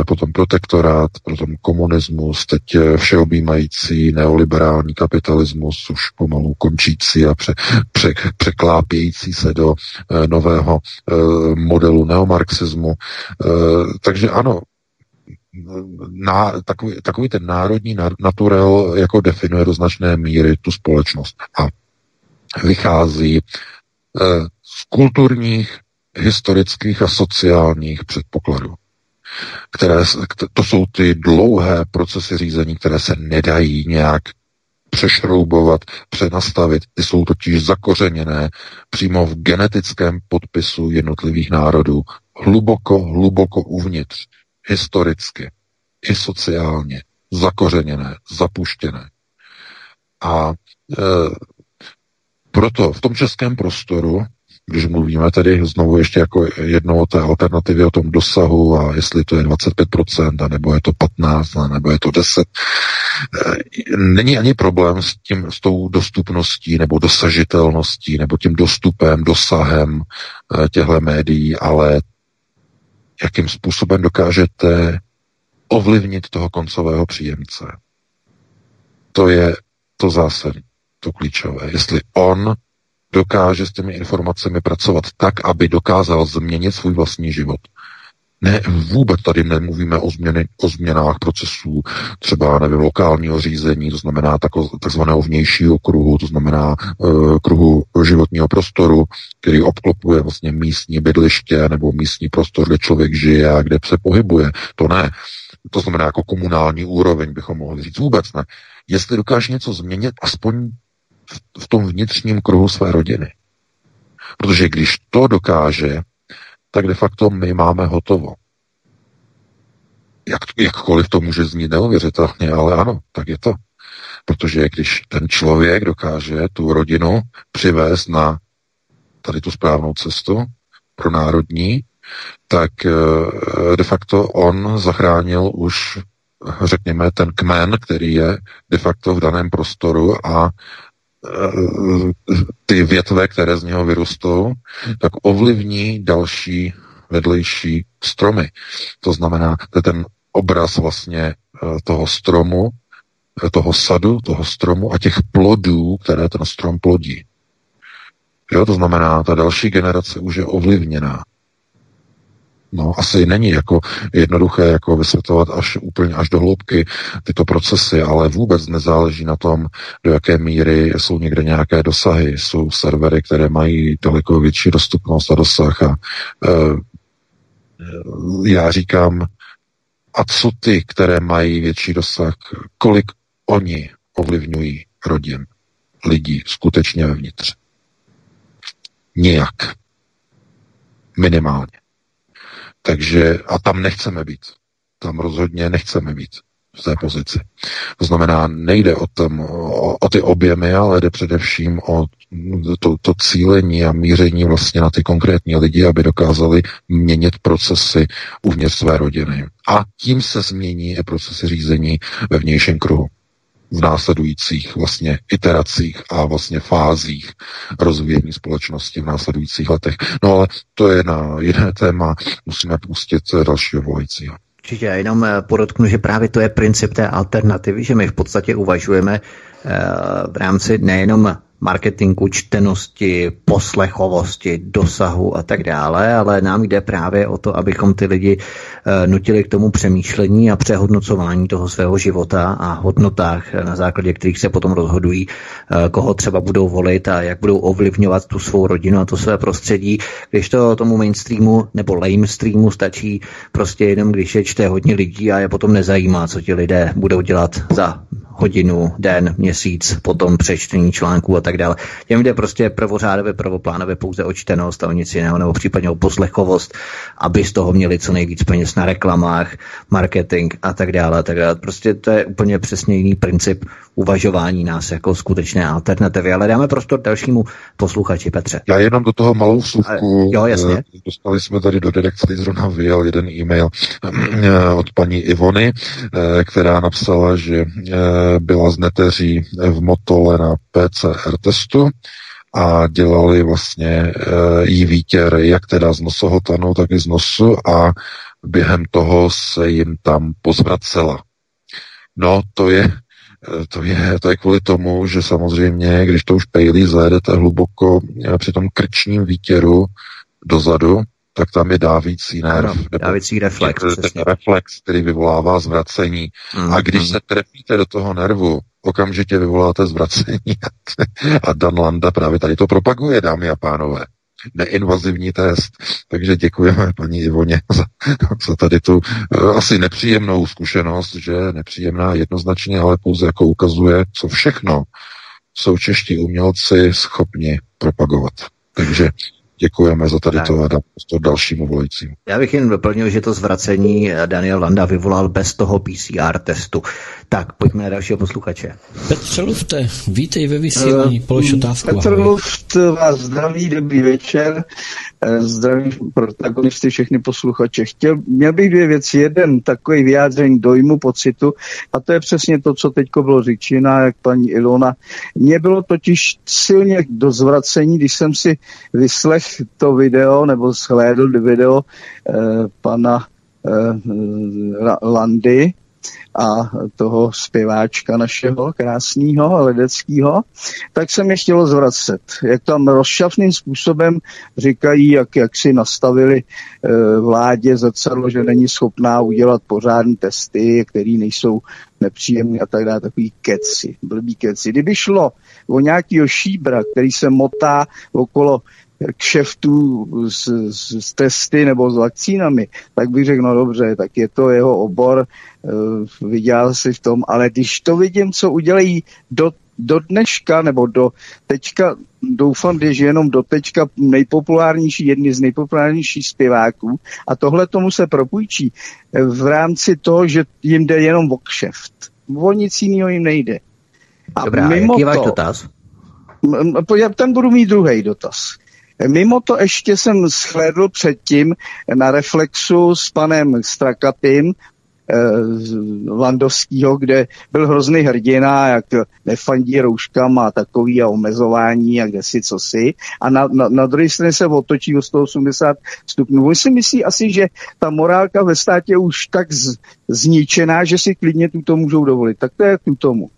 potom protektorát, potom komunismus, teď všeobjímající neoliberální kapitalismus, už pomalu končící a pře, pře, překlápějící se do nového modelu neomarxismu. Takže ano, na, takový, takový ten národní naturel jako definuje do značné míry tu společnost a vychází eh, z kulturních, historických a sociálních předpokladů. Které, to jsou ty dlouhé procesy řízení, které se nedají nějak přešroubovat, přenastavit. Ty jsou totiž zakořeněné přímo v genetickém podpisu jednotlivých národů, hluboko, hluboko uvnitř historicky i sociálně zakořeněné, zapuštěné. A e, proto v tom českém prostoru, když mluvíme tedy znovu ještě jako jednou o té alternativě, o tom dosahu a jestli to je 25%, nebo je to 15%, nebo je to 10%, e, není ani problém s, tím, s tou dostupností nebo dosažitelností nebo tím dostupem, dosahem e, těchto médií, ale jakým způsobem dokážete ovlivnit toho koncového příjemce. To je to zásadní, to klíčové. Jestli on dokáže s těmi informacemi pracovat tak, aby dokázal změnit svůj vlastní život. Ne, vůbec tady nemluvíme o, změny, o změnách procesů třeba, nevím, lokálního řízení, to znamená tako, takzvaného vnějšího kruhu, to znamená uh, kruhu životního prostoru, který obklopuje vlastně místní bydliště nebo místní prostor, kde člověk žije a kde se pohybuje. To ne. To znamená jako komunální úroveň, bychom mohli říct. Vůbec ne. Jestli dokáže něco změnit, aspoň v, v tom vnitřním kruhu své rodiny. Protože když to dokáže, tak de facto my máme hotovo. Jak, jakkoliv to může znít neuvěřitelně, ale ano, tak je to. Protože když ten člověk dokáže tu rodinu přivést na tady tu správnou cestu pro národní, tak eh, de facto on zachránil už, řekněme, ten kmen, který je de facto v daném prostoru a ty větve, které z něho vyrostou, tak ovlivní další vedlejší stromy. To znamená, to je ten obraz vlastně eh, toho stromu, eh, toho sadu, toho stromu a těch plodů, které ten strom plodí. Jo, to znamená, ta další generace už je ovlivněná. No, asi není jako jednoduché jako vysvětlovat až úplně až do hloubky tyto procesy, ale vůbec nezáleží na tom, do jaké míry jsou někde nějaké dosahy. Jsou servery, které mají daleko větší dostupnost a dosah. A, e, já říkám, a co ty, které mají větší dosah, kolik oni ovlivňují rodin, lidí skutečně vevnitř? Nijak. Minimálně. Takže a tam nechceme být. Tam rozhodně nechceme být v té pozici. To znamená, nejde o, tom, o, o ty objemy, ale jde především o to, to cílení a míření vlastně na ty konkrétní lidi, aby dokázali měnit procesy uvnitř své rodiny. A tím se změní i procesy řízení ve vnějším kruhu v následujících vlastně iteracích a vlastně fázích rozvíjení společnosti v následujících letech. No ale to je na jiné téma, musíme pustit dalšího volajícího. Určitě, jenom eh, podotknu, že právě to je princip té alternativy, že my v podstatě uvažujeme eh, v rámci nejenom marketingu, čtenosti, poslechovosti, dosahu a tak dále, ale nám jde právě o to, abychom ty lidi eh, nutili k tomu přemýšlení a přehodnocování toho svého života a hodnotách, na základě kterých se potom rozhodují, eh, koho třeba budou volit a jak budou ovlivňovat tu svou rodinu a to své prostředí. Když to tomu mainstreamu nebo lamestreamu stačí prostě jenom, když je čte hodně lidí a je potom nezajímá, co ti lidé budou dělat za hodinu, den, měsíc, potom přečtení článků a tak dále. Těm jde prostě prvořádově, prvoplánově pouze o čtenost a o nic jiného, nebo případně o poslechovost, aby z toho měli co nejvíc peněz na reklamách, marketing a tak dále. Tak dále. Prostě to je úplně přesně jiný princip uvažování nás jako skutečné alternativy. Ale dáme prostor dalšímu posluchači, Petře. Já jenom do toho malou vsuvku. Jo, jasně. Eh, dostali jsme tady do redakce, zrovna vyjel jeden e-mail eh, od paní Ivony, eh, která napsala, že byla z neteří v Motole na PCR testu a dělali vlastně e, jí výtěr jak teda z nosohotanu, tak i z nosu a během toho se jim tam pozvracela. No, to je, to je, to je kvůli tomu, že samozřejmě, když to už pejlí zajedete hluboko při tom krčním výtěru dozadu, tak tam je dávící nerv. No, dávící reflex. Ten reflex, který vyvolává zvracení. Mm, a když mm. se trefíte do toho nervu, okamžitě vyvoláte zvracení. a Dan Landa právě tady to propaguje, dámy a pánové. Neinvazivní test. Takže děkujeme paní Ivoně za, za tady tu uh, asi nepříjemnou zkušenost, že nepříjemná jednoznačně, ale pouze jako ukazuje, co všechno jsou čeští umělci schopni propagovat. Takže Děkujeme za tady tak. to a dám to dalšímu volajícímu. Já bych jen doplnil, že to zvracení Daniel Landa vyvolal bez toho PCR testu. Tak, pojďme na dalšího posluchače. Petře Lufte, vítej ve vysílání, polož otázku. Petr Luft vás zdraví, dobrý večer. Eh, zdraví protagonisty, všechny posluchače. Chtěl, měl bych dvě věci. Jeden takový vyjádření dojmu, pocitu, a to je přesně to, co teď bylo řečeno, jak paní Ilona. Mně bylo totiž silně do zvracení, když jsem si vyslech to video, nebo shlédl video eh, pana eh, Landy, a toho zpěváčka našeho krásného, ledeckého, tak se mě chtělo zvracet. Jak tam rozšafným způsobem říkají, jak, jak si nastavili e, vládě zrcadlo, že není schopná udělat pořádné testy, které nejsou nepříjemné a tak dále, takový keci, blbý keci. Kdyby šlo o nějakého šíbra, který se motá okolo kšeftů s, s, s testy nebo s vakcínami, tak bych řekl, no dobře, tak je to jeho obor, uh, vydělal si v tom, ale když to vidím, co udělají do, do dneška nebo do teďka, doufám, že jenom do teďka nejpopulárnější, jedni z nejpopulárnějších zpěváků a tohle tomu se propůjčí eh, v rámci toho, že jim jde jenom o kšeft. O nic jiného jim nejde. A Dobrá, mimo jaký je váš dotaz? Ten budu mít druhý dotaz. Mimo to ještě jsem shlédl předtím na Reflexu s panem Strakatým, eh, Landovského, kde byl hrozný hrdina, jak nefandí rouškama a takový a omezování a kde si co si. A na, na, na druhé straně se otočí o 180 stupňů. On si myslí asi, že ta morálka ve státě už tak z, zničená, že si klidně tuto můžou dovolit. Tak to je k tomu.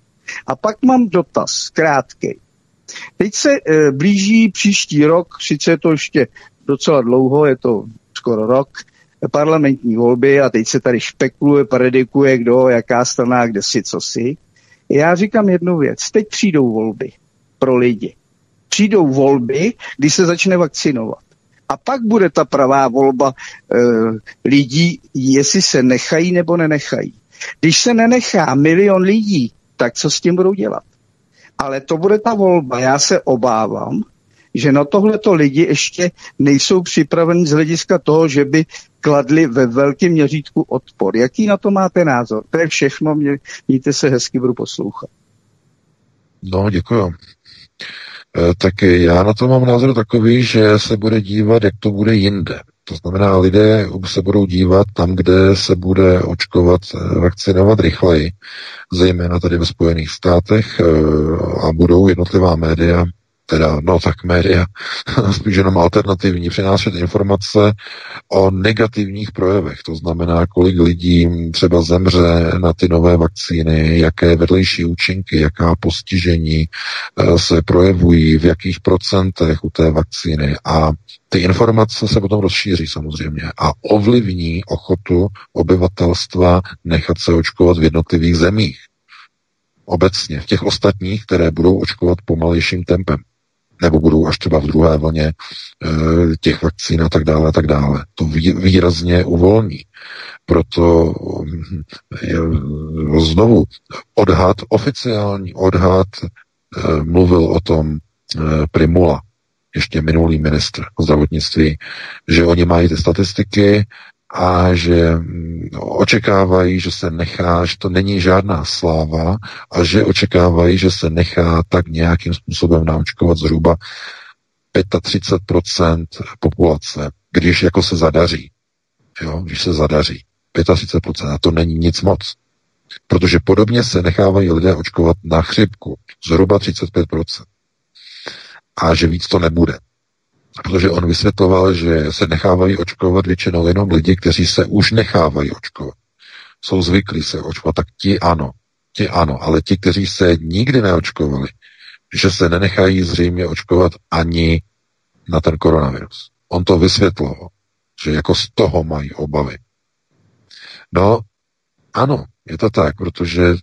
A pak mám dotaz, krátkej. Teď se e, blíží příští rok, sice je to ještě docela dlouho, je to skoro rok, parlamentní volby a teď se tady špekuluje, predikuje, kdo, jaká strana, kde si, co si. Já říkám jednu věc. Teď přijdou volby pro lidi. Přijdou volby, kdy se začne vakcinovat. A pak bude ta pravá volba e, lidí, jestli se nechají nebo nenechají. Když se nenechá milion lidí, tak co s tím budou dělat? Ale to bude ta volba. Já se obávám, že na tohleto lidi ještě nejsou připraveni z hlediska toho, že by kladli ve velkém měřítku odpor. Jaký na to máte názor? To je všechno, mě, mějte se hezky, budu poslouchat. No, děkuji. E, tak já na to mám názor takový, že se bude dívat, jak to bude jinde. To znamená, lidé se budou dívat tam, kde se bude očkovat, eh, vakcinovat rychleji, zejména tady ve Spojených státech eh, a budou jednotlivá média teda, no tak média, spíš jenom alternativní, přinášet informace o negativních projevech. To znamená, kolik lidí třeba zemře na ty nové vakcíny, jaké vedlejší účinky, jaká postižení eh, se projevují, v jakých procentech u té vakcíny. A ty informace se potom rozšíří samozřejmě a ovlivní ochotu obyvatelstva nechat se očkovat v jednotlivých zemích. Obecně v těch ostatních, které budou očkovat pomalejším tempem nebo budou až třeba v druhé vlně e, těch vakcín a tak dále a tak dále. To vý, výrazně uvolní. Proto je, znovu odhad, oficiální odhad e, mluvil o tom Primula, ještě minulý ministr zdravotnictví, že oni mají ty statistiky a že mm, očekávají, že se nechá, že to není žádná sláva a že očekávají, že se nechá tak nějakým způsobem naočkovat zhruba 35% populace, když jako se zadaří. Jo, když se zadaří. 35%, a to není nic moc. Protože podobně se nechávají lidé očkovat na chřipku, zhruba 35%. a že víc to nebude. Protože on vysvětloval, že se nechávají očkovat většinou jenom lidi, kteří se už nechávají očkovat. Jsou zvyklí se očkovat, tak ti ano, ti ano, ale ti, kteří se nikdy neočkovali, že se nenechají zřejmě očkovat ani na ten koronavirus. On to vysvětloval, že jako z toho mají obavy. No, ano, je to tak, protože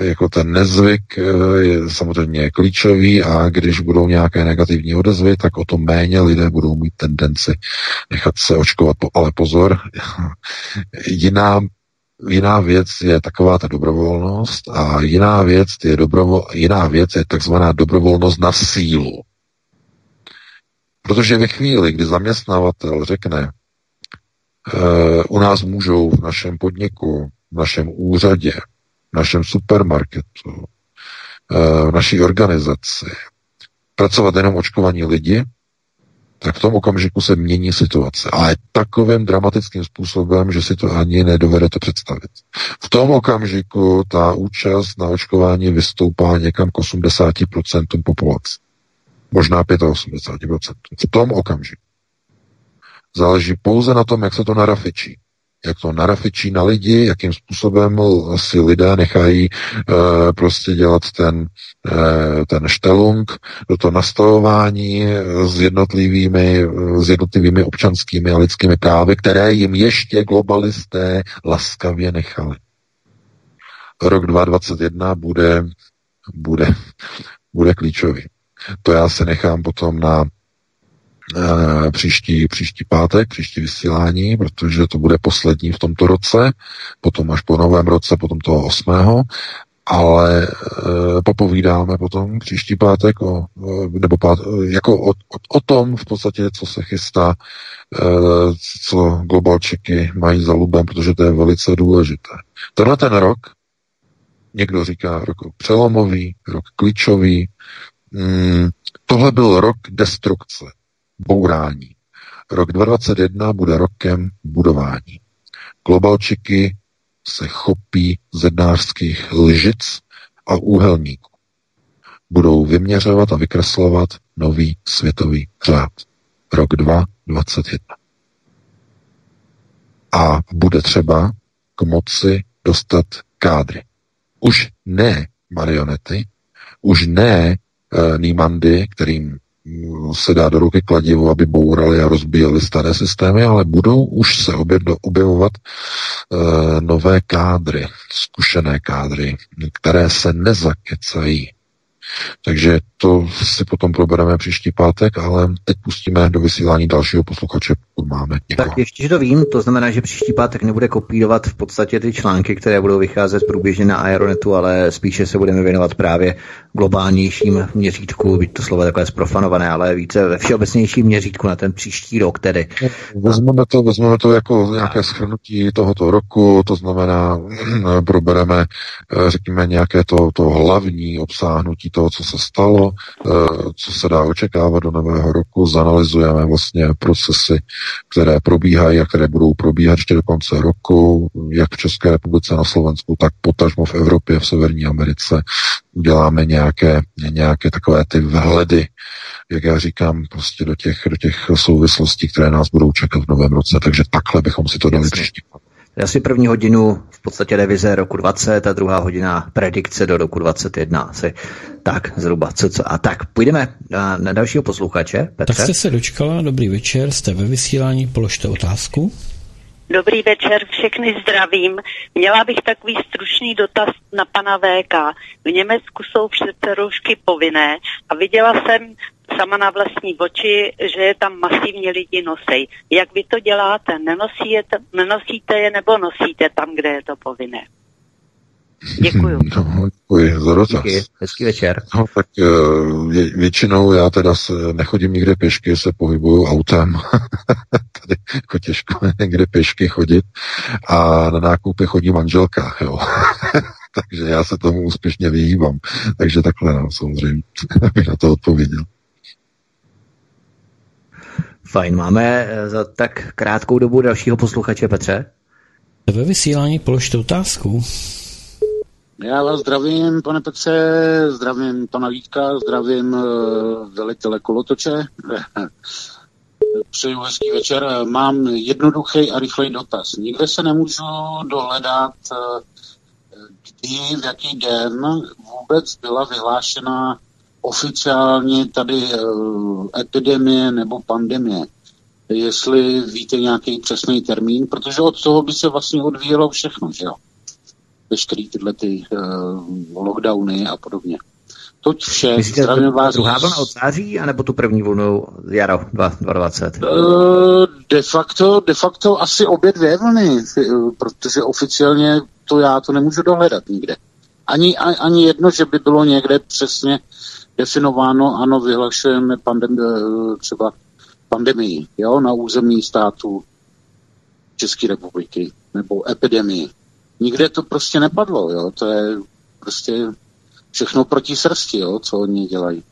jako ten nezvyk eh, je samozřejmě klíčový a když budou nějaké negativní odezvy, tak o to méně lidé budou mít tendenci nechat se očkovat. Ale pozor, jiná, jiná věc je taková ta dobrovolnost a jiná věc je, dobrovol, jiná věc je takzvaná dobrovolnost na sílu. Protože ve chvíli, kdy zaměstnavatel řekne, uh, u nás můžou v našem podniku, v našem úřadě, v našem supermarketu, uh, v naší organizaci pracovat jenom očkovaní lidi, tak v tom okamžiku se mění situace. Ale takovým dramatickým způsobem, že si to ani nedovedete představit. V tom okamžiku ta účast na očkování vystoupá někam k 80% populace možná 85%. V tom okamžiku. Záleží pouze na tom, jak se to narafičí. Jak to narafičí na lidi, jakým způsobem si lidé nechají e, prostě dělat ten, e, ten štelung, to nastavování s jednotlivými, s jednotlivými občanskými a lidskými právy, které jim ještě globalisté laskavě nechali. Rok 2021 bude, bude, bude klíčový. To já se nechám potom na e, příští, příští pátek, příští vysílání, protože to bude poslední v tomto roce, potom až po novém roce, potom toho osmého, ale e, popovídáme potom příští pátek o, nebo pát, jako o, o, o tom v podstatě, co se chystá, e, co globalčiky mají za lubem, protože to je velice důležité. Tenhle ten rok, někdo říká rok přelomový, rok klíčový, Mm, tohle byl rok destrukce, bourání. Rok 2021 bude rokem budování. Globalčiky se chopí zednářských lžic a úhelníků. Budou vyměřovat a vykreslovat nový světový řád. Rok 2021. A bude třeba k moci dostat kádry. Už ne marionety, už ne Eh, Nýmandy, kterým se dá do ruky kladivo, aby bourali a rozbíjeli staré systémy, ale budou už se objevovat uh, nové kádry, zkušené kádry, které se nezakecají. Takže to si potom probereme příští pátek, ale teď pustíme do vysílání dalšího posluchače, máme někoho. Tak ještě, že to vím, to znamená, že příští pátek nebude kopírovat v podstatě ty články, které budou vycházet průběžně na Aeronetu, ale spíše se budeme věnovat právě globálnějším měřítku, byť to slovo takové zprofanované, ale více ve všeobecnějším měřítku na ten příští rok tedy. Vezmeme to, vezmeme to jako nějaké schrnutí tohoto roku, to znamená, probereme, řekněme, nějaké to, to hlavní obsáhnutí toho, co se stalo, eh, co se dá očekávat do nového roku, zanalizujeme vlastně procesy, které probíhají a které budou probíhat ještě do konce roku, jak v České republice, na Slovensku, tak potažmo v Evropě, v Severní Americe. Uděláme nějaké, nějaké takové ty vhledy, jak já říkám, prostě do těch, do těch souvislostí, které nás budou čekat v novém roce. Takže takhle bychom si to dali příští asi první hodinu v podstatě revize roku 20 a druhá hodina predikce do roku 21. Asi tak zhruba. Co, co. A tak, půjdeme na, na dalšího posluchače. Petře. Tak jste se dočkala, dobrý večer, jste ve vysílání, položte otázku. Dobrý večer, všechny zdravím. Měla bych takový stručný dotaz na pana VK. V Německu jsou přece roušky povinné a viděla jsem sama na vlastní oči, že je tam masivně lidi nosej. Jak vy to děláte? Nenosíte, nenosíte je nebo nosíte tam, kde je to povinné? Děkuju. No, děkuji za dotaz. Díky, hezký večer. No, tak eh, vě, většinou já teda se nechodím nikde pěšky, se pohybuju autem. Tady jako těžko někde pěšky chodit. A na nákupy chodí manželka, jo. Takže já se tomu úspěšně vyhýbám. Takže takhle, no, samozřejmě, bych na to odpověděl. Fajn, máme eh, za tak krátkou dobu dalšího posluchače, Petře? Ve vysílání položte otázku. Já vás zdravím, pane Petře, zdravím pana Vítka, zdravím uh, velitele kolotoče. Přeju hezký večer. Mám jednoduchý a rychlej dotaz. Nikde se nemůžu dohledat, uh, kdy, v jaký den vůbec byla vyhlášena oficiálně tady uh, epidemie nebo pandemie. Jestli víte nějaký přesný termín, protože od toho by se vlastně odvíjelo všechno, že jo? Veškerý tyhle ty uh, lockdowny a podobně. Toť vše. Myslíte, Zdravím vás. druhá vlna od září, anebo tu první vlnu jaro 2020? Uh, de facto, de facto asi obě dvě vlny, protože oficiálně to já to nemůžu dohledat nikde. Ani, ani jedno, že by bylo někde přesně definováno, ano, vyhlašujeme pandem, třeba pandemii jo, na území státu České republiky nebo epidemii. Nikde to prostě nepadlo, jo, to je prostě všechno proti srsti, jo, co oni dělají.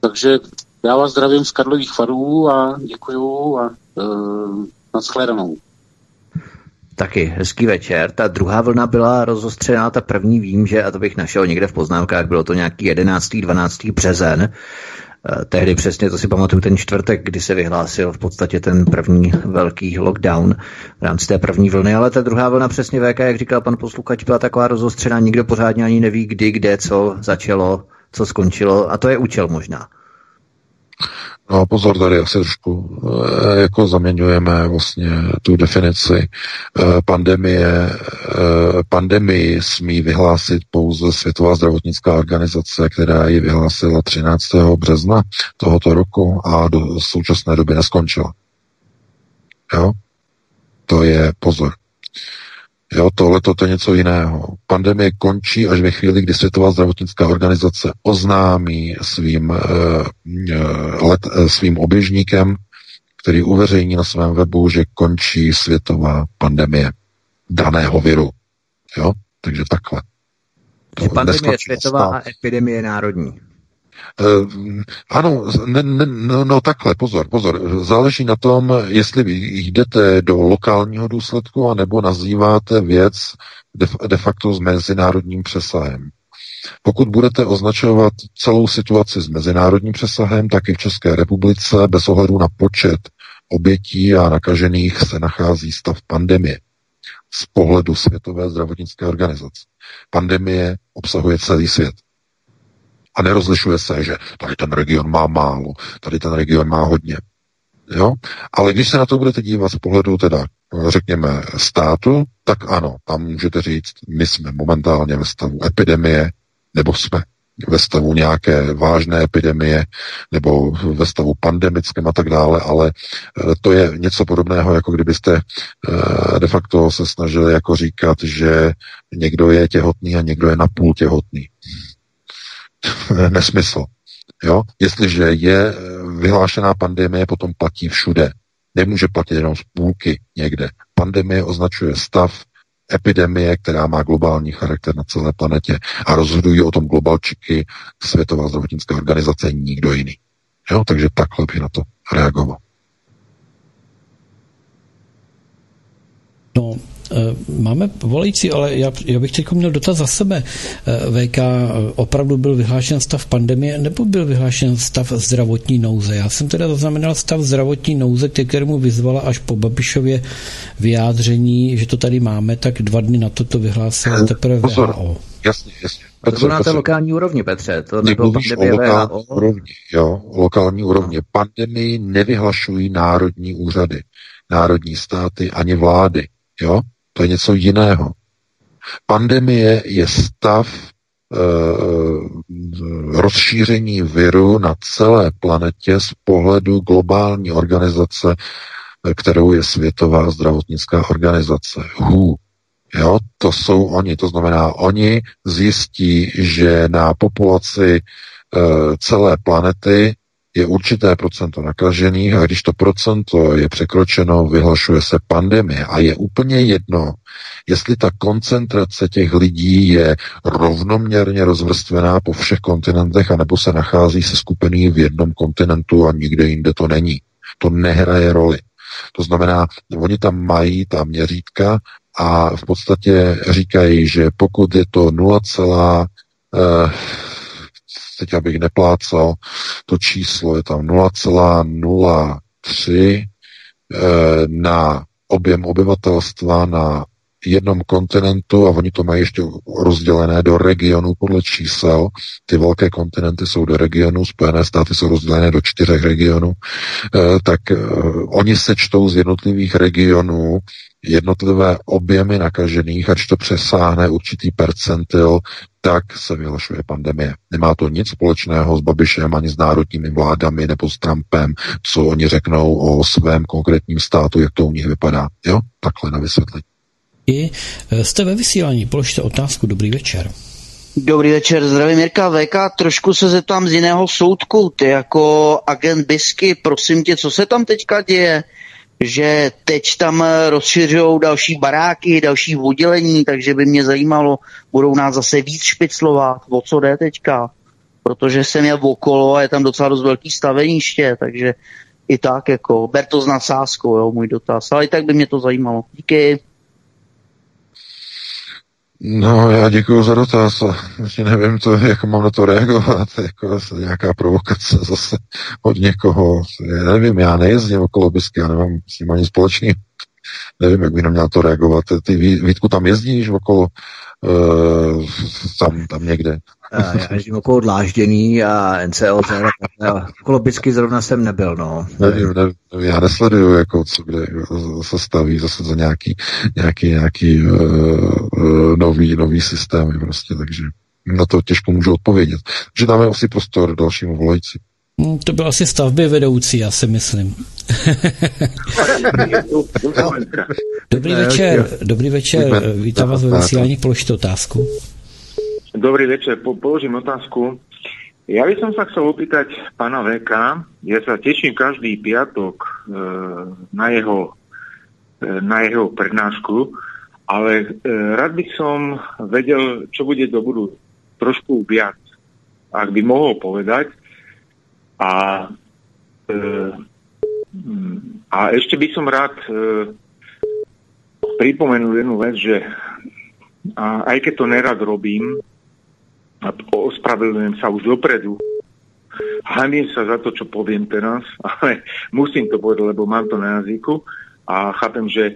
Takže já vás zdravím z Karlových farů a děkuju a uh, nashledanou. Taky hezký večer. Ta druhá vlna byla rozostřená, ta první vím, že, a to bych našel někde v poznámkách, bylo to nějaký 11. 12. březen. Tehdy přesně, to si pamatuju, ten čtvrtek, kdy se vyhlásil v podstatě ten první velký lockdown v rámci té první vlny, ale ta druhá vlna přesně VK, jak říkal pan posluchač, byla taková rozostřená, nikdo pořádně ani neví, kdy, kde, co začalo, co skončilo a to je účel možná. No pozor, tady asi trošku e, jako zaměňujeme vlastně tu definici e, pandemie. E, pandemii smí vyhlásit pouze Světová zdravotnická organizace, která ji vyhlásila 13. března tohoto roku a do současné doby neskončila. Jo? To je pozor. Jo, tohle to je něco jiného. Pandemie končí až ve chvíli, kdy Světová zdravotnická organizace oznámí svým, uh, let, uh, svým oběžníkem, který uveřejní na svém webu, že končí světová pandemie daného viru. Jo, takže takhle. To pandemie je světová a epidemie národní. Uh, ano, ne, ne, no, no takhle, pozor, pozor. Záleží na tom, jestli jdete do lokálního důsledku, anebo nazýváte věc de, de facto s mezinárodním přesahem. Pokud budete označovat celou situaci s mezinárodním přesahem, tak i v České republice bez ohledu na počet obětí a nakažených se nachází stav pandemie z pohledu Světové zdravotnické organizace. Pandemie obsahuje celý svět. A nerozlišuje se, že tady ten region má málo, tady ten region má hodně. Jo? Ale když se na to budete dívat z pohledu teda, řekněme, státu, tak ano, tam můžete říct, my jsme momentálně ve stavu epidemie, nebo jsme ve stavu nějaké vážné epidemie, nebo ve stavu pandemickém a tak dále, ale eh, to je něco podobného, jako kdybyste eh, de facto se snažili jako říkat, že někdo je těhotný a někdo je napůl těhotný. nesmysl. Jo? Jestliže je eh, vyhlášená pandemie, potom platí všude. Nemůže platit jenom z půlky někde. Pandemie označuje stav epidemie, která má globální charakter na celé planetě a rozhodují o tom globalčiky Světová zdravotnická organizace, nikdo jiný. Jo? Takže takhle bych na to reagoval. No, máme volající, ale já, já bych teď měl dotaz za sebe. Eh, VK eh, opravdu byl vyhlášen stav pandemie nebo byl vyhlášen stav zdravotní nouze? Já jsem teda zaznamenal stav zdravotní nouze, ke kterému vyzvala až po Babišově vyjádření, že to tady máme, tak dva dny na to to vyhlásila teprve Pozor. VHO. Jasně, jasně. Petře, to bylo na té lokální úrovni, Petře. To nebylo pandemie o lokální VHO. úrovni, jo, lokální úrovni. Pandemii nevyhlašují národní úřady, národní státy ani vlády. Jo? To je něco jiného. Pandemie je stav e, rozšíření viru na celé planetě z pohledu globální organizace, kterou je Světová zdravotnická organizace. WHO. Jo, to jsou oni, to znamená, oni zjistí, že na populaci celé planety je určité procento nakažených a když to procento je překročeno, vyhlašuje se pandemie. A je úplně jedno, jestli ta koncentrace těch lidí je rovnoměrně rozvrstvená po všech kontinentech, anebo se nachází se skupený v jednom kontinentu a nikde jinde to není. To nehraje roli. To znamená, oni tam mají ta měřítka a v podstatě říkají, že pokud je to 0, eh, teď abych neplácal, to číslo je tam 0,03 eh, na objem obyvatelstva na jednom kontinentu a oni to mají ještě rozdělené do regionů podle čísel. Ty velké kontinenty jsou do regionů, Spojené státy jsou rozdělené do čtyřech regionů, eh, tak eh, oni se čtou z jednotlivých regionů jednotlivé objemy nakažených, ač to přesáhne určitý percentil, tak se vyhlašuje pandemie. Nemá to nic společného s Babišem ani s národními vládami nebo s Trumpem, co oni řeknou o svém konkrétním státu, jak to u nich vypadá. Jo, takhle na vysvětlení. I eh, jste ve vysílání, položte otázku. Dobrý večer. Dobrý večer, zdravím Mirka VK. Trošku se zeptám z jiného soudku. Ty jako agent Bisky, prosím tě, co se tam teďka děje? Že teď tam rozšiřují další baráky, další oddělení, takže by mě zajímalo, budou nás zase víc špiclovat, o co jde teďka? Protože jsem je okolo a je tam docela dost velký staveniště, takže i tak jako, ber to s nadsázkou, jo, můj dotaz. Ale i tak by mě to zajímalo. Díky. No, já děkuji za dotaz ještě nevím, to, jak mám na to reagovat, jako nějaká provokace zase od někoho, já nevím, já nejezdím okolo Bisky, já nemám s ním ani společný, nevím, jak bych měl to reagovat, ty Vítku tam jezdíš okolo, uh, tam, tam někde, já jezdím okolo Dlážděný a NCLT, a okolo Bisky zrovna jsem nebyl, no. Nevím, nevím, já nesleduju, jako, co kde se staví zase za nějaký, nějaký, nějaký uh, nový, nový systém, prostě, takže na to těžko můžu odpovědět. Takže dáme asi prostor dalšímu volající. Hmm, to byl asi stavby vedoucí, já si myslím. dobrý večer, dobrý večer, vítám vás ve vysílání, položte otázku. Dobrý večer, po, položím otázku. Ja by som sa chcel opýtať pána VK, ja sa teším každý piatok e, na, jeho, e, na jeho prednášku, ale e, rád by som vedel, čo bude do budú trošku viac, ak by mohol povedať. A, e, a ešte by som rád e, pripomenul jednu vec, že a aj keď to nerad robím, a ospravedlňujem sa už dopredu. Hamím sa za to, čo poviem teraz, ale musím to povedať, lebo mám to na jazyku a chápem, že e,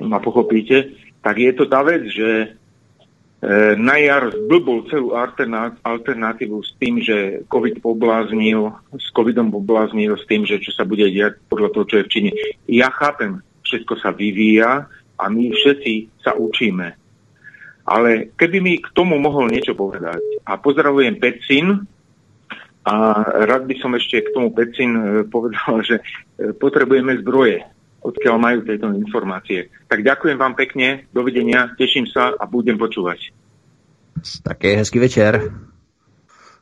ma pochopíte. Tak je to tá vec, že na jar zblbol celú alternatívu s tým, že COVID pobláznil, s COVIDom pobláznil s tým, že čo sa bude diať podľa toho, čo je v Číne. Ja chápem, všetko sa vyvíja a my všetci sa učíme. Ale keby mi k tomu mohol niečo povedať. A pozdravujem Pecin a rád by som ešte k tomu Pecin e, povedal, že e, potrebujeme zdroje, odkiaľ majú tieto informácie. Tak ďakujem vám pekne, dovidenia, teším sa a budem počúvať. Také hezký večer.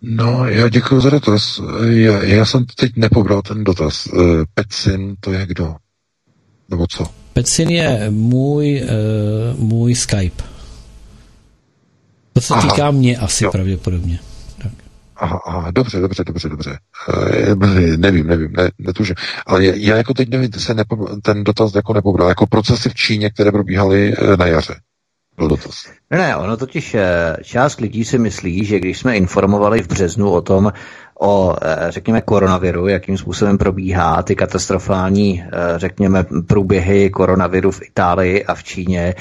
No, já děkuji za dotaz. Já, já jsem teď nepobral ten dotaz. E, Pecin, to je kdo? Nebo co? Pecin je můj, uh, můj Skype. To se aha, týká mě asi jo. pravděpodobně. Aha, aha, dobře, dobře, dobře, dobře. E, nevím, nevím, ne, netužím. Ale já jako teď nevím, se nepo, ten dotaz jako nepobral. Jako procesy v Číně, které probíhaly eh, na jaře. Byl dotaz. Ne, ne, ono totiž eh, část lidí si myslí, že když jsme informovali v březnu o tom, o, řekněme, koronaviru, jakým způsobem probíhá ty katastrofální, řekněme, průběhy koronaviru v Itálii a v Číně,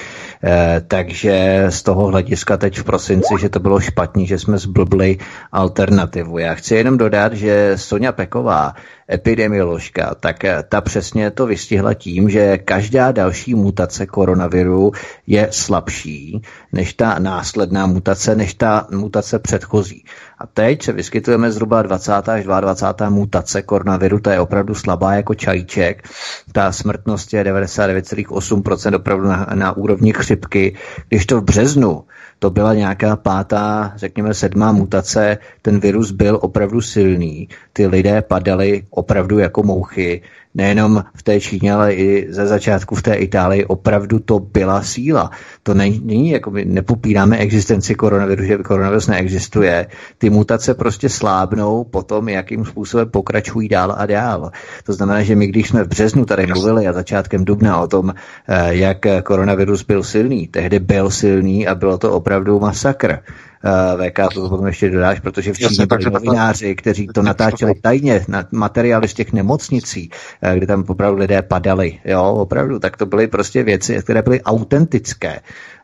Eh, takže z toho hlediska teď v prosinci, že to bylo špatně, že jsme zblbli alternativu. Já chci jenom dodat, že Sonja Peková, epidemioložka, tak eh, ta přesně to vystihla tím, že každá další mutace koronaviru je slabší než ta následná mutace, než ta mutace předchozí. A teď se vyskytujeme zhruba 20. až 22. mutace koronaviru, ta je opravdu slabá jako čajíček. Ta smrtnost je 99,8% opravdu na, na úrovni chřipky, když to v březnu to byla nějaká pátá, řekněme sedmá mutace, ten virus byl opravdu silný, ty lidé padali opravdu jako mouchy, nejenom v té Číně, ale i ze začátku v té Itálii, opravdu to byla síla. To není, jako my nepopíráme existenci koronaviru, že koronavirus neexistuje. Ty mutace prostě slábnou potom, jakým způsobem pokračují dál a dál. To znamená, že my, když jsme v březnu tady mluvili a začátkem dubna o tom, eh, jak koronavirus byl silný, tehdy byl silný a bylo to opravdu masakr. Eh, VK, to potom ještě dodáš, protože v Číně byli novináři, kteří to natáčeli tajně, na materiály z těch nemocnicí, eh, kde tam opravdu lidé padali, jo, opravdu, tak to byly prostě věci, které byly autentické.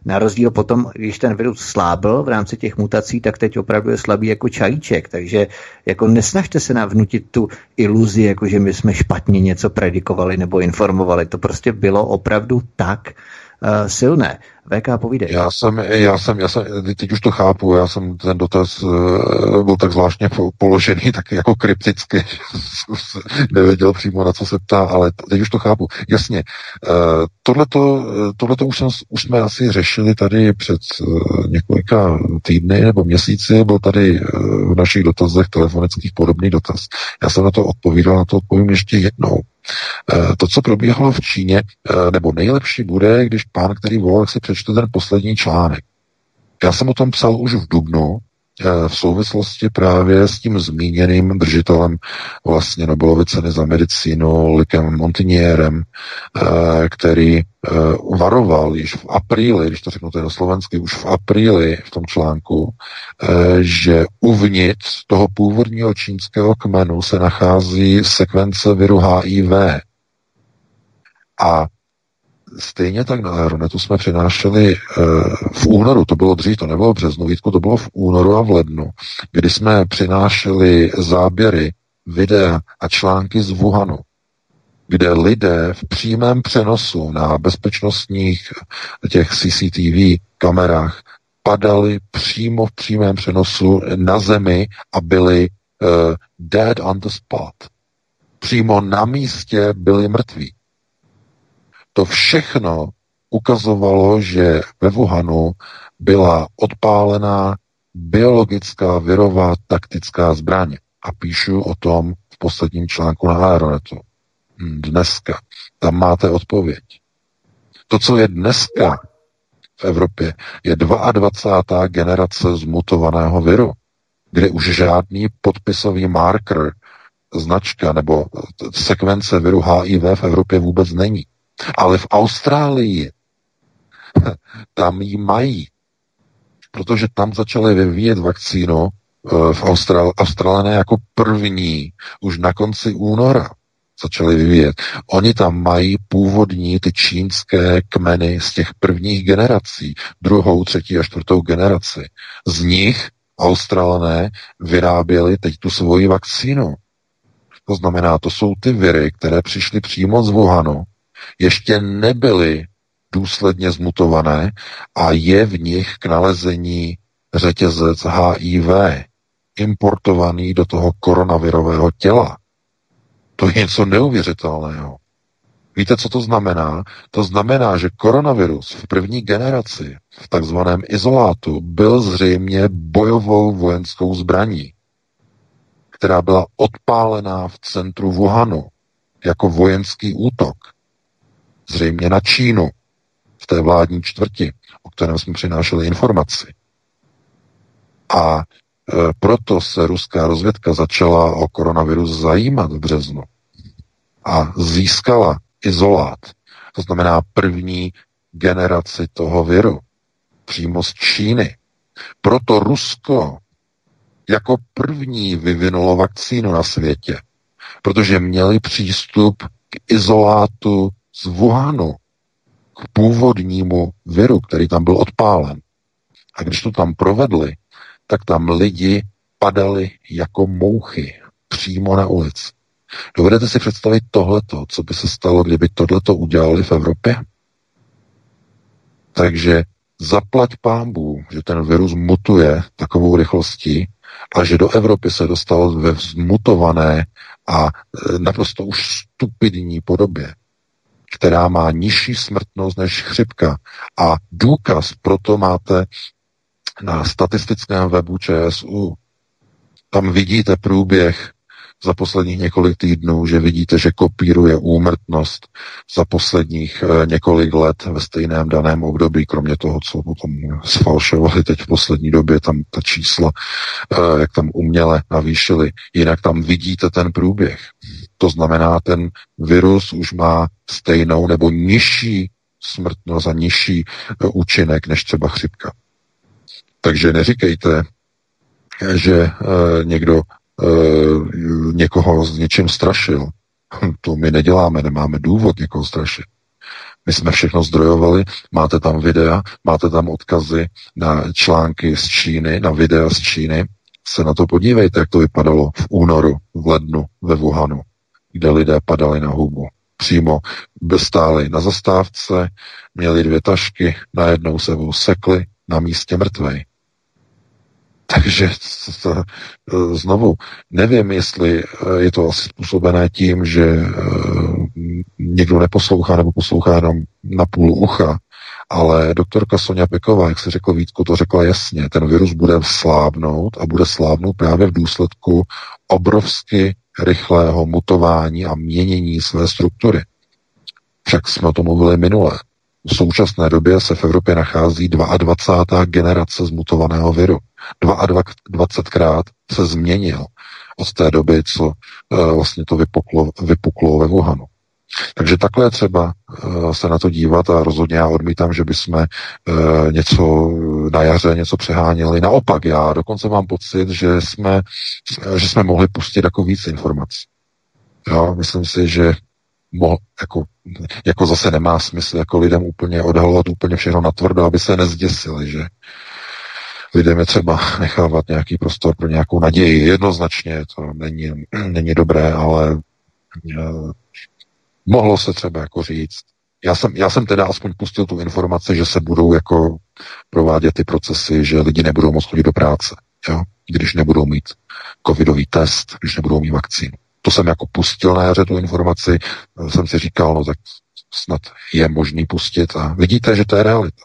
Na rozdíl potom, když ten virus slábil v rámci těch mutací, tak teď opravdu je slabý jako čajíček. Takže jako nesnažte se nám vnutit tu iluzi, jako že my jsme špatně něco predikovali nebo informovali. To prostě bylo opravdu tak uh, silné. VK, povídej. Já jsem, já jsem, já jsem, teď už to chápu, já jsem ten dotaz uh, byl tak zvláštně položený, tak jako krypticky, nevěděl přímo na co se ptá, ale teď už to chápu. Jasně, uh, tohleto, tohleto už, jsem, už jsme asi řešili tady před uh, několika týdny nebo měsíci, byl tady v našich dotazech telefonických podobný dotaz. Já jsem na to odpovídal, na to odpovím ještě jednou. Eh, to, co probíhalo v Číně, eh, nebo nejlepší bude, když pán, který volal, si přečte ten poslední článek. Já jsem o tom psal už v Dubnu, eh, v souvislosti právě s tím zmíněným držitelem vlastně Nobelovy ceny za medicínu Likem Montinierem, který varoval již v apríli, když to řeknu to slovensky, už v apríli v tom článku, že uvnitř toho původního čínského kmenu se nachází sekvence viru HIV. A stejně tak na Aeronetu jsme přinášeli v únoru, to bylo dřív, to nebylo v březnu, Vítku, to bylo v únoru a v lednu, kdy jsme přinášeli záběry, videa a články z Wuhanu, kde lidé v přímém přenosu na bezpečnostních těch CCTV kamerách padali přímo v přímém přenosu na zemi a byli uh, dead on the spot. Přímo na místě byli mrtví. To všechno ukazovalo, že ve Wuhanu byla odpálená biologická virová taktická zbraň. A píšu o tom v posledním článku na Aeronetu. Hm, dneska. Tam máte odpověď. To, co je dneska v Evropě, je 22. generace zmutovaného viru, kde už žádný podpisový marker, značka nebo sekvence viru HIV v Evropě vůbec není. Ale v Austrálii tam ji mají, protože tam začali vyvíjet vakcínu eh, v Austral- Australané jako první už na konci února začali vyvíjet. Oni tam mají původní ty čínské kmeny z těch prvních generací, druhou, třetí a čtvrtou generaci. Z nich Australané vyráběli teď tu svoji vakcínu. To znamená, to jsou ty viry, které přišly přímo z Wuhanu, ještě nebyly důsledně zmutované a je v nich k nalezení řetězec HIV, importovaný do toho koronavirového těla. To je něco neuvěřitelného. Víte, co to znamená? To znamená, že koronavirus v první generaci, v takzvaném izolátu, byl zřejmě bojovou vojenskou zbraní, která byla odpálená v centru Wuhanu jako vojenský útok. Zřejmě na Čínu, v té vládní čtvrti, o kterém jsme přinášeli informaci. A e, proto se ruská rozvědka začala o koronavirus zajímat v březnu a získala izolát, to znamená první generaci toho viru, přímo z Číny. Proto Rusko jako první vyvinulo vakcínu na světě, protože měli přístup k izolátu z Wuhanu, k původnímu viru, který tam byl odpálen. A když to tam provedli, tak tam lidi padali jako mouchy přímo na ulici. Dovedete si představit tohleto, co by se stalo, kdyby tohleto udělali v Evropě? Takže zaplať pámbu, že ten virus mutuje takovou rychlostí a že do Evropy se dostal ve zmutované a e, naprosto už stupidní podobě, která má nižší smrtnost než chřipka. A důkaz proto máte na statistickém webu ČSU. Tam vidíte průběh za posledních několik týdnů, že vidíte, že kopíruje úmrtnost za posledních eh, několik let ve stejném daném období, kromě toho, co potom sfalšovali teď v poslední době, tam ta čísla, eh, jak tam uměle navýšili. Jinak tam vidíte ten průběh. To znamená, ten virus už má stejnou nebo nižší smrtnost a nižší eh, účinek než třeba chřipka. Takže neříkejte, že někdo uh, někoho s něčím strašil. To my neděláme, nemáme důvod někoho strašit. My jsme všechno zdrojovali, máte tam videa, máte tam odkazy na články z Číny, na videa z Číny. Se na to podívejte, jak to vypadalo v únoru, v lednu ve Wuhanu, kde lidé padali na hubu. Přímo stáli na zastávce, měli dvě tašky, najednou se sekli na místě mrtvej. Takže znovu, nevím, jestli eh, je to asi způsobené tím, že eh, někdo neposlouchá nebo poslouchá jenom na půl ucha, ale doktorka Sonja Peková, jak se řekl Vítku, to řekla jasně, ten virus bude slábnout a bude slábnout právě v důsledku obrovsky rychlého mutování a měnění své struktury. Však jsme o tom mluvili minule. V současné době se v Evropě nachází 22. generace zmutovaného viru. 22krát se změnil od té doby, co uh, vlastně to vypuklo, vypuklo ve Wuhanu. Takže takhle je třeba uh, se na to dívat a rozhodně já odmítám, že bychom uh, něco na jaře něco přeháněli. Naopak, já dokonce mám pocit, že jsme, že jsme mohli pustit jako víc informací. Jo, myslím si, že mohl, jako, jako zase nemá smysl jako lidem úplně odhalovat úplně všechno natvrdo, aby se nezděsili, že lidem je třeba nechávat nějaký prostor pro nějakou naději. Jednoznačně to není, není dobré, ale uh, mohlo se třeba jako říct. Já jsem, já jsem teda aspoň pustil tu informaci, že se budou jako provádět ty procesy, že lidi nebudou moct chodit do práce, jo? když nebudou mít covidový test, když nebudou mít vakcínu. To jsem jako pustil na jaře tu informaci, jsem si říkal, no tak snad je možný pustit a vidíte, že to je realita.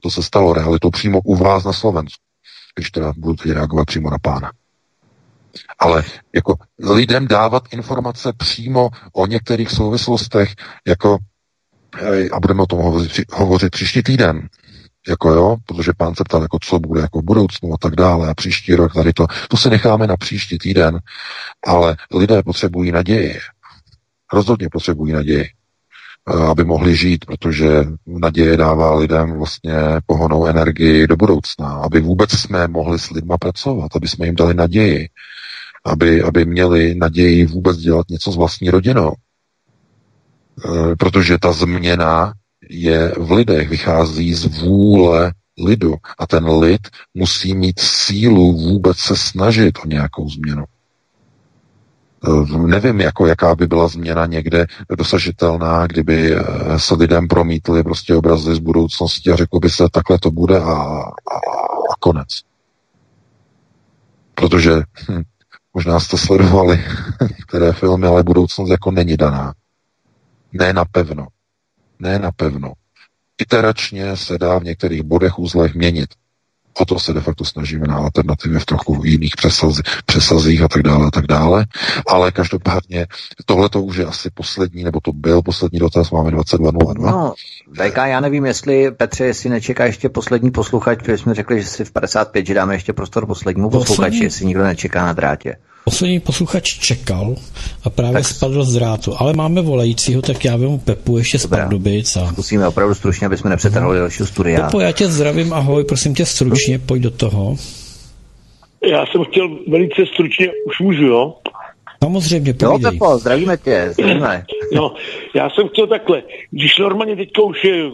To se stalo realitou přímo u vás na Slovensku, když teda budu teď reagovat přímo na pána. Ale jako lidem dávat informace přímo o některých souvislostech, jako a budeme o tom hovořit, hovořit příští týden, jako jo, protože pán se ptal, jako co bude jako v budoucnu a tak dále a příští rok tady to, to se necháme na příští týden, ale lidé potřebují naději. Rozhodně potřebují naději, eh, aby mohli žít, protože naděje dává lidem vlastně pohonou energii do budoucna, aby vůbec jsme mohli s lidma pracovat, aby jsme jim dali naději, aby, aby měli naději vůbec dělat něco s vlastní rodinou. Eh, protože ta změna je v lidech, vychází z vůle lidu a ten lid musí mít sílu vůbec se snažit o nějakou změnu. Nevím, jako jaká by byla změna někde dosažitelná, kdyby eh, se lidem promítly prostě obrazy z budoucnosti a řekl by se, takhle to bude a, a, a konec. Protože hm, možná jste sledovali některé filmy, ale budoucnost jako není daná. Ne napevno ne napevno. Iteračně se dá v některých bodech uzlech měnit. O to se de facto snažíme na alternativě v trochu jiných přesazí, přesazích a tak dále a tak dále. Ale každopádně tohle to už je asi poslední, nebo to byl poslední dotaz, máme 22.02. No, VK, já nevím, jestli, Petře, jestli nečeká ještě poslední posluchač, protože jsme řekli, že si v 55, že dáme ještě prostor poslednímu posluchači, poslední... jestli nikdo nečeká na drátě. Poslední posluchač čekal a právě tak. spadl z drátu, ale máme volajícího, tak já vemu Pepu ještě z Pardubic. A... Musíme opravdu stručně, aby jsme nepřetrhli no. dalšího studia. Pepo, já tě zdravím, ahoj, prosím tě stručně, pojď do toho. Já jsem chtěl velice stručně, už můžu, jo? Samozřejmě, povídej. Jo, Pepo, zdravíme tě, zdravíme. No, já jsem chtěl takhle, když normálně teďka už je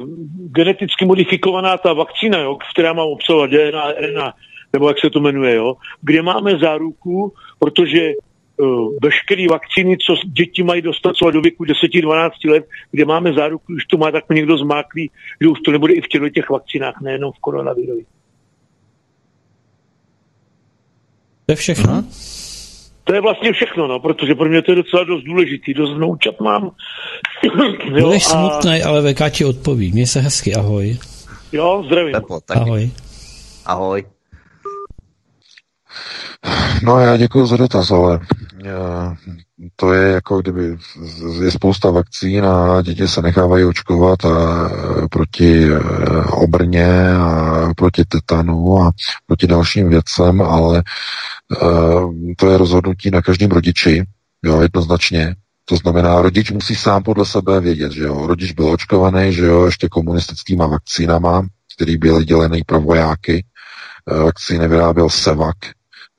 geneticky modifikovaná ta vakcína, jo, která má obsahovat DNA, RNA, nebo jak se to jmenuje, jo, kde máme záruku, protože uh, veškeré vakcíny, co děti mají dostat třeba do věku 10-12 let, kde máme záruku, už to má tak někdo zmáklý, že už to nebude i v těchto těch vakcínách, nejenom v koronavirovi. To je všechno? Hmm. To je vlastně všechno, no, protože pro mě to je docela dost důležitý, dost vnoučat mám. Budeš a... smutný, ale VK ti odpoví. Měj se hezky, ahoj. Jo, zdravím. Tepo, ahoj. Ahoj. No já děkuji za dotaz, ale to je jako kdyby je spousta vakcín a děti se nechávají očkovat a proti obrně a proti tetanu a proti dalším věcem, ale to je rozhodnutí na každém rodiči, jo, jednoznačně. To znamená, rodič musí sám podle sebe vědět, že jo. Rodič byl očkovaný, že jo, ještě komunistickýma vakcínama, který byly dělený pro vojáky. Vakcíny vyráběl Sevak,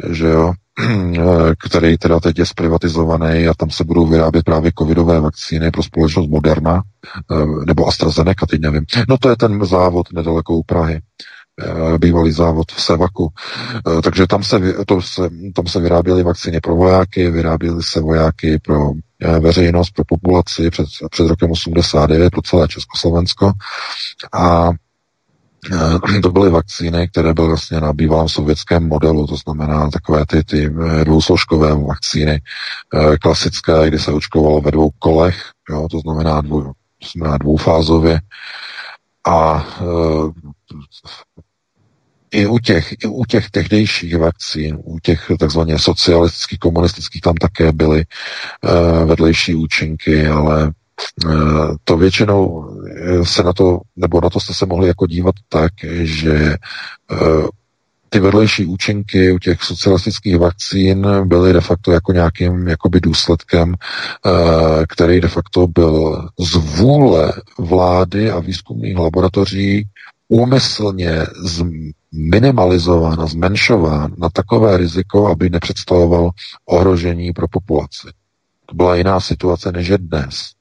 že jo, který teda teď je zprivatizovaný a tam se budou vyrábět právě covidové vakcíny pro společnost Moderna, eh, nebo AstraZeneca, teď nevím. No to je ten závod nedaleko u Prahy eh, bývalý závod v Sevaku. Eh, takže tam se, to se, tam se vyráběly vakcíny pro vojáky, vyráběly se vojáky pro veřejnost, pro populaci před, před rokem 89 pro celé Československo. A to byly vakcíny, které byly vlastně na bývalém sovětském modelu, to znamená takové ty, ty eh, dvousložkové vakcíny, eh, klasické, kdy se očkovalo ve dvou kolech, jo, to znamená, dvou, to znamená dvoufázově. A i u těch, i u těch tehdejších vakcín, u těch takzvaně socialistických, komunistických, tam také byly vedlejší účinky, ale to většinou se na to, nebo na to jste se mohli jako dívat tak, že eh, ty vedlejší účinky u těch socialistických vakcín byly de facto jako nějakým jakoby důsledkem, eh, který de facto byl z vůle vlády a výzkumných laboratoří úmyslně minimalizován a zmenšován na takové riziko, aby nepředstavoval ohrožení pro populaci. To byla jiná situace než je dnes,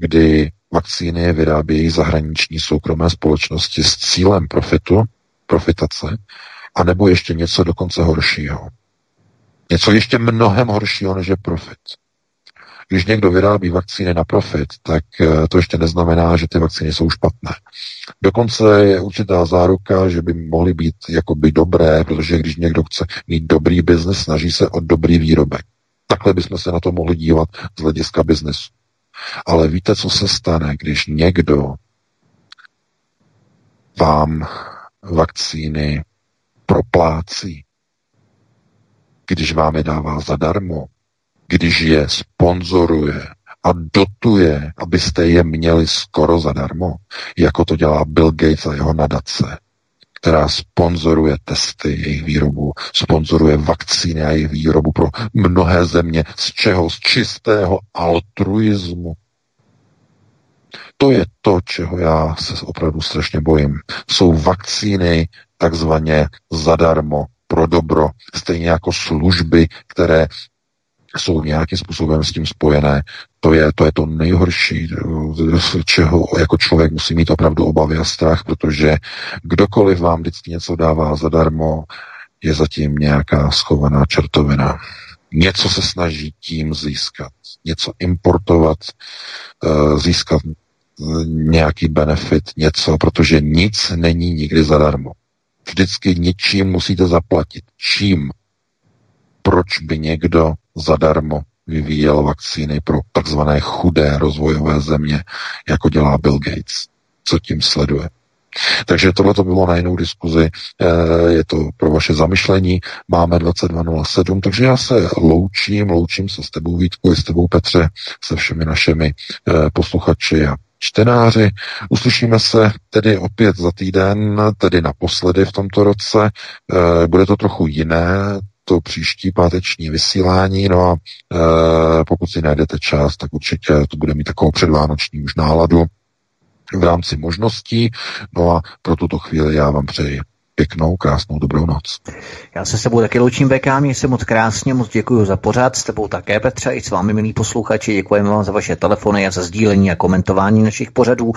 kdy vakcíny vyrábějí zahraniční soukromé společnosti s cílem profitu, profitace, a nebo ještě něco dokonce horšího. Něco ještě mnohem horšího, než je profit. Když někdo vyrábí vakcíny na profit, tak eh, to ještě neznamená, že ty vakcíny jsou špatné. Dokonce je určitá záruka, že by mohly být jakoby dobré, protože když někdo chce mít dobrý biznes, snaží se o dobrý výrobek. Takhle bychom se na to mohli dívat z hlediska biznesu. Ale víte, co se stane, když někdo vám vakcíny proplácí, když vám je dává zadarmo, když je sponzoruje a dotuje, abyste je měli skoro zadarmo, jako to dělá Bill Gates a jeho nadace, která sponzoruje testy, jejich výrobu, sponzoruje vakcíny a jejich výrobu pro mnohé země. Z čeho? Z čistého altruismu. To je to, čeho já se opravdu strašně bojím. Jsou vakcíny takzvaně zadarmo, pro dobro, stejně jako služby, které jsou nějakým způsobem s tím spojené. To je, to je to nejhorší, čeho jako člověk musí mít opravdu obavy a strach, protože kdokoliv vám vždycky něco dává zadarmo, je zatím nějaká schovaná čertovina. Něco se snaží tím získat, něco importovat, eh, získat eh, nějaký benefit, něco, protože nic není nikdy zadarmo. Vždycky něčím musíte zaplatit. Čím? Proč by někdo zadarmo vyvíjel vakcíny pro takzvané chudé rozvojové země, jako dělá Bill Gates. Co tím sleduje? Takže tohle to bylo na jinou diskuzi, eh, je to pro vaše zamyšlení, máme 22.07, takže já se loučím, loučím se s tebou Vítku i s tebou Petře, se všemi našimi eh, posluchači a čtenáři. Uslyšíme se tedy opět za týden, tedy naposledy v tomto roce. Eh, bude to trochu jiné, to příští páteční vysílání, no a e, pokud si najdete čas, tak určitě to bude mít takovou předvánoční už náladu v rámci možností, no a pro tuto chvíli já vám přeji pěknou, krásnou, dobrou noc. Já se s tebou taky loučím, VK, mě se moc krásně, moc děkuji za pořád, s tebou také, Petře, i s vámi, milí posluchači, děkujeme vám za vaše telefony a za sdílení a komentování našich pořadů.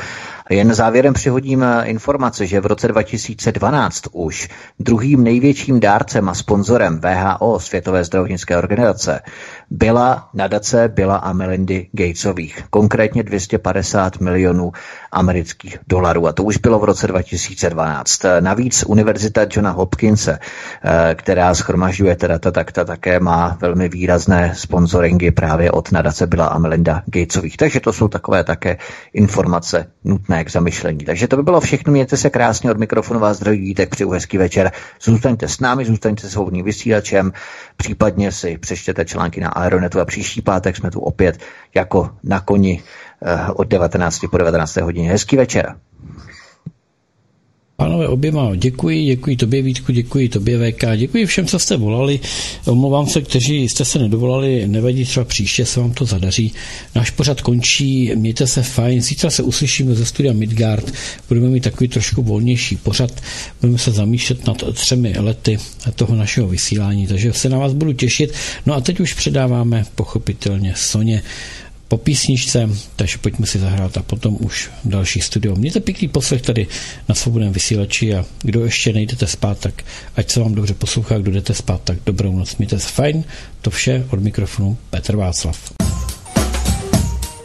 Jen závěrem přihodím eh, informace, že v roce 2012 už druhým největším dárcem a sponzorem VHO, Světové zdravotnické organizace, byla nadace Byla a Melindy Gatesových, konkrétně 250 milionů amerických dolarů. A to už bylo v roce 2012. Navíc Univerzita Johna Hopkinse, eh, která schromažďuje teda ta takta, také má velmi výrazné sponsoringy právě od nadace Byla a Melinda Gatesových. Takže to jsou takové také informace nutné k zamyšlení. Takže to by bylo všechno. Mějte se krásně od mikrofonu vás zdraví vítek, přeju hezký večer. Zůstaňte s námi, zůstaňte s svobodným vysílačem, případně si přečtěte články na Aeronetu a příští pátek jsme tu opět jako na koni od 19 po 19. hodině. Hezký večer. Pánové oběma děkuji, děkuji tobě Vítku, děkuji tobě VK, děkuji všem, co jste volali. Omlouvám se, kteří jste se nedovolali, nevadí, třeba příště se vám to zadaří. Náš pořad končí, mějte se fajn, zítra se uslyšíme ze studia Midgard, budeme mít takový trošku volnější pořad, budeme se zamýšlet nad třemi lety toho našeho vysílání, takže se na vás budu těšit. No a teď už předáváme pochopitelně Soně po písničce, takže pojďme si zahrát a potom už další studio. Mějte pěkný poslech tady na svobodném vysílači a kdo ještě nejdete spát, tak ať se vám dobře poslouchá, kdo jdete spát, tak dobrou noc. Mějte se fajn, to vše od mikrofonu Petr Václav.